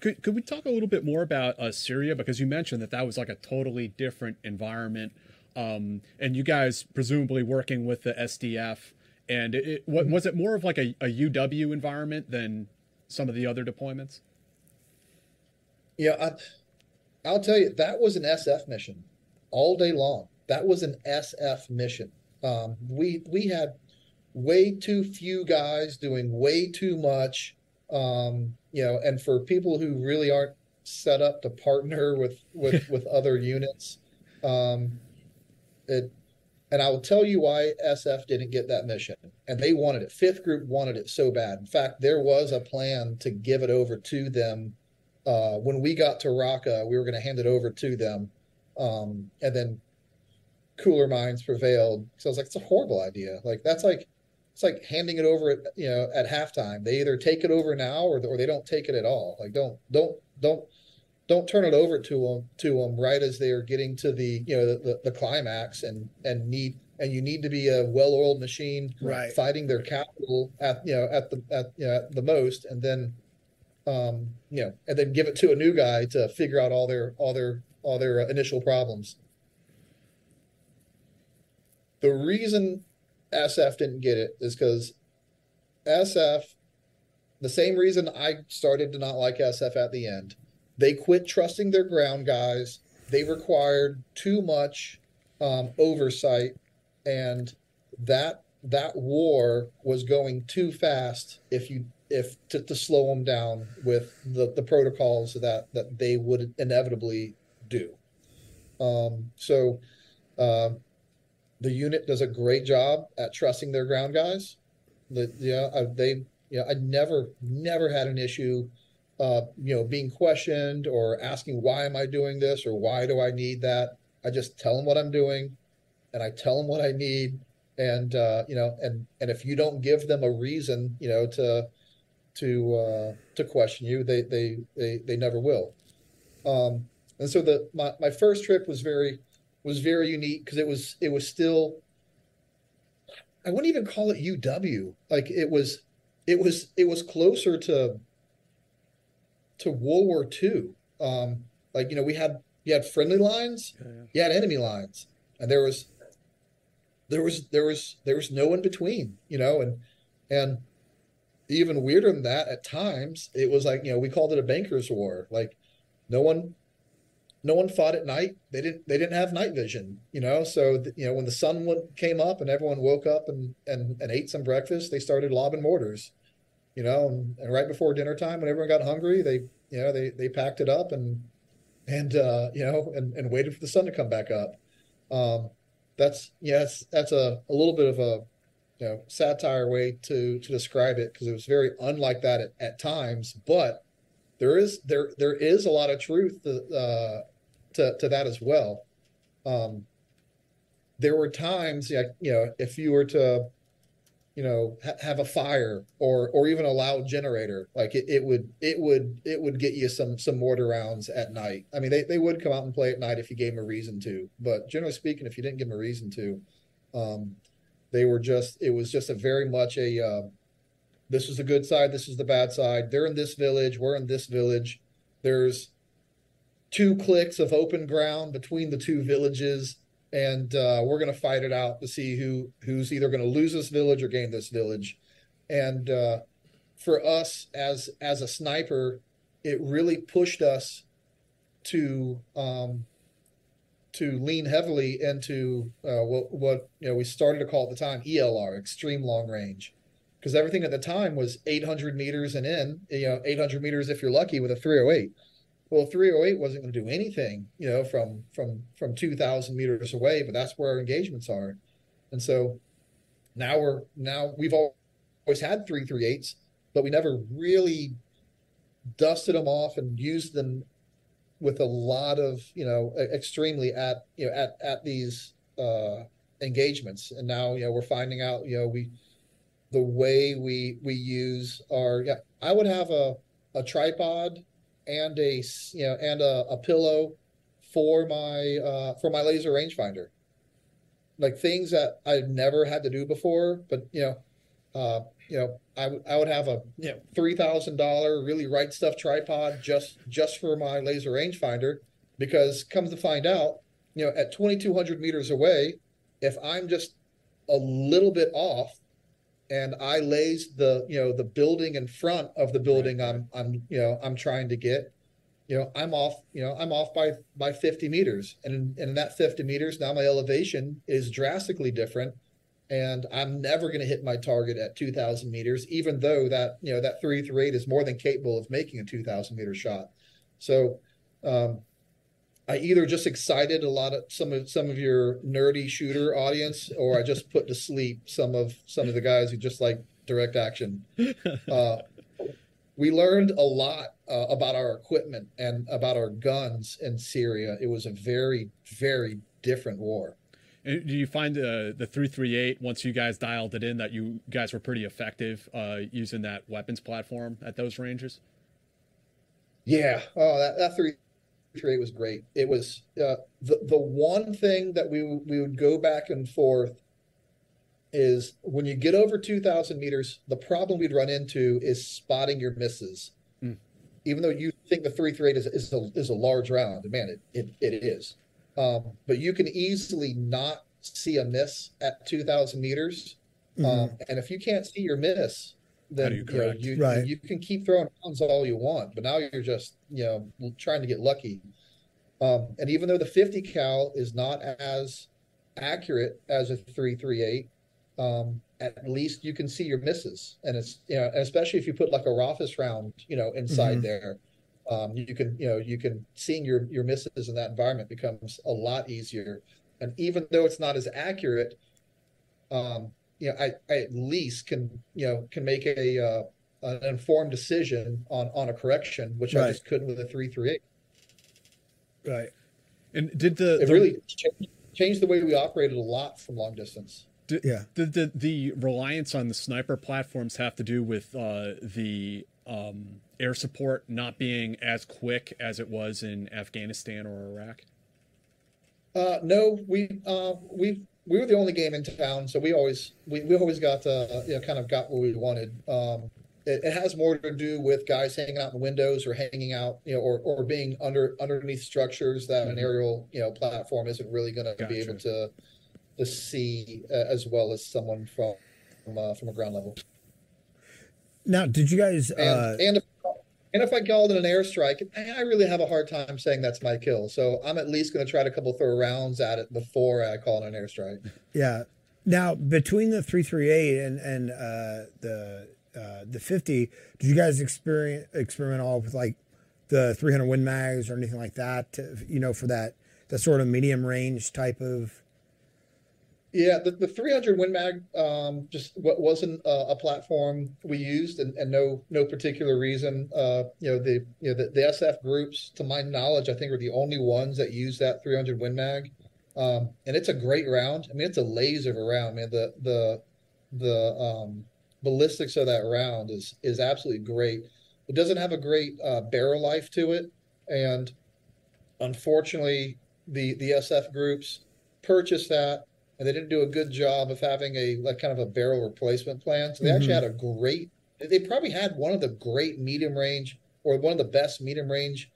Could, could we talk a little bit more about uh, Syria because you mentioned that that was like a totally different environment, um, and you guys presumably working with the SDF, and it, it, what, was it more of like a, a UW environment than some of the other deployments? Yeah, I, I'll tell you, that was an SF mission all day long. That was an SF mission. Um, we we had way too few guys doing way too much. Um, you know, and for people who really aren't set up to partner with with (laughs) with other units, um, it. And I will tell you why SF didn't get that mission. And they wanted it. Fifth group wanted it so bad. In fact, there was a plan to give it over to them uh, when we got to Raqqa, we were going to hand it over to them, um, and then cooler minds prevailed. So I was like, it's a horrible idea. Like that's like it's like handing it over at you know at halftime. They either take it over now or or they don't take it at all. Like don't don't don't don't turn it over to them to them right as they are getting to the you know the, the, the climax and and need and you need to be a well-oiled machine Right. fighting their capital at you know at the at you know, at the most and then um, you know, and then give it to a new guy to figure out all their all their all their uh, initial problems. The reason SF didn't get it is because SF, the same reason I started to not like SF at the end, they quit trusting their ground guys. They required too much um, oversight, and that that war was going too fast. If you if to, to slow them down with the, the protocols that that they would inevitably do. Um, so uh, the unit does a great job at trusting their ground guys. the yeah they yeah I never never had an issue, uh, you know, being questioned or asking why am I doing this or why do I need that. I just tell them what I'm doing, and I tell them what I need, and uh, you know, and and if you don't give them a reason, you know, to to uh, to question you, they they they they never will. Um, and so the my, my first trip was very was very unique because it was it was still I wouldn't even call it UW. Like it was it was it was closer to to World War II. Um, like you know we had you had friendly lines, yeah, yeah. you had enemy lines, and there was there was there was there was no in between. You know, and and even weirder than that at times it was like you know we called it a bankers war. Like no one no one fought at night. They didn't. They didn't have night vision, you know. So you know, when the sun went, came up and everyone woke up and, and and ate some breakfast, they started lobbing mortars, you know. And, and right before dinner time, when everyone got hungry, they you know they they packed it up and and uh, you know and, and waited for the sun to come back up. Um, that's yes, that's a, a little bit of a you know satire way to to describe it because it was very unlike that at, at times, but there is there there is a lot of truth uh, to to that as well. Um, there were times, you know, if you were to, you know, ha- have a fire or or even a loud generator, like it, it would it would it would get you some some mortar rounds at night. I mean, they they would come out and play at night if you gave them a reason to, but generally speaking, if you didn't give them a reason to, um, they were just it was just a very much a uh, this is the good side, this is the bad side. They're in this village, we're in this village. There's two clicks of open ground between the two villages, and uh, we're going to fight it out to see who who's either going to lose this village or gain this village. And uh, for us as as a sniper, it really pushed us to um, to lean heavily into uh, what what you know we started to call at the time ELR, extreme long range because everything at the time was 800 meters and in, you know, 800 meters if you're lucky with a 308. Well, 308 wasn't going to do anything, you know, from from from 2,000 meters away, but that's where our engagements are, and so now we're now we've always had 338s, but we never really dusted them off and used them with a lot of you know extremely at you know at at these uh, engagements, and now you know we're finding out you know we the way we we use our yeah i would have a a tripod and a you know and a, a pillow for my uh for my laser rangefinder. Like things that i've never had to do before but you know uh you know I, would have a you know three thousand dollar really right stuff tripod just just for my laser rangefinder because comes to find out you know at 2200 meters away if i'm just a little bit off and I lays the you know the building in front of the building I'm I'm you know I'm trying to get. You know I'm off you know I'm off by by 50 meters. And in, and in that 50 meters now my elevation is drastically different. And I'm never going to hit my target at 2000 meters even though that you know that 338 is more than capable of making a 2000 meter shot. So um, I either just excited a lot of some of some of your nerdy shooter audience, or I just put to sleep some of some of the guys who just like direct action. (laughs) Uh, we learned a lot uh, about our equipment and about our guns in Syria. It was a very very different war. And do you find uh, the 338 once you guys dialed it in that you guys were pretty effective uh, using that weapons platform at those ranges? Yeah, oh that that three trade was great. It was uh, the the one thing that we we would go back and forth is when you get over 2,000 meters, the problem we'd run into is spotting your misses. Mm. Even though you think the 338 is, is, a, is a large round, man, it, it, it is. Um, but you can easily not see a miss at 2,000 meters. Mm-hmm. Um, and if you can't see your miss, then you, you, know, you, right. you, can keep throwing rounds all you want, but now you're just you know trying to get lucky. Um, and even though the 50 cal is not as accurate as a 338, um, at least you can see your misses, and it's you know especially if you put like a Raufoss round you know inside mm-hmm. there. Um, you can you know you can seeing your your misses in that environment becomes a lot easier and even though it's not as accurate um, you know, I, I at least can, you know, can make a uh, an informed decision on on a correction, which I just couldn't with a three three eight. Right. And did the It the- really cha- changed the way we operated a lot from long distance. Did, yeah. Did the, the reliance on the sniper platforms have to do with uh, the um, air support not being as quick as it was in Afghanistan or Iraq? Uh, no, we uh, we we were the only game in town, so we always we, we always got uh, you know kind of got what we wanted. Um, it, it has more to do with guys hanging out in windows or hanging out, you know, or, or being under underneath structures that an Mhm. aerial you know platform isn't really going to be able to to see uh, as well as someone from from, uh, from a ground level. Now, did you guys? And Uh, and and if I called it an airstrike, I really have a hard time saying that's my kill. So I'm at least going to try to couple throw rounds at it before I call it an airstrike. (laughs) Yeah. Now between the three three eight and and uh, the uh, the fifty, did you guys experience experiment all with like the three hundred Win Mags or anything like that? To, you know, for that that sort of medium range type of. Yeah, the, the 300 Win Mag um, just wasn't uh, a platform we used, and, and no no particular reason. Uh, you know the you know the, the SF groups, to my knowledge, I think are the only ones that use that 300 Win Mag, um, and it's a great round. I mean, it's a laser of a round, man. The the the um, ballistics of that round is is absolutely great. It doesn't have a great uh, barrel life to it, and unfortunately, the the SF groups purchased that and they didn't do a good job of having a like kind of a barrel replacement plan. So they actually Mhm. had a great. They probably had one of the great medium range or one of the best medium range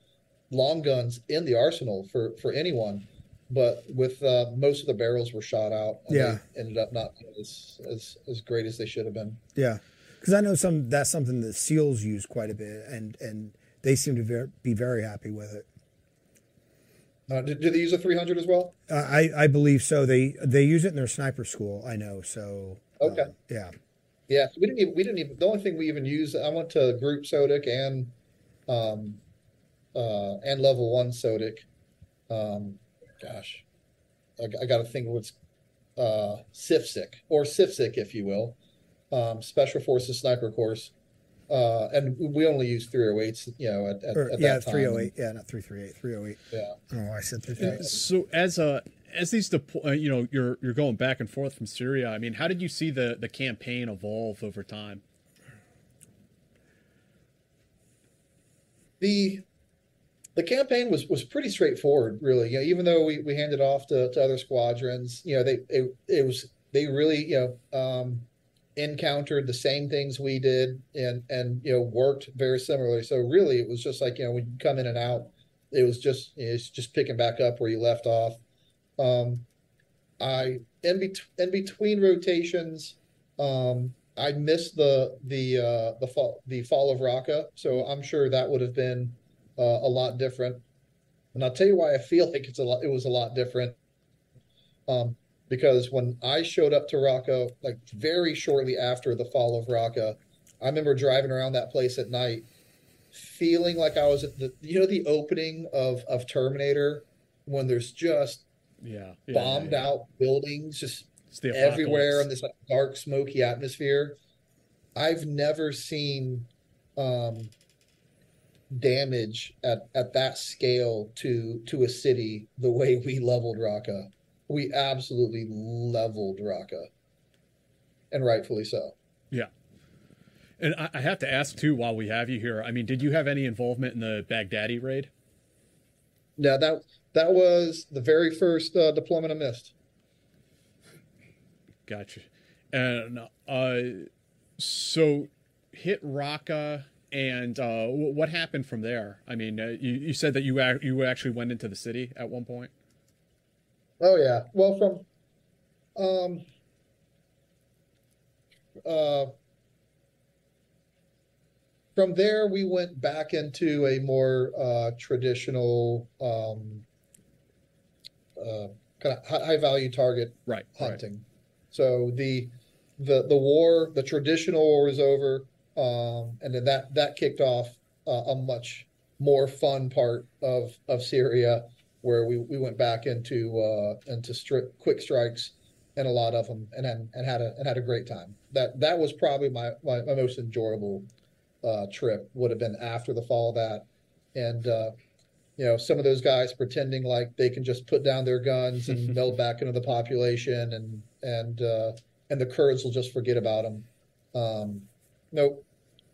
long guns in the arsenal for for anyone. But with uh, most of the barrels were shot out, and Yeah. ended up not as as as great as they should have been. Yeah, because I know some that's something that SEALs use quite a bit, and and they seem to be very happy with it. Uh, did, did they use a 300 as well? Uh, I I believe so. They they use it in their sniper school. I know. So Okay. um, yeah. Yeah, we didn't even we didn't even the only thing we even used I went to group SOTIC and um uh and level one SOTIC. Um gosh. I, I gotta think what's uh SIFSIC or SIFSIC if you will. Um Special Forces Sniper Course. Uh and we only used 308s, you know, at, at, Or, at yeah, that time. three oh eight. Yeah, not three three eight. Three oh eight. Yeah. I don't know why I said three three eight. So as a as these depo- uh, you know you're you're going back and forth from Syria. I mean, how did you see the the campaign evolve over time? the the campaign was was pretty straightforward really you know even though we, we handed off to, to other squadrons you know they it, it was they really you know um encountered the same things we did and and you know worked very similarly so really it was just like you know when you come in and out it was just you it's just picking back up where you left off um i in, bet- in between rotations um I missed the the uh, the fall the fall of Raqqa, so I'm sure that would have been uh, a lot different. And I'll tell you why I feel (laughs) like it's a lot. It was a lot different, um, because when I showed up to Raqqa, like very shortly after the fall of Raqqa, I remember driving around that place at night, feeling like I was at the you know the opening of of Terminator when there's just Yeah, yeah, bombed yeah. out buildings just everywhere in this like, dark, smoky atmosphere. I've never seen um, damage at, at that scale to to a city the way we leveled Raqqa. We absolutely leveled Raqqa, and rightfully so. Yeah. And I, I have to ask too, while we have you here, I mean, did you have any involvement in the Baghdadi raid? Yeah, that that was the very first uh, deployment I missed. Gotcha. And uh, so hit Raqqa, and uh, what happened from there? I mean, uh, you, you said that you ac- you actually went into the city at one point. Oh yeah. Well, from um uh from there we went back into a more uh traditional um uh kind of high value target right hunting. So the the the war, the traditional war was over um and then that that kicked off uh, a much more fun part of of Syria where we, we went back into uh, into quick strikes and a lot of them, and and, and had a and had a great time. That that was probably my my, my most enjoyable uh, trip. Would have been after the fall of that, and uh, you know some of those guys pretending like they can just put down their guns and (laughs) meld back into the population, and and uh, and the Kurds will just forget about them. Um, nope,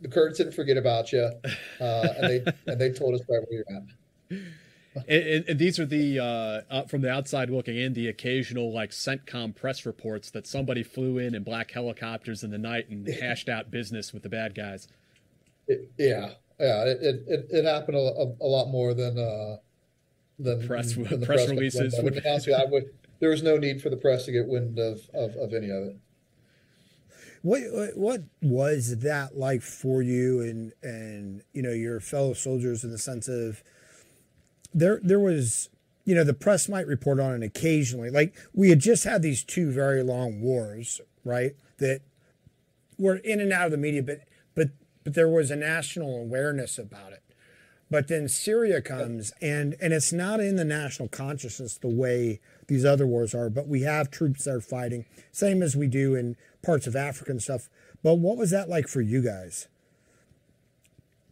the Kurds didn't forget about you, uh, and they and they told us right where you're at. And, and, and these are the uh, uh, from the outside looking in, the occasional like CENTCOM press reports that somebody flew in in black helicopters in the night and (laughs) hashed out business with the bad guys. It, yeah, yeah, it it, it, it happened a, a, a, lot more than uh, than press than the press, releases. Would, would, honestly, I would, there was no need for the press to get wind of, of, of any of it. What what was that like for you and and you know your fellow soldiers in the sense of there there was you know the press might report on it occasionally. Like we had just had these two very long wars right that were in and out of the media but but but there was a national awareness about it. But then Syria comes and and it's not in the national consciousness the way these other wars are but we have troops that are fighting same as we do in parts of Africa and stuff. But what was that like for you guys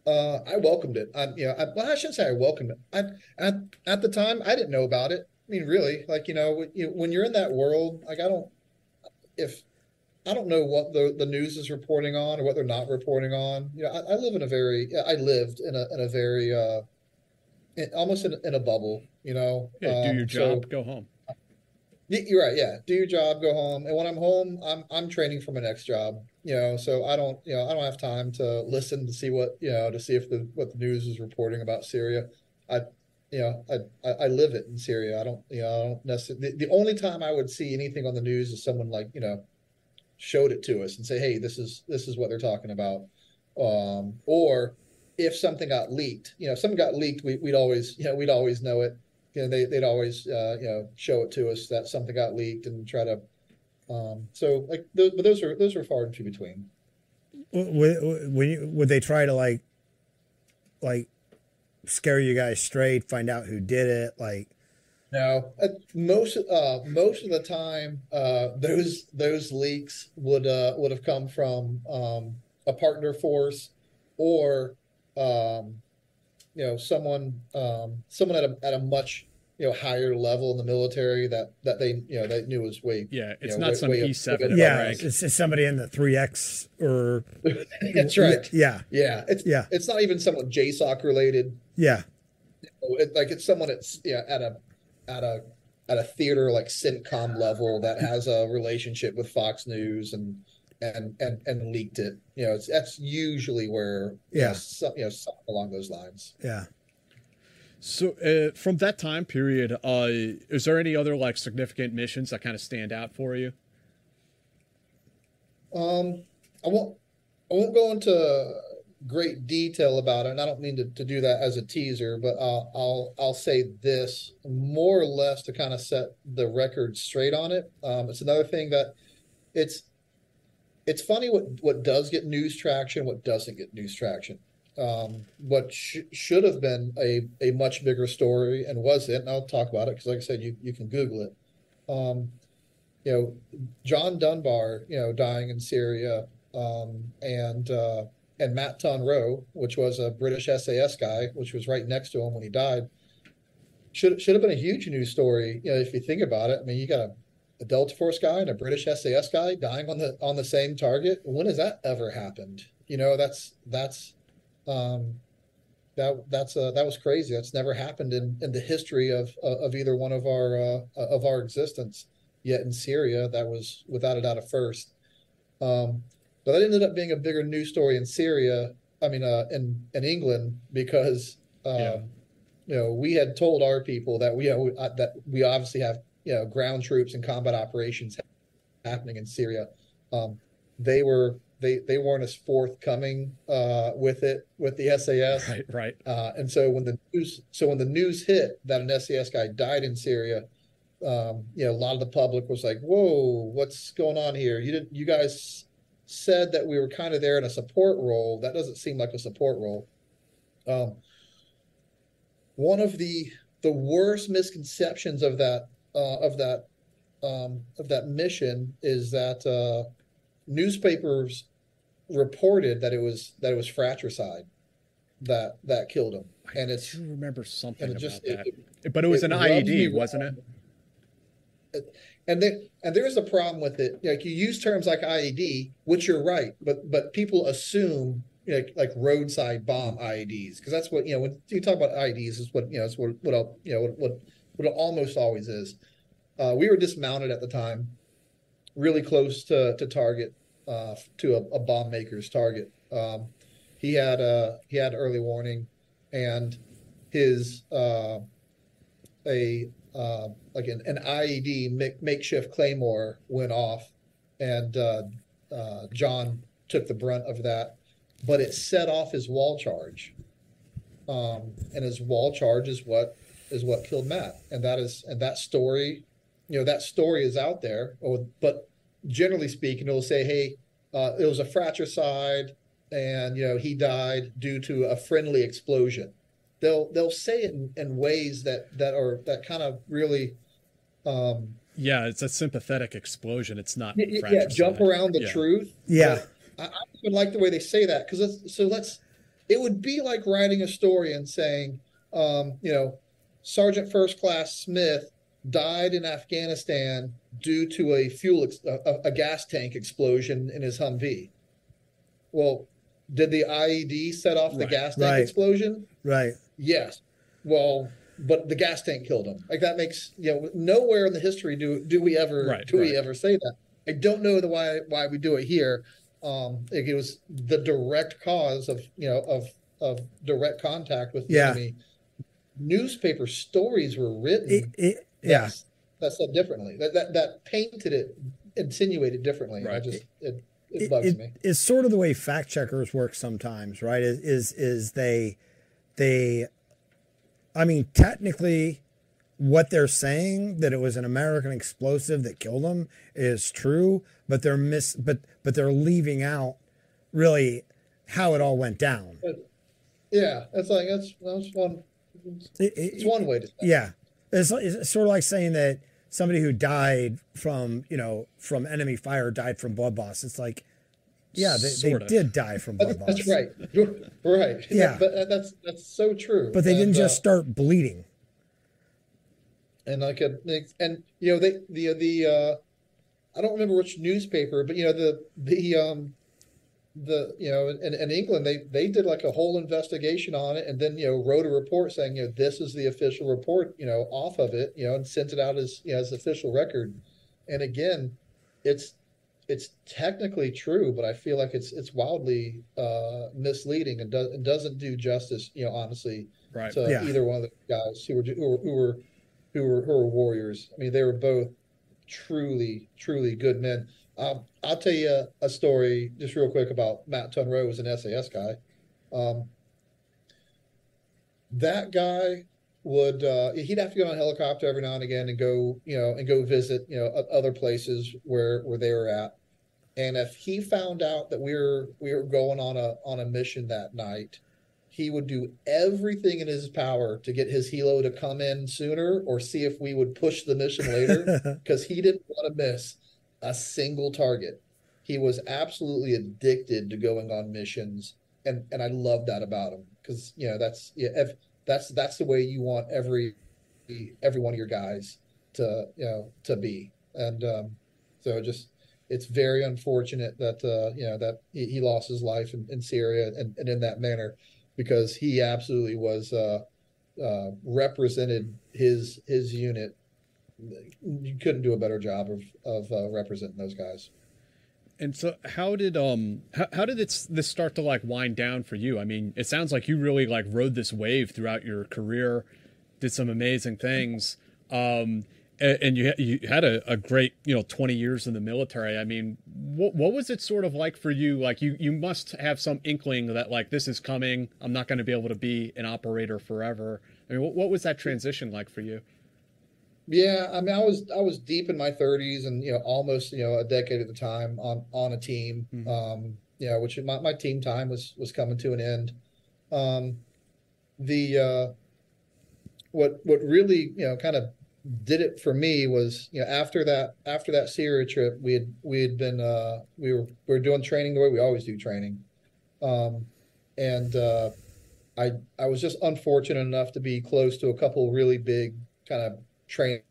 uh, I welcomed it. I, you know, I, well, I shouldn't say I welcomed it. I, at at the time, I didn't know about it. I mean, really, like you know, when, you, when you're in that world, like I don't, if I don't know what the the news is reporting on or what they're not reporting on. You know, I, I live in a very, I lived in a in a very, uh, in, almost in, in a bubble. You know, yeah, do your um, job, so, go home. You're right. Yeah, do your job, go home, and when I'm home, I'm I'm training for my next job. You know, so I don't you know I don't have time to listen to see what you know to see if the what the news is reporting about Syria. I you know I I, live it in Syria. I don't you know I don't necessarily. The, the only time I would see anything on the news is someone like you know showed it to us and say, hey, this is this is what they're talking about, um, or if something got leaked, you know, if something got leaked, we, would always you know we'd always know it you know, they, they'd always, uh, you know, show it to us that something got leaked and try to, um, so like, those, but those are, those are far and few between. Would, when you, would they try to like, like scare you guys straight, find out who did it? Like, no, uh, most uh, most of the time, uh, those those leaks would uh, would have come from um, a partner force, or um, you know someone um, someone at a at a much you know higher level in the military that that they you know they knew was way yeah it's you know, not way, some E seven yeah it's, it's somebody in the three X or (laughs) that's right. Yeah yeah. It's yeah. it's not even someone JSOC related. Yeah. It, like it's someone that's yeah at a at a at a theater like CENTCOM level that has a relationship with Fox News and and and and leaked it. You know, it's that's usually where yeah, you know, some, you know something along those lines. Yeah. So uh, from that time period, uh, is there any other like significant missions that kind of stand out for you? Um, I won't I won't go into great detail about it, and I don't mean to, to do that as a teaser, but I'll I'll I'll say this more or less to kind of set the record straight on it. Um, it's another thing that it's it's funny what what does get news traction, what doesn't get news traction. Um, what sh- should have been a, a much bigger story and wasn't, and I'll talk about it because, like I said, you, you can Google it. Um, you know, John Dunbar, you know, dying in Syria, um, and uh, and Matt Tonroe, which was a British SAS guy, which was right next to him when he died, should should have been a huge news story. You know, if you think about it, I mean, you got a a Delta Force guy and a British SAS guy dying on the on the same target. When has that ever happened? You know, that's that's um, that that's uh, that was crazy. That's never happened in, in the history of of either one of our uh, of our existence. Yet in Syria, that was without a doubt a first. Um, but that ended up being a bigger news story in Syria. I mean, uh, in in England because um, yeah. you know we had told our people that we you know, uh, that we obviously have you know ground troops and combat operations happening in Syria. Um, they were they they weren't as forthcoming uh, with it with the SAS. Right, right. Uh, and so when the news so when the news hit that an SAS guy died in Syria, um, you know a lot of the public was like, "Whoa, what's going on here? You didn't you guys said that we were kind of there in a support role. That doesn't seem like a support role." Um, one of the the worst misconceptions of that uh, of that um, of that mission is that uh, newspapers reported that it was that it was fratricide that that killed him, and it's I remember something about it just- that. it- but it was it an IED, wasn't it? and there and there is a problem with it. Like you use terms like IED, which you're right, but but people assume you know, like roadside bomb IEDs because that's what you know when you talk about IEDs is what you know it's what what you know what what, what it almost always is. Uh, we were dismounted at the time, really close to to target uh, to a, a bomb maker's target. Um, he had uh, he had early warning, and his uh, a uh, like an, an IED make, makeshift claymore went off, and uh, uh, John took the brunt of that. But it set off his wall charge, um, and his wall charge is what is what killed Matt, and that is and that story, you know, that story is out there. Or, but generally speaking, it'll say, hey, uh, it was a fratricide, and you know he died due to a friendly explosion they'll they'll say it in, in ways that that are that kind of really um Yeah, it's a sympathetic explosion. It's not. y- y- yeah jump around the Yeah. truth Yeah. I, I even like the way they say that because so let's it would be like writing a story and saying um you know sergeant first class smith died in afghanistan due to a fuel ex- a, a- gas tank explosion in his humvee well did the ied set off the Right. gas tank Right. explosion Right. Yes. Well, but the gas tank killed him. Like that makes you know nowhere in the history do do we ever Right, do we ever say that. I don't know the why why we do it here. Um, like it was the direct cause of you know of of direct contact with the Yeah. enemy. Newspaper stories were written. It, it, yeah. that's, that's said differently. That, that that painted it, insinuated differently. I just it it, it, bugs it- me. it's sort of the way fact checkers work sometimes, right? Is is is they they I mean, technically what they're saying that it was an American explosive that killed him is true, but they're miss but but they're leaving out really how it all went down. But, yeah, that's like that's that's one. It- It's one way to say. Yeah, it's, it's sort of like saying that somebody who died from you know from enemy fire died from blood loss. It's like, yeah, they, they of. did die from blood loss. That's right. Right. (laughs) Yeah. But that's that's so true. But they didn't just uh, start bleeding. and like a and you know they the the uh I don't remember which newspaper, but you know the the um the you know in, in England they they did like a whole investigation on it and then you know wrote a report saying you know this is the official report you know off of it you know and sent it out as you know as official record and again it's it's technically true but I feel like it's it's wildly uh misleading and, does, and doesn't do justice you know honestly Right. to Yeah. either one of the guys who were who were who were who were, who were warriors. I mean, they were both truly, truly good men. Um, I'll tell you a, a story just real quick about Matt Tonroe, was an SAS guy. Um, that guy would uh, he'd have to go on a helicopter every now and again and go you know and go visit you know other places where where they were at. And if he found out that we were we were going on a on a mission that night, he would do everything in his power to get his helo to come in sooner or see if we would push the mission later (laughs) because he didn't want to miss a single target. He was absolutely addicted to going on missions, and and I love that about him because you know that's yeah, if that's that's the way you want every every one of your guys to you know to be, and um, so just it's very unfortunate that uh, you know that he, he lost his life in, in Syria and, and in that manner because he absolutely was uh, uh, represented his his unit. You couldn't do a better job of of uh, representing those guys. And so, how did um how, how did this this start to like wind down for you? I mean, it sounds like you really like rode this wave throughout your career, did some amazing things, um, and, and you you had a, a great you know twenty years in the military. I mean, what what was it sort of like for you? Like you you must have some inkling that like this is coming. I'm not going to be able to be an operator forever. I mean, what what was that transition like for you? Yeah, I mean, I was I was deep in my 30s and you know almost you know a decade at the time on on a team. Um, you know, which my, my team time was was coming to an end. Um, the uh, what what really you know kind of did it for me was you know after that after that Syria trip we had we had been uh, we were we were doing training the way we always do training, um, and uh, I I was just unfortunate enough to be close to a couple really big kind of training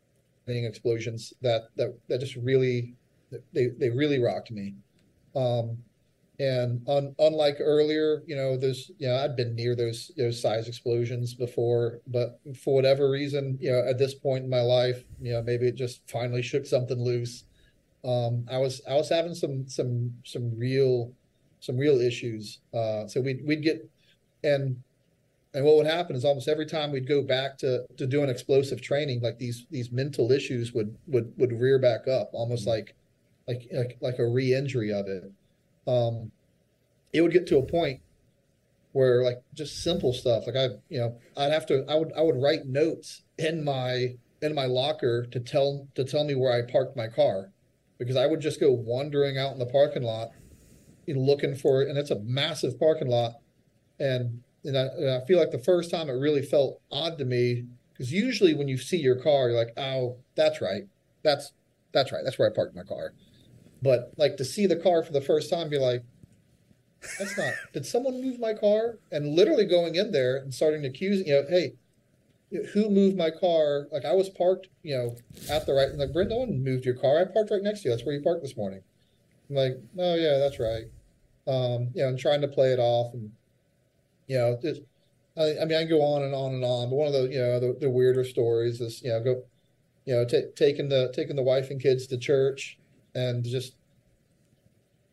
explosions that that that just really they they really rocked me. Um, and un, unlike earlier, you know, those, you know, I'd been near those those size explosions before, but for whatever reason, you know, at this point in my life, you know, maybe it just finally shook something loose. Um, I was I was having some some some real some real issues. Uh, so we'd we'd get and and what would happen is almost every time we'd go back to to doing explosive training, like these these mental issues would would would rear back up, almost like like like like a re-injury of it. Um, it would get to a point where like just simple stuff like i you know i'd have to i would i would write notes in my in my locker to tell to tell me where i parked my car. Because i would just go wandering out in the parking lot you know, looking for and it's a massive parking lot and and I, and I feel like the first time it really felt odd to me because usually when you see your car you're like oh that's right that's that's right that's where i parked my car but like to see the car for the first time, be like, that's not. (laughs) did someone move my car? And literally going in there and starting to accuse, you know, hey, who moved my car? Like I was parked, you know, at the right. Like Brent, no one moved your car. I parked right next to you. That's where you parked this morning. I'm like, oh yeah, that's right. Um, you know, and trying to play it off, and you know, just, I, I mean, I go on and on and on. But one of the, you know, the, the weirder stories is, you know, go, you know, t- taking the taking the wife and kids to church, and just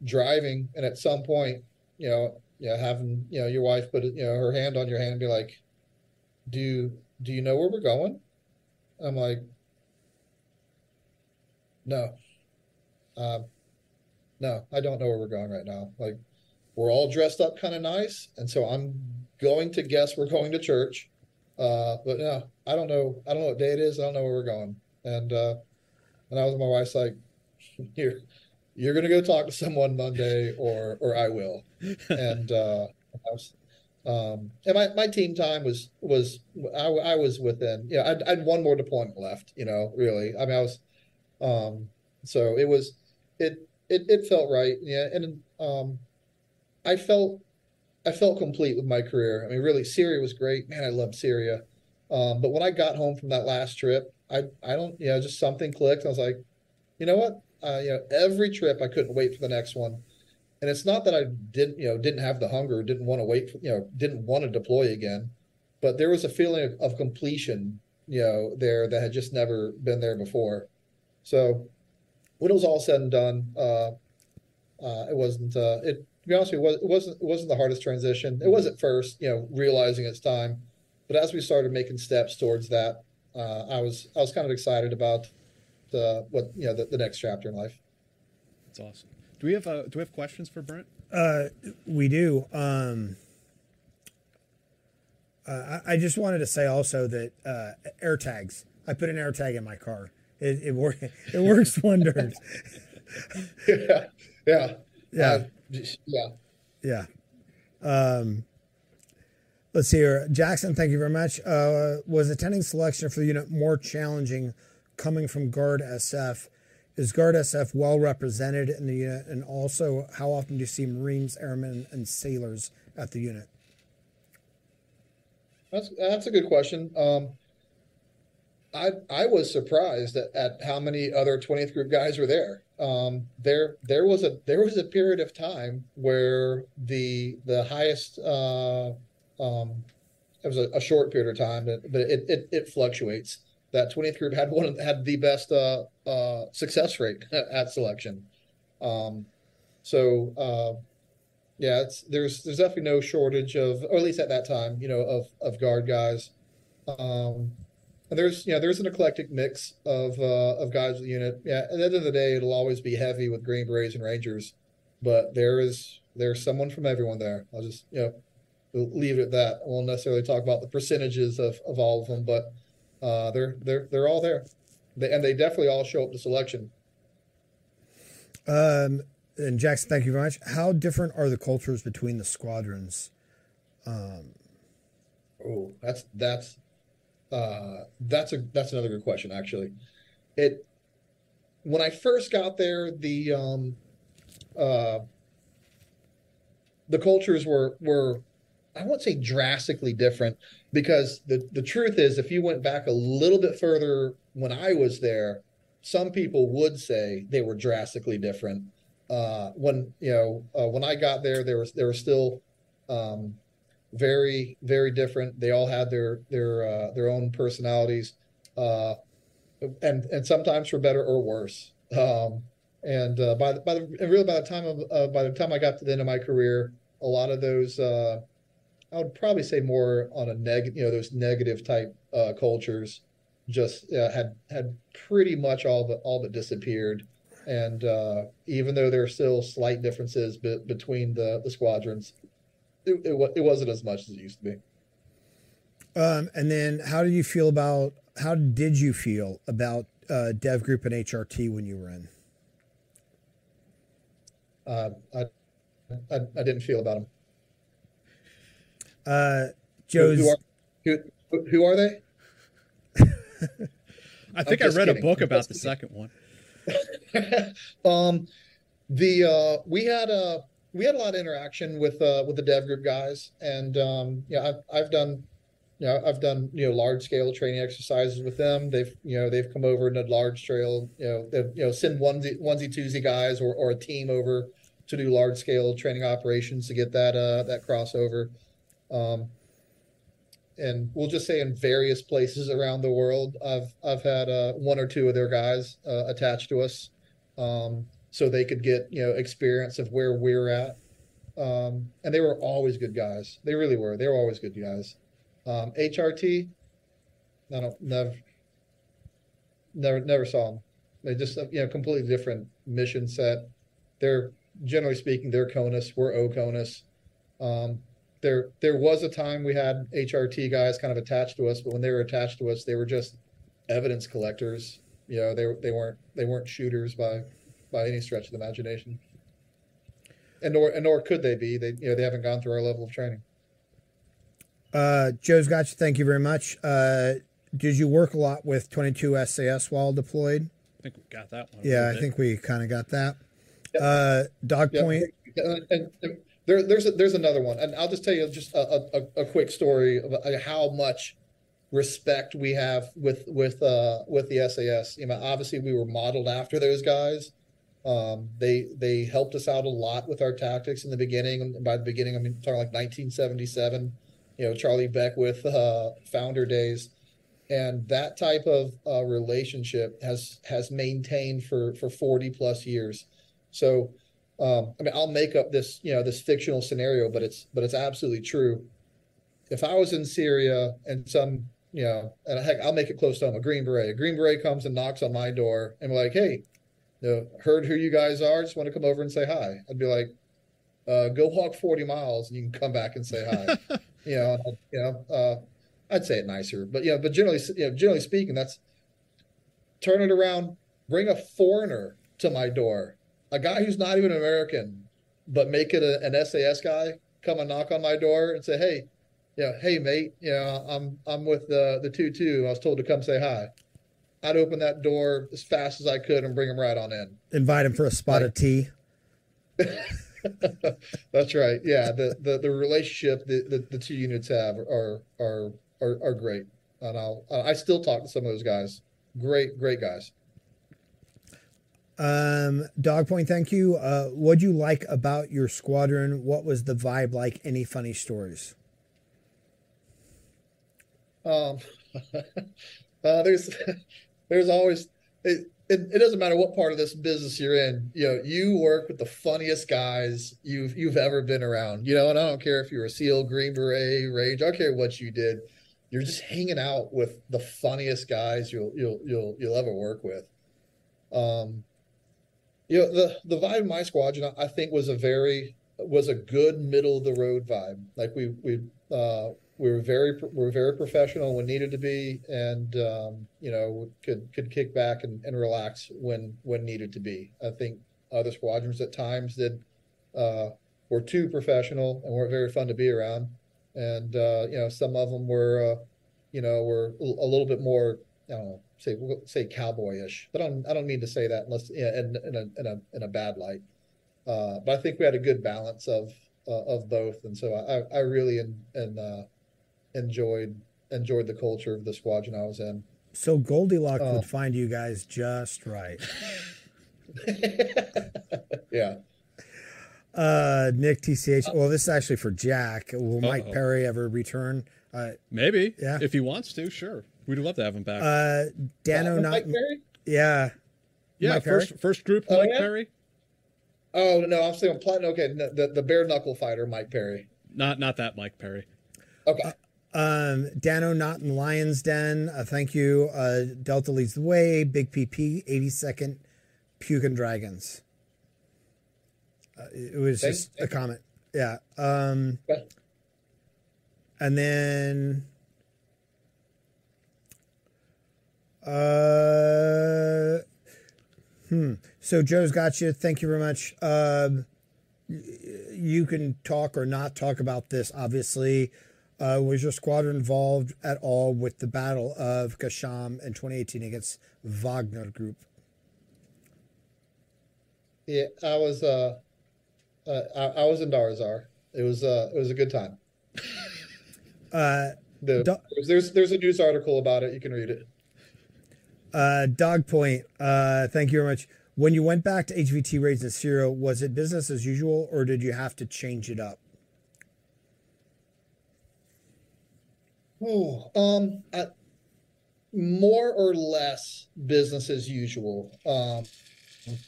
driving and at some point you know you know having you know your wife put you know her hand on your hand and be like do do you know where we're going i'm like no um no i don't know where we're going right now like we're all dressed up kind of nice and so i'm going to guess we're going to church. Uh but no i don't know i don't know what day it is i don't know where we're going. And uh and i was my wife's like (laughs) you're you're going to go talk to someone Monday or or I will. And uh, I was, um, and my, my team time was was I, I was within yeah I'd, I'd one more deployment left you know really. I mean I was um, so it was it it it felt right yeah and um, I felt I felt complete with my career I mean really Syria was great man I loved Syria um, but when I got home from that last trip I I don't you know just something clicked I was like you know what uh, you know, every trip I couldn't wait for the next one. And it's not that I didn't, you know, didn't have the hunger, didn't want to wait, for, you know, didn't want to deploy again, but there was a feeling of, of completion, you know, there that had just never been there before. So when it was all said and done, uh, uh, it wasn't. Uh, it to be honest with you, it wasn't. It wasn't the hardest transition. It was at first, you know, realizing it's time, but as we started making steps towards that, uh, I was I was kind of excited about the what you know the, the next chapter in life. That's awesome. Do we have uh, do we have questions for Brent? Uh, we do. Um, uh, I, I just wanted to say also that uh, air tags. I put an air tag in my car. It it, wor- (laughs) it works wonders. (laughs) yeah, yeah, yeah, Uh, yeah. yeah. Um, let's see here, Jackson. Thank you very much. Uh, was attending selection for the unit more challenging coming from Guard SF? Is Guard SF well represented in the unit? And also, how often do you see Marines, Airmen, and Sailors at the unit? That's that's a good question. Um, I I was surprised at, at how many other 20th group guys were there. Um, there there was a there was a period of time where the the highest uh, um, it was a, a short period of time, but, but it, it it fluctuates. That 20th group had one had the best uh, uh, success rate (laughs) at selection. Um, so uh, yeah, there's there's definitely no shortage of, or at least at that time, you know, of of guard guys. Um, and there's you know there's an eclectic mix of uh, of guys in the unit. Yeah, at the end of the day, it'll always be heavy with Green Berets and Rangers, but there is there's someone from everyone there. I'll just you know leave it at that. I won't necessarily talk about the percentages of, of all of them, but uh, they're they're they're all there, they, and they definitely all show up to selection. Um, and Jackson, thank you very much. How different are the cultures between the squadrons? Um, Oh, that's that's uh, that's a that's another good question actually. It when I first got there, the um, uh, the cultures were were I won't say drastically different because the the truth is if you went back a little bit further when I was there, some people would say they were drastically different. Uh, when you know uh, when I got there, there was there was still um, very very different. They all had their their uh, their own personalities, uh, and and sometimes for better or worse. Um, and uh, by the, by the really by the time of uh, by the time I got to the end of my career, a lot of those uh, I would probably say more on a negative you know those negative type uh, cultures just had had pretty much all but all but disappeared. And uh, even though there are still slight differences be- between the the squadrons, it, it, it wasn't as much as it used to be. Um, and then, how did you feel about? How did you feel about uh, Dev Group and HRT when you were in? Uh, I, I I didn't feel about them. Uh, Who, Joe's. who, are, who, who are they? (laughs) I think I'm I just read kidding. a book I'm about the kidding. second one. (laughs) um, the uh, we had a we had a lot of interaction with uh, with the dev group guys, and um, yeah, I've I've done you know I've done you know large scale training exercises with them. They've you know they've come over in a large trail you know they've, you know send onesie onesie twosie guys or, or a team over to do large scale training operations to get that uh, that crossover. Um, and we'll just say in various places around the world, I've I've had uh, one or two of their guys uh, attached to us, um, so they could get you know experience of where we're at. Um, and they were always good guys. They really were. They were always good guys. Um, HRT, I don't never never never saw them. They just uh, you know completely different mission set. They're generally speaking, they're CONUS. We're OCONUS. Um, there there was a time we had HRT guys kind of attached to us, but when they were attached to us, they were just evidence collectors. You know, they they weren't they weren't shooters by by any stretch of the imagination. And nor and nor could they be. They you know they haven't gone through our level of training. Uh, Joe's got you. Thank you very much. Uh, did you work a lot with 22 SAS while deployed? I think we got that one. Yeah, I bit. think we kind of got that. Uh, Dog Yeah, Point. and, and, and there, there's a, there's another one, and I'll just tell you just a, a, a quick story of uh, how much respect we have with with uh, with the SAS. You know, obviously we were modeled after those guys. Um, they they helped us out a lot with our tactics in the beginning. And by the beginning, I mean talking like 1977. You know, Charlie Beckwith, uh, founder days, and that type of uh, relationship has has maintained for for 40 plus years. So, um, I mean, I'll make up this, you know, this fictional scenario, but it's, but it's absolutely true. If I was in Syria and some, you know, and heck, I'll make it close to home, a Green Beret, a Green Beret comes and knocks on my door and we're like, hey, you know, heard who you guys are, just want to come over and say hi. I'd be like, uh, go walk 40 miles and you can come back and say hi. (laughs) you know, you know, uh, I'd say it nicer, but you know, but generally, you know, generally speaking, that's turn it around, bring a foreigner to my door, a guy who's not even American, but make it a, an SAS guy come and knock on my door and say, "Hey, yeah, hey mate, you know, I'm I'm with the the two two. I was told to come say hi." I'd open that door as fast as I could and bring him right on in. Invite him for a spot of tea. (laughs) That's right. Yeah, the the, the relationship the, the, the two units have are are are, are great, and I'll I still talk to some of those guys. Great, great guys. Um, Dog Point, thank you. Uh, what'd you like about your squadron? What was the vibe like? Any funny stories? Um, (laughs) uh, there's (laughs) there's always it, it, it doesn't matter what part of this business you're in. You know, you work with the funniest guys you've you've ever been around. You know, and I don't care if you're a SEAL, Green Beret, Range. I don't care what you did. You're just hanging out with the funniest guys you'll you'll you'll you'll ever work with. Um, you know, the the vibe of my squadron, I think, was a very was a good middle of the road vibe. Like we we uh, we were very we were very professional when needed to be, and um, you know could could kick back and, and relax when when needed to be. I think other squadrons at times did uh, were too professional and weren't very fun to be around, and uh, you know some of them were uh, you know, were a little bit more, I don't know, say say cowboyish. But I don't I don't mean to say that unless in, in a in a in a bad light. Uh, but I think we had a good balance of uh, of both, and so I I really in, uh, enjoyed enjoyed the culture of the squadron I was in. So Goldilocks Uh, would find you guys just right. (laughs) Yeah. Uh, Nick TCH. Well, this is actually for Jack. Will Mike Uh-oh. Perry ever return? Uh, Maybe. Yeah. If he wants to, sure. We'd love to have him back. uh, Dano not. Yeah. yeah, Mike Perry? first first group, Oh, Mike yeah? Perry. Oh no, I'm saying platinum. Okay, no, the the bare knuckle fighter, Mike Perry. Not not that Mike Perry. Okay. Um, Dano not in Lion's Den. Uh, thank you. Uh, Delta leads the way. Big PP, 82nd, Pukin Dragons. Uh, it was Thank- just a comment. Yeah. Um, and then. Uh, hmm. So Joe's got you. Thank you very much. Um, you can talk or not talk about this. Obviously, uh, was your squadron involved at all with the Battle of Khasham in 2018 against Wagner Group? Yeah, I was uh, uh I, I was in Darzar. It was uh it was a good time. (laughs) Uh, The, there's, there's there's a news article about it. You can read it. Uh, Dog Point, uh, thank you very much. When you went back to HVT raids in Syria, was it business as usual or did you have to change it up? Oh, um, more or less business as usual. Um,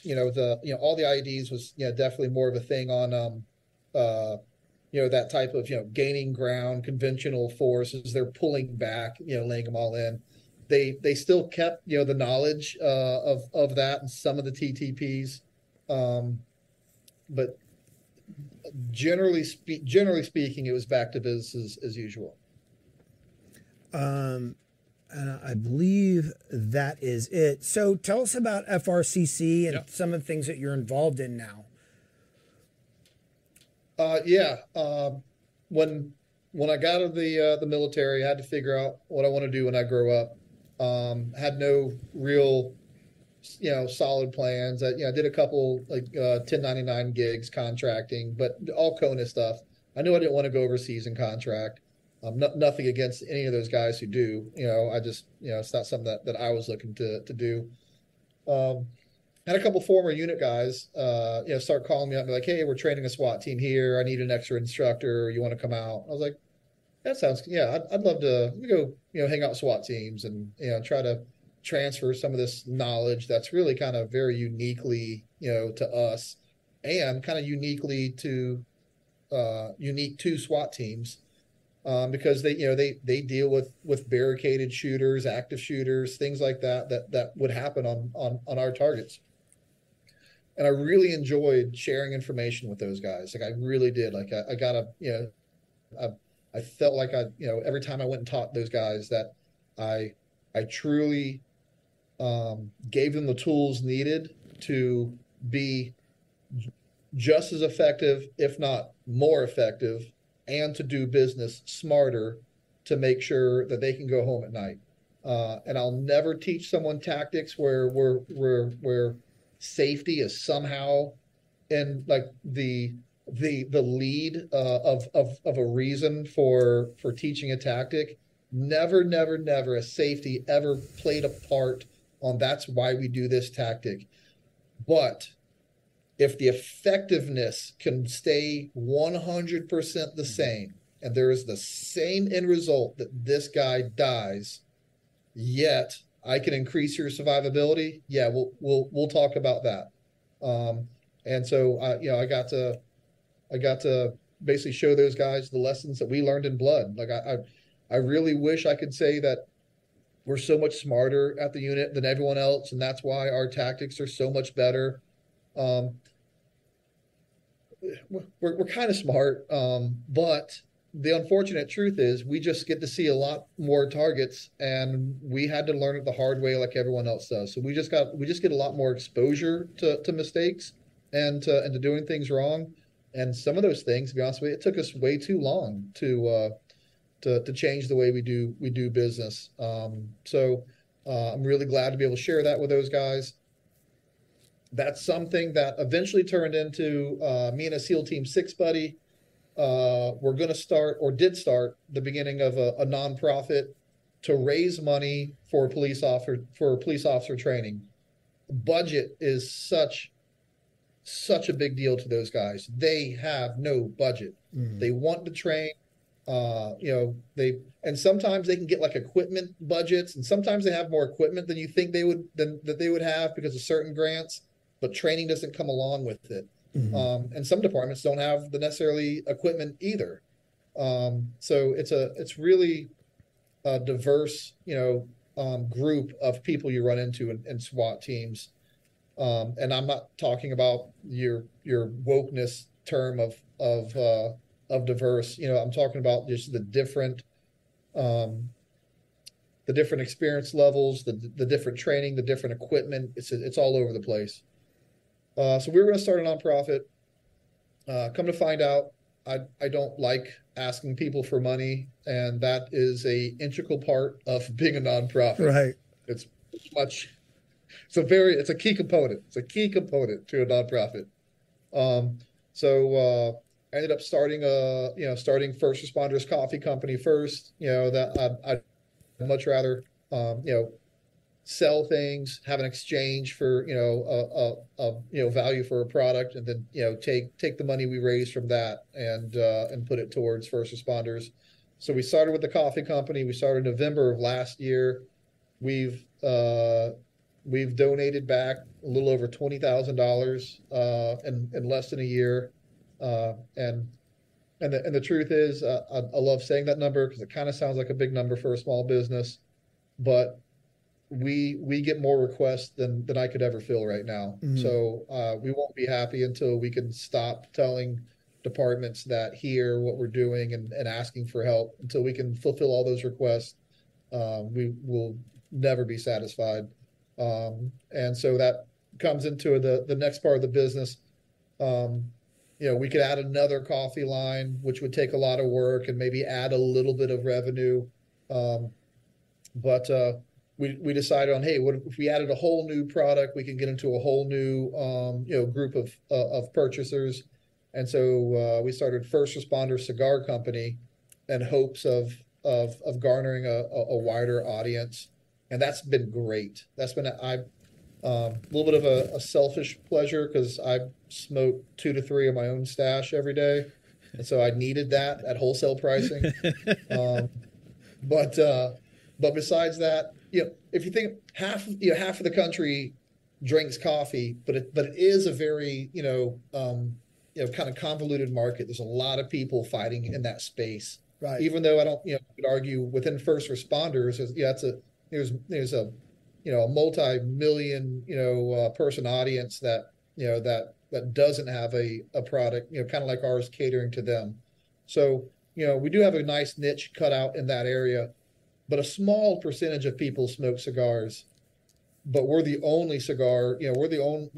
you know the you know all the IEDs was you know definitely more of a thing on um uh you know that type of you know gaining ground conventional forces. They're pulling back you know laying them all in. They they still kept you know the knowledge uh of of that and some of the TTPs um but generally spe- generally speaking it was back to business as, as usual Um, and I believe that is it. So tell us about FRCC and some of the things that you're involved in now. Uh, yeah. Um, when when I got out of the uh, the military, I had to figure out what I want to do when I grow up. Um, had no real, you know, solid plans. I, you know, I did a couple like uh, 1099 gigs, contracting, but all CONUS stuff. I knew I didn't want to go overseas and contract. Um, no, nothing against any of those guys who do. You know, I just, you know, it's not something that, that I was looking to to do. Um, had a couple former unit guys, uh, you know, start calling me up and be like, "Hey, we're training a SWAT team here. I need an extra instructor. You want to come out?" I was like, "That sounds, yeah, I'd, I'd love to go, you know, hang out with SWAT teams and you know try to transfer some of this knowledge that's really kind of very uniquely, you know, to us and kind of uniquely to uh, unique to SWAT teams." Um, because they, you know, they they deal with with barricaded shooters, active shooters, things like that that that would happen on on on our targets and I really enjoyed sharing information with those guys. Like I really did. Like I, I got a, you know, I, I felt like I, you know, every time I went and taught those guys that I, I truly um, gave them the tools needed to be just as effective, if not more effective, and to do business smarter to make sure that they can go home at night. Uh, and I'll never teach someone tactics where where where where safety is somehow in like the the the lead uh, of of of a reason for for teaching a tactic. Never, never, never has safety ever played a part on that's why we do this tactic. But if the effectiveness can stay 100% the same and there is the same end result that this guy dies, yet I can increase your survivability. Yeah, we'll we'll we'll talk about that. Um, and so I you know I got to I got to basically show those guys the lessons that we learned in blood. Like I I, I really wish I could say that we're so much smarter at the unit than everyone else, and that's why our tactics are so much better. Um, we're we're kind of smart, um, but the unfortunate truth is we just get to see a lot more targets and we had to learn it the hard way like everyone else does so we just got we just get a lot more exposure to, to mistakes and to, and to doing things wrong and some of those things to be honest with you it took us way too long to uh to to change the way we do we do business. Um, so uh, I'm really glad to be able to share that with those guys. That's something that eventually turned into uh, me and a SEAL Team Six buddy. Uh, we're going to start or did start the beginning of a, a nonprofit to raise money for police officer for police officer training. Budget is such such a big deal to those guys. They have no budget. Mhm. They want to train. Uh, you know, they and sometimes they can get like equipment budgets, and sometimes they have more equipment than you think they would than that they would have because of certain grants. But training doesn't come along with it. Mhm. Um, and some departments don't have the necessarily equipment either. Um, so it's a it's really a diverse, you know, um, group of people you run into in, in SWAT teams. Um, and I'm not talking about your your wokeness term of of uh, of diverse. You know, I'm talking about just the different um, the different experience levels, the the different training, the different equipment. It's it's all over the place. Uh, so we were going to start a nonprofit. Uh, come to find out, I I don't like asking people for money, and that is a integral part of (laughs) being a nonprofit. Right. It's much. It's a very. It's a key component. It's a key component to a nonprofit. Um, so uh, I ended up starting a you know starting first responders coffee company first. You know that I, I'd much rather um, you know sell things, have an exchange for you know a, a, a you know value for a product, and then you know take take the money we raise from that and uh, and put it towards first responders. So we started with the coffee company. We started in November of last year. We've uh, we've donated back a little over twenty thousand dollars uh, in in less than a year, uh, and and the and the truth is, uh, I, I love saying that number because it kind of sounds like a big number for a small business, but we we get more requests than than I could ever fill right now. Mhm. So uh, we won't be happy until we can stop telling departments that here what we're doing and, and asking for help until we can fulfill all those requests. Um, we will never be satisfied. Um, and so that comes into the the next part of the business. Um, you know, we could add another coffee line, which would take a lot of work and maybe add a little bit of revenue. Um, but uh, we we decided on, hey, what if we added a whole new product? We can get into a whole new um, you know group of uh, of purchasers, and so uh, we started First Responder Cigar Company, in hopes of of of garnering a, a, a wider audience, and that's been great. That's been I. Um, a little bit of a, a selfish pleasure because I smoke two to three of my own stash every day, and so I needed that at wholesale pricing. (laughs) um, but uh, but besides that, you know, if you think half you know half of the country drinks coffee, but it but it is a very you know um, you know kind of convoluted market. There's a lot of people fighting in that space. Right. Even though I don't you know I could argue within first responders, there's- yeah, it's a there's there's a you know a multi-million you know uh, person audience that you know that that doesn't have a a product you know kind of like ours catering to them. So you know we do have a nice niche cut out in that area, but a small percentage of people smoke cigars. But we're the only cigar, you know, we're the only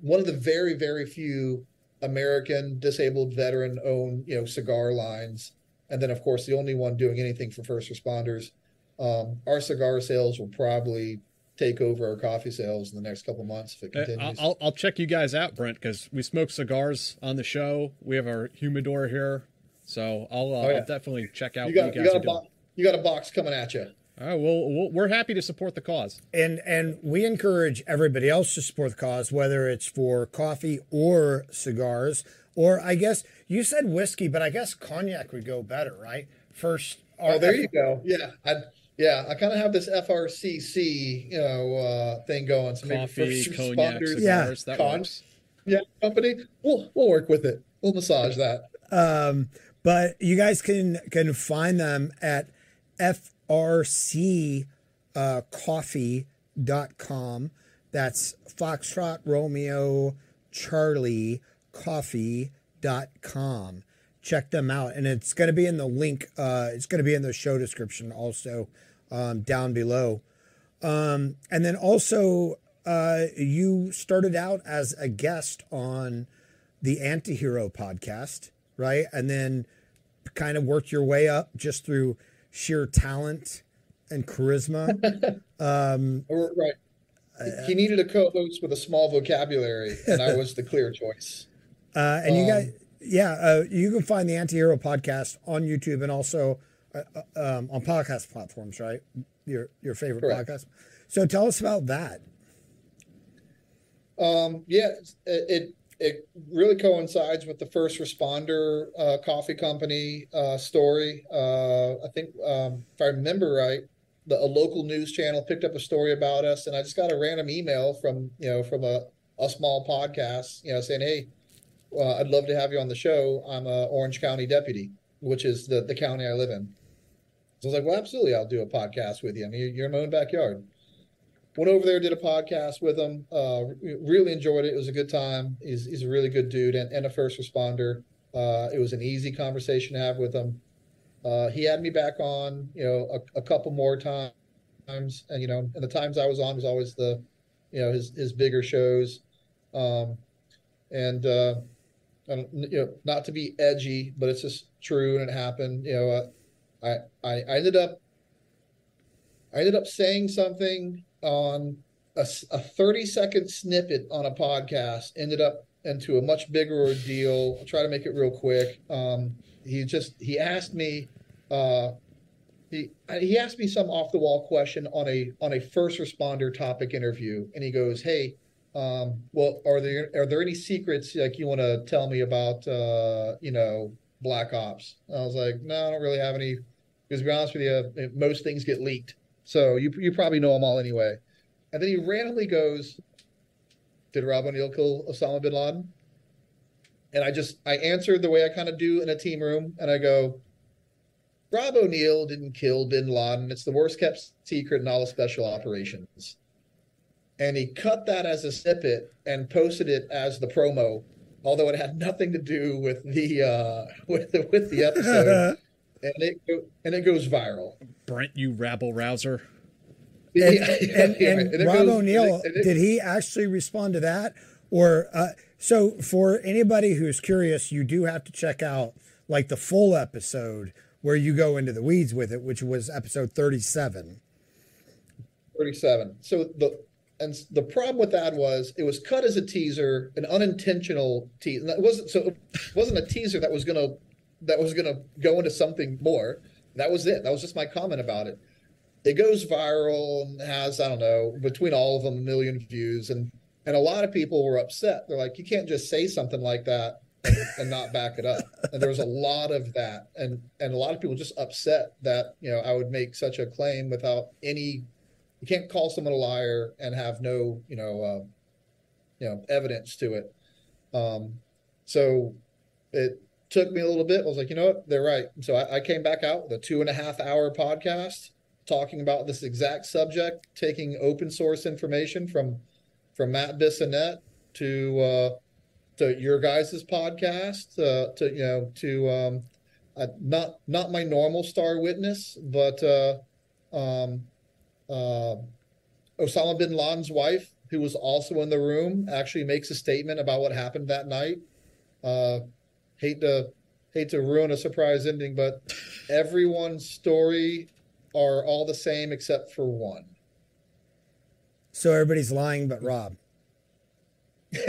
one of the very very few American disabled veteran owned you know cigar lines, and then of course the only one doing anything for first responders. Um, our cigar sales will probably take over our coffee sales in the next couple months if it Uh, continues. I'll, I'll check you guys out, Brent, because we smoke cigars on the show. We have our humidor here, so I'll, uh, Oh, yeah. I'll definitely check out you got what you you guys got a doing. Box you got a box coming at you. All right, well, we'll, we're happy to support the cause. And and we encourage everybody else to support the cause, whether it's for coffee or cigars, or I guess you said whiskey, but I guess cognac would go better, right? First, Oh, there you go. Yeah, I, yeah. I kind of have this FRCC, you know, uh, thing going. So maybe Coffee, first cognac, responders, cigars, that con- works. Yeah, company. We'll we'll work with it. We'll massage that. Um, but you guys can can find them at frc uh. That's Foxtrot Romeo Charlie coffee.com. Check them out. And it's going to be in the link. Uh, it's going to be in the show description also um, down below. Um, and then also, uh, you started out as a guest on the Antihero podcast, right? And then kind of worked your way up just through sheer talent and charisma. (laughs) um, right. He needed a co-host with a small vocabulary, and I (laughs) was the clear choice. Uh, and you Um, guys, yeah, uh, you can find the Antihero podcast on YouTube and also uh, uh, um, on podcast platforms, right? Your your favorite Correct. podcast. So tell us about that. Um, yeah, it, it it really coincides with the first responder uh, coffee company uh, story. Uh, I think um, if I remember right, the, a local news channel picked up a story about us, and I just got a random email from you know from a a small podcast, you know, saying, "Hey, uh, I'd love to have you on the show. I'm a Orange County deputy, which is the the county I live in." So I was like, "Well, absolutely, I'll do a podcast with you. I mean, you're in my own backyard." Went over there, did a podcast with him. Uh, really enjoyed it. It was a good time. He's, he's a really good dude and, and a first responder. Uh, it was an easy conversation to have with him. Uh, he had me back on, you know, a, a couple more times, and you know, and the times I was on was always the, you know, his his bigger shows, um, and uh, you know, not to be edgy, but it's just true and it happened. You know, I I I ended up I ended up saying something on a 30 second snippet on a podcast, ended up into a much bigger ordeal. I'll try to make it real quick. Um, he just, he asked me, uh, he, he asked me some off the wall question on a, on a first responder topic interview. And he goes, Hey, um, well, are there, are there any secrets like you want to tell me about, uh, you know, black ops? I was like, no, I don't really have any, because to be honest with you, most things get leaked. So you you probably know them all anyway. And then he randomly goes, "Did Rob O'Neill kill Osama bin Laden?" And I just I answered the way I kind of do in a team room, and I go, "Rob O'Neill didn't kill Bin Laden. It's the worst kept secret in all of special operations." And he cut that as a snippet and posted it as the promo, although it had nothing to do with the uh, (laughs) with the, with the episode. (laughs) and it go, and it goes viral. Brent, you rabble rouser. And, Yeah, and, yeah, and and Rob O'Neill, and it- and it- did he actually respond to that? Or uh, so for anybody who's curious, you do have to check out like the full episode where you go into the weeds with it, which was episode 37. 37. So the and the problem with that was it was cut as a teaser, an unintentional teaser. It wasn't so it wasn't a teaser that was gonna that was gonna go into something more. That was it. That was just my comment about it. It goes viral and has I don't know between all of them a million views and and a lot of people were upset. They're like, you can't just say something like that and, and not back it up. And there was a lot of that, and and a lot of people just upset that you know I would make such a claim without any you can't call someone a liar and have no you know uh, you know evidence to it um, so it took me a little bit i was like you know what they're right so I, I came back out with a two and a half hour podcast talking about this exact subject taking open source information from from matt bissonnette to uh, to your guys' podcast uh, to you know to um, uh, not not my normal star witness but uh, um, uh, Osama bin Laden's wife, who was also in the room, actually makes a statement about what happened that night. Uh, hate to hate to ruin a surprise ending, but everyone's story are all the same except for one. So everybody's lying but Rob. (laughs)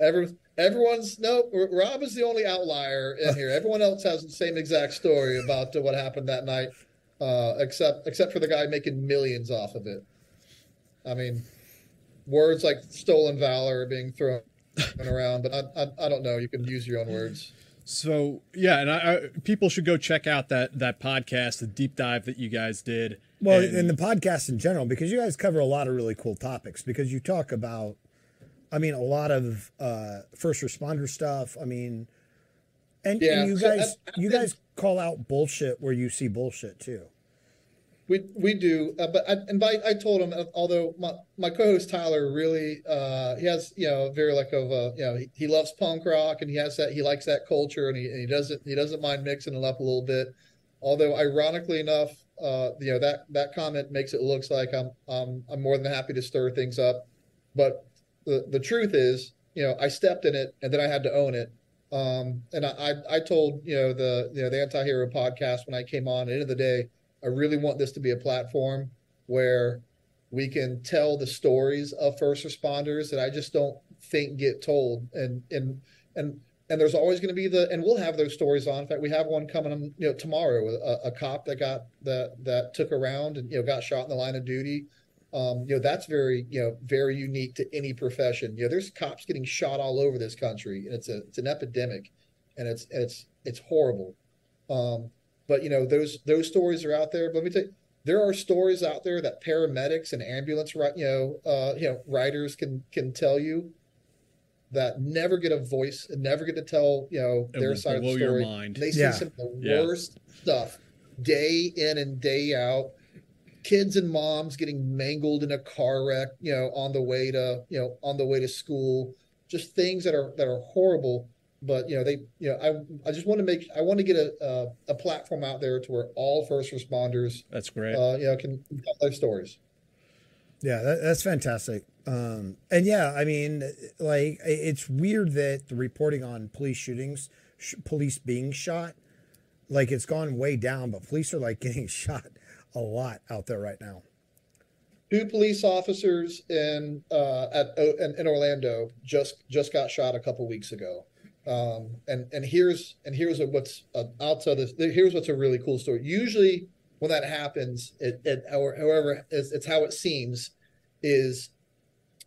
Every, everyone's no. Rob is the only outlier in here. Everyone else has the same exact story about what happened that night, uh, except except for the guy making millions off of it. I mean, words like "stolen valor" are being thrown around, but I, I I don't know. You can use your own words. So yeah, and I, I, people should go check out that that podcast, the deep dive that you guys did. Well, And- and the podcast in general, because you guys cover a lot of really cool topics. Because you talk about, I mean, a lot of uh, first responder stuff. I mean, and, Yeah, and you so guys, I- you guys call out bullshit where you see bullshit too. We we do, uh, but I, and by, I told him. uh, Although my, my co-host Tyler really, uh, he has you know very like of uh, you know he, he loves punk rock and he has that he likes that culture and he, and he doesn't he doesn't mind mixing it up a little bit. Although ironically enough, uh, you know that that comment makes it looks like I'm I'm I'm more than happy to stir things up, but the the truth is, you know, I stepped in it and then I had to own it. Um, and I, I, I told you know the you know the anti-hero podcast when I came on. At the end of the day, I really want this to be a platform where we can tell the stories of first responders that I just don't think get told. And and and and there's always going to be the and we'll have those stories on. In fact, we have one coming you know tomorrow. A, a cop that got that that took around and you know got shot in the line of duty. Um, you know that's very you know very unique to any profession. You know, there's cops getting shot all over this country, and it's a it's an epidemic, and it's it's it's horrible. Um, but you know those those stories are out there. But let me tell you, there are stories out there that paramedics and ambulance you know uh, you know riders can can tell you that never get a voice and never get to tell you know It their will side of the blow your story. mind. They see Yeah. some of the Yeah. worst stuff day in and day out. Kids and moms getting mangled in a car wreck, you know, on the way to you know on the way to school. Just things that are that are horrible. But you know they you know I I just want to make I want to get a a, a platform out there to where all first responders That's great. uh, you know can tell their stories. Yeah, that, that's fantastic. Um, and yeah, I mean, like it's weird that the reporting on police shootings, sh- police being shot, like it's gone way down, but police are like (laughs) getting shot a lot out there right now. two police officers in uh, at in, in Orlando just just got shot a couple weeks ago. Um, and and here's and here's a, what's uh, I'll tell this. Here's what's a really cool story. Usually when that happens, it, it or however it's, it's how it seems is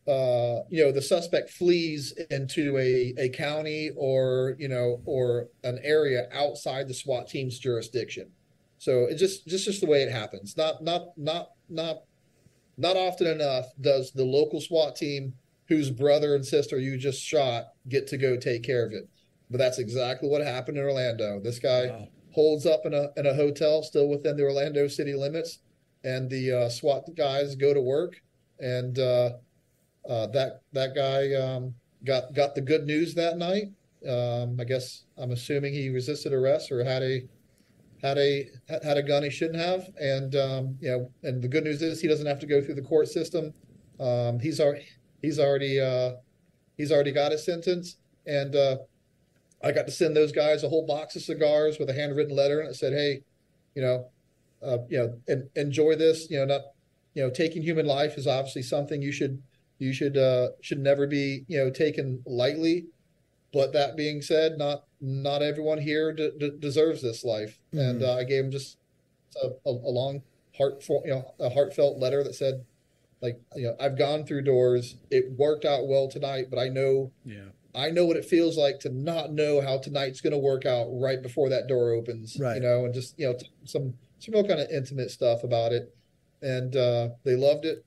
uh, you know the suspect flees into a, a county or you know or an area outside the SWAT team's jurisdiction. So it's just just just the way it happens. Not not not not not often enough does the local SWAT team whose brother and sister you just shot get to go take care of it. But that's exactly what happened in Orlando. This guy holds up in a in a hotel still within the Orlando city limits, and the uh, SWAT guys go to work, and uh, uh, that that guy um, got got the good news that night. Um, I guess I'm assuming he resisted arrest or had a had a had a gun he shouldn't have, and um, you know, and the good news is he doesn't have to go through the court system. Um, he's already he's already uh, he's already got his sentence, and uh, I got to send those guys a whole box of cigars with a handwritten letter, and it said, "Hey, you know, uh, you know, en- enjoy this. You know, not you know, taking human life is obviously something you should you should uh, should never be you know taken lightly." But that being said, not not everyone here d- d- deserves this life, and Mhm. uh, I gave him just a, a, a long heart, for, you know, a heartfelt letter that said, like, you know, I've gone through doors. It worked out well tonight, but I know, Yeah. I know what it feels like to not know how tonight's going to work out right before that door opens. Right. You know, and just you know, t- some some real kind of intimate stuff about it, and uh, they loved it.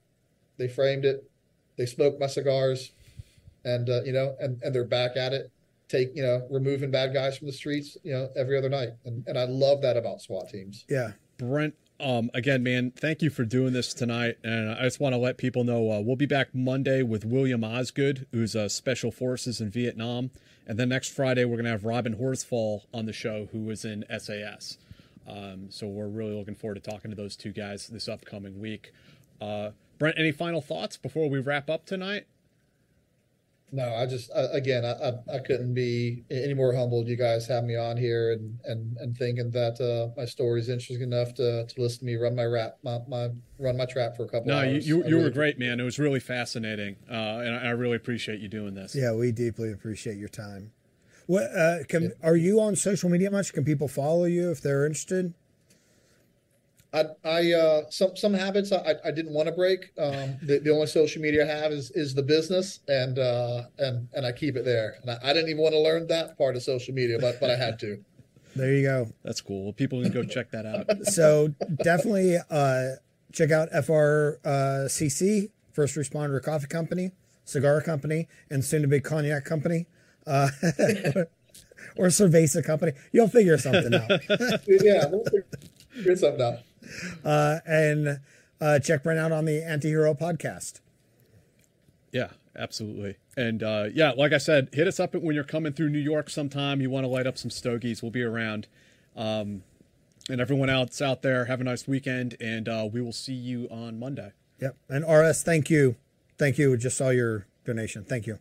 They framed it. They smoked my cigars, and uh, you know, and and they're back at it. Take you know, removing bad guys from the streets. You know, every other night, and and I love that about SWAT teams. Yeah. Brent, um, again, man, thank you for doing this tonight. And I just want to let people know uh, we'll be back Monday with William Osgood, who's uh, Special Forces in Vietnam. And then next Friday, we're going to have Robin Horsfall on the show, who was in SAS. Um, so we're really looking forward to talking to those two guys this upcoming week. Uh, Brent, any final thoughts before we wrap up tonight? No, I just uh, again, I, I I couldn't be any more humbled. You guys have me on here, and and and thinking that uh, my story is interesting enough to to listen to me run my rap, my, my run my trap for a couple. No, you, hours. you, I you were really- great, man. It was really fascinating. Uh, and I I really appreciate you doing this. Yeah, we deeply appreciate your time. What uh, can are you on social media much? Can people follow you if they're interested? I, I uh, some some habits I, I didn't want to break. Um, the, the only social media I have is is the business, and uh, and and I keep it there. And I, I didn't even want to learn that part of social media, but but I had to. There you go. That's cool. Well, people can go check that out. (laughs) so definitely uh, check out FRCC, First Responder Coffee Company, Cigar Company, and soon to be Cognac Company, uh, (laughs) or Cerveza Company. You'll figure something out. (laughs) yeah, we'll figure something out. (laughs) Uh, and uh, check Brent out on the Antihero podcast. Yeah, absolutely. And uh, yeah, like I said, hit us up when you're coming through New York sometime. You want to light up some stogies, we'll be around. Um, and everyone else out there, have a nice weekend, and uh, we will see you on Monday. Yep. And RS, thank you. Thank you. Just saw your donation. Thank you.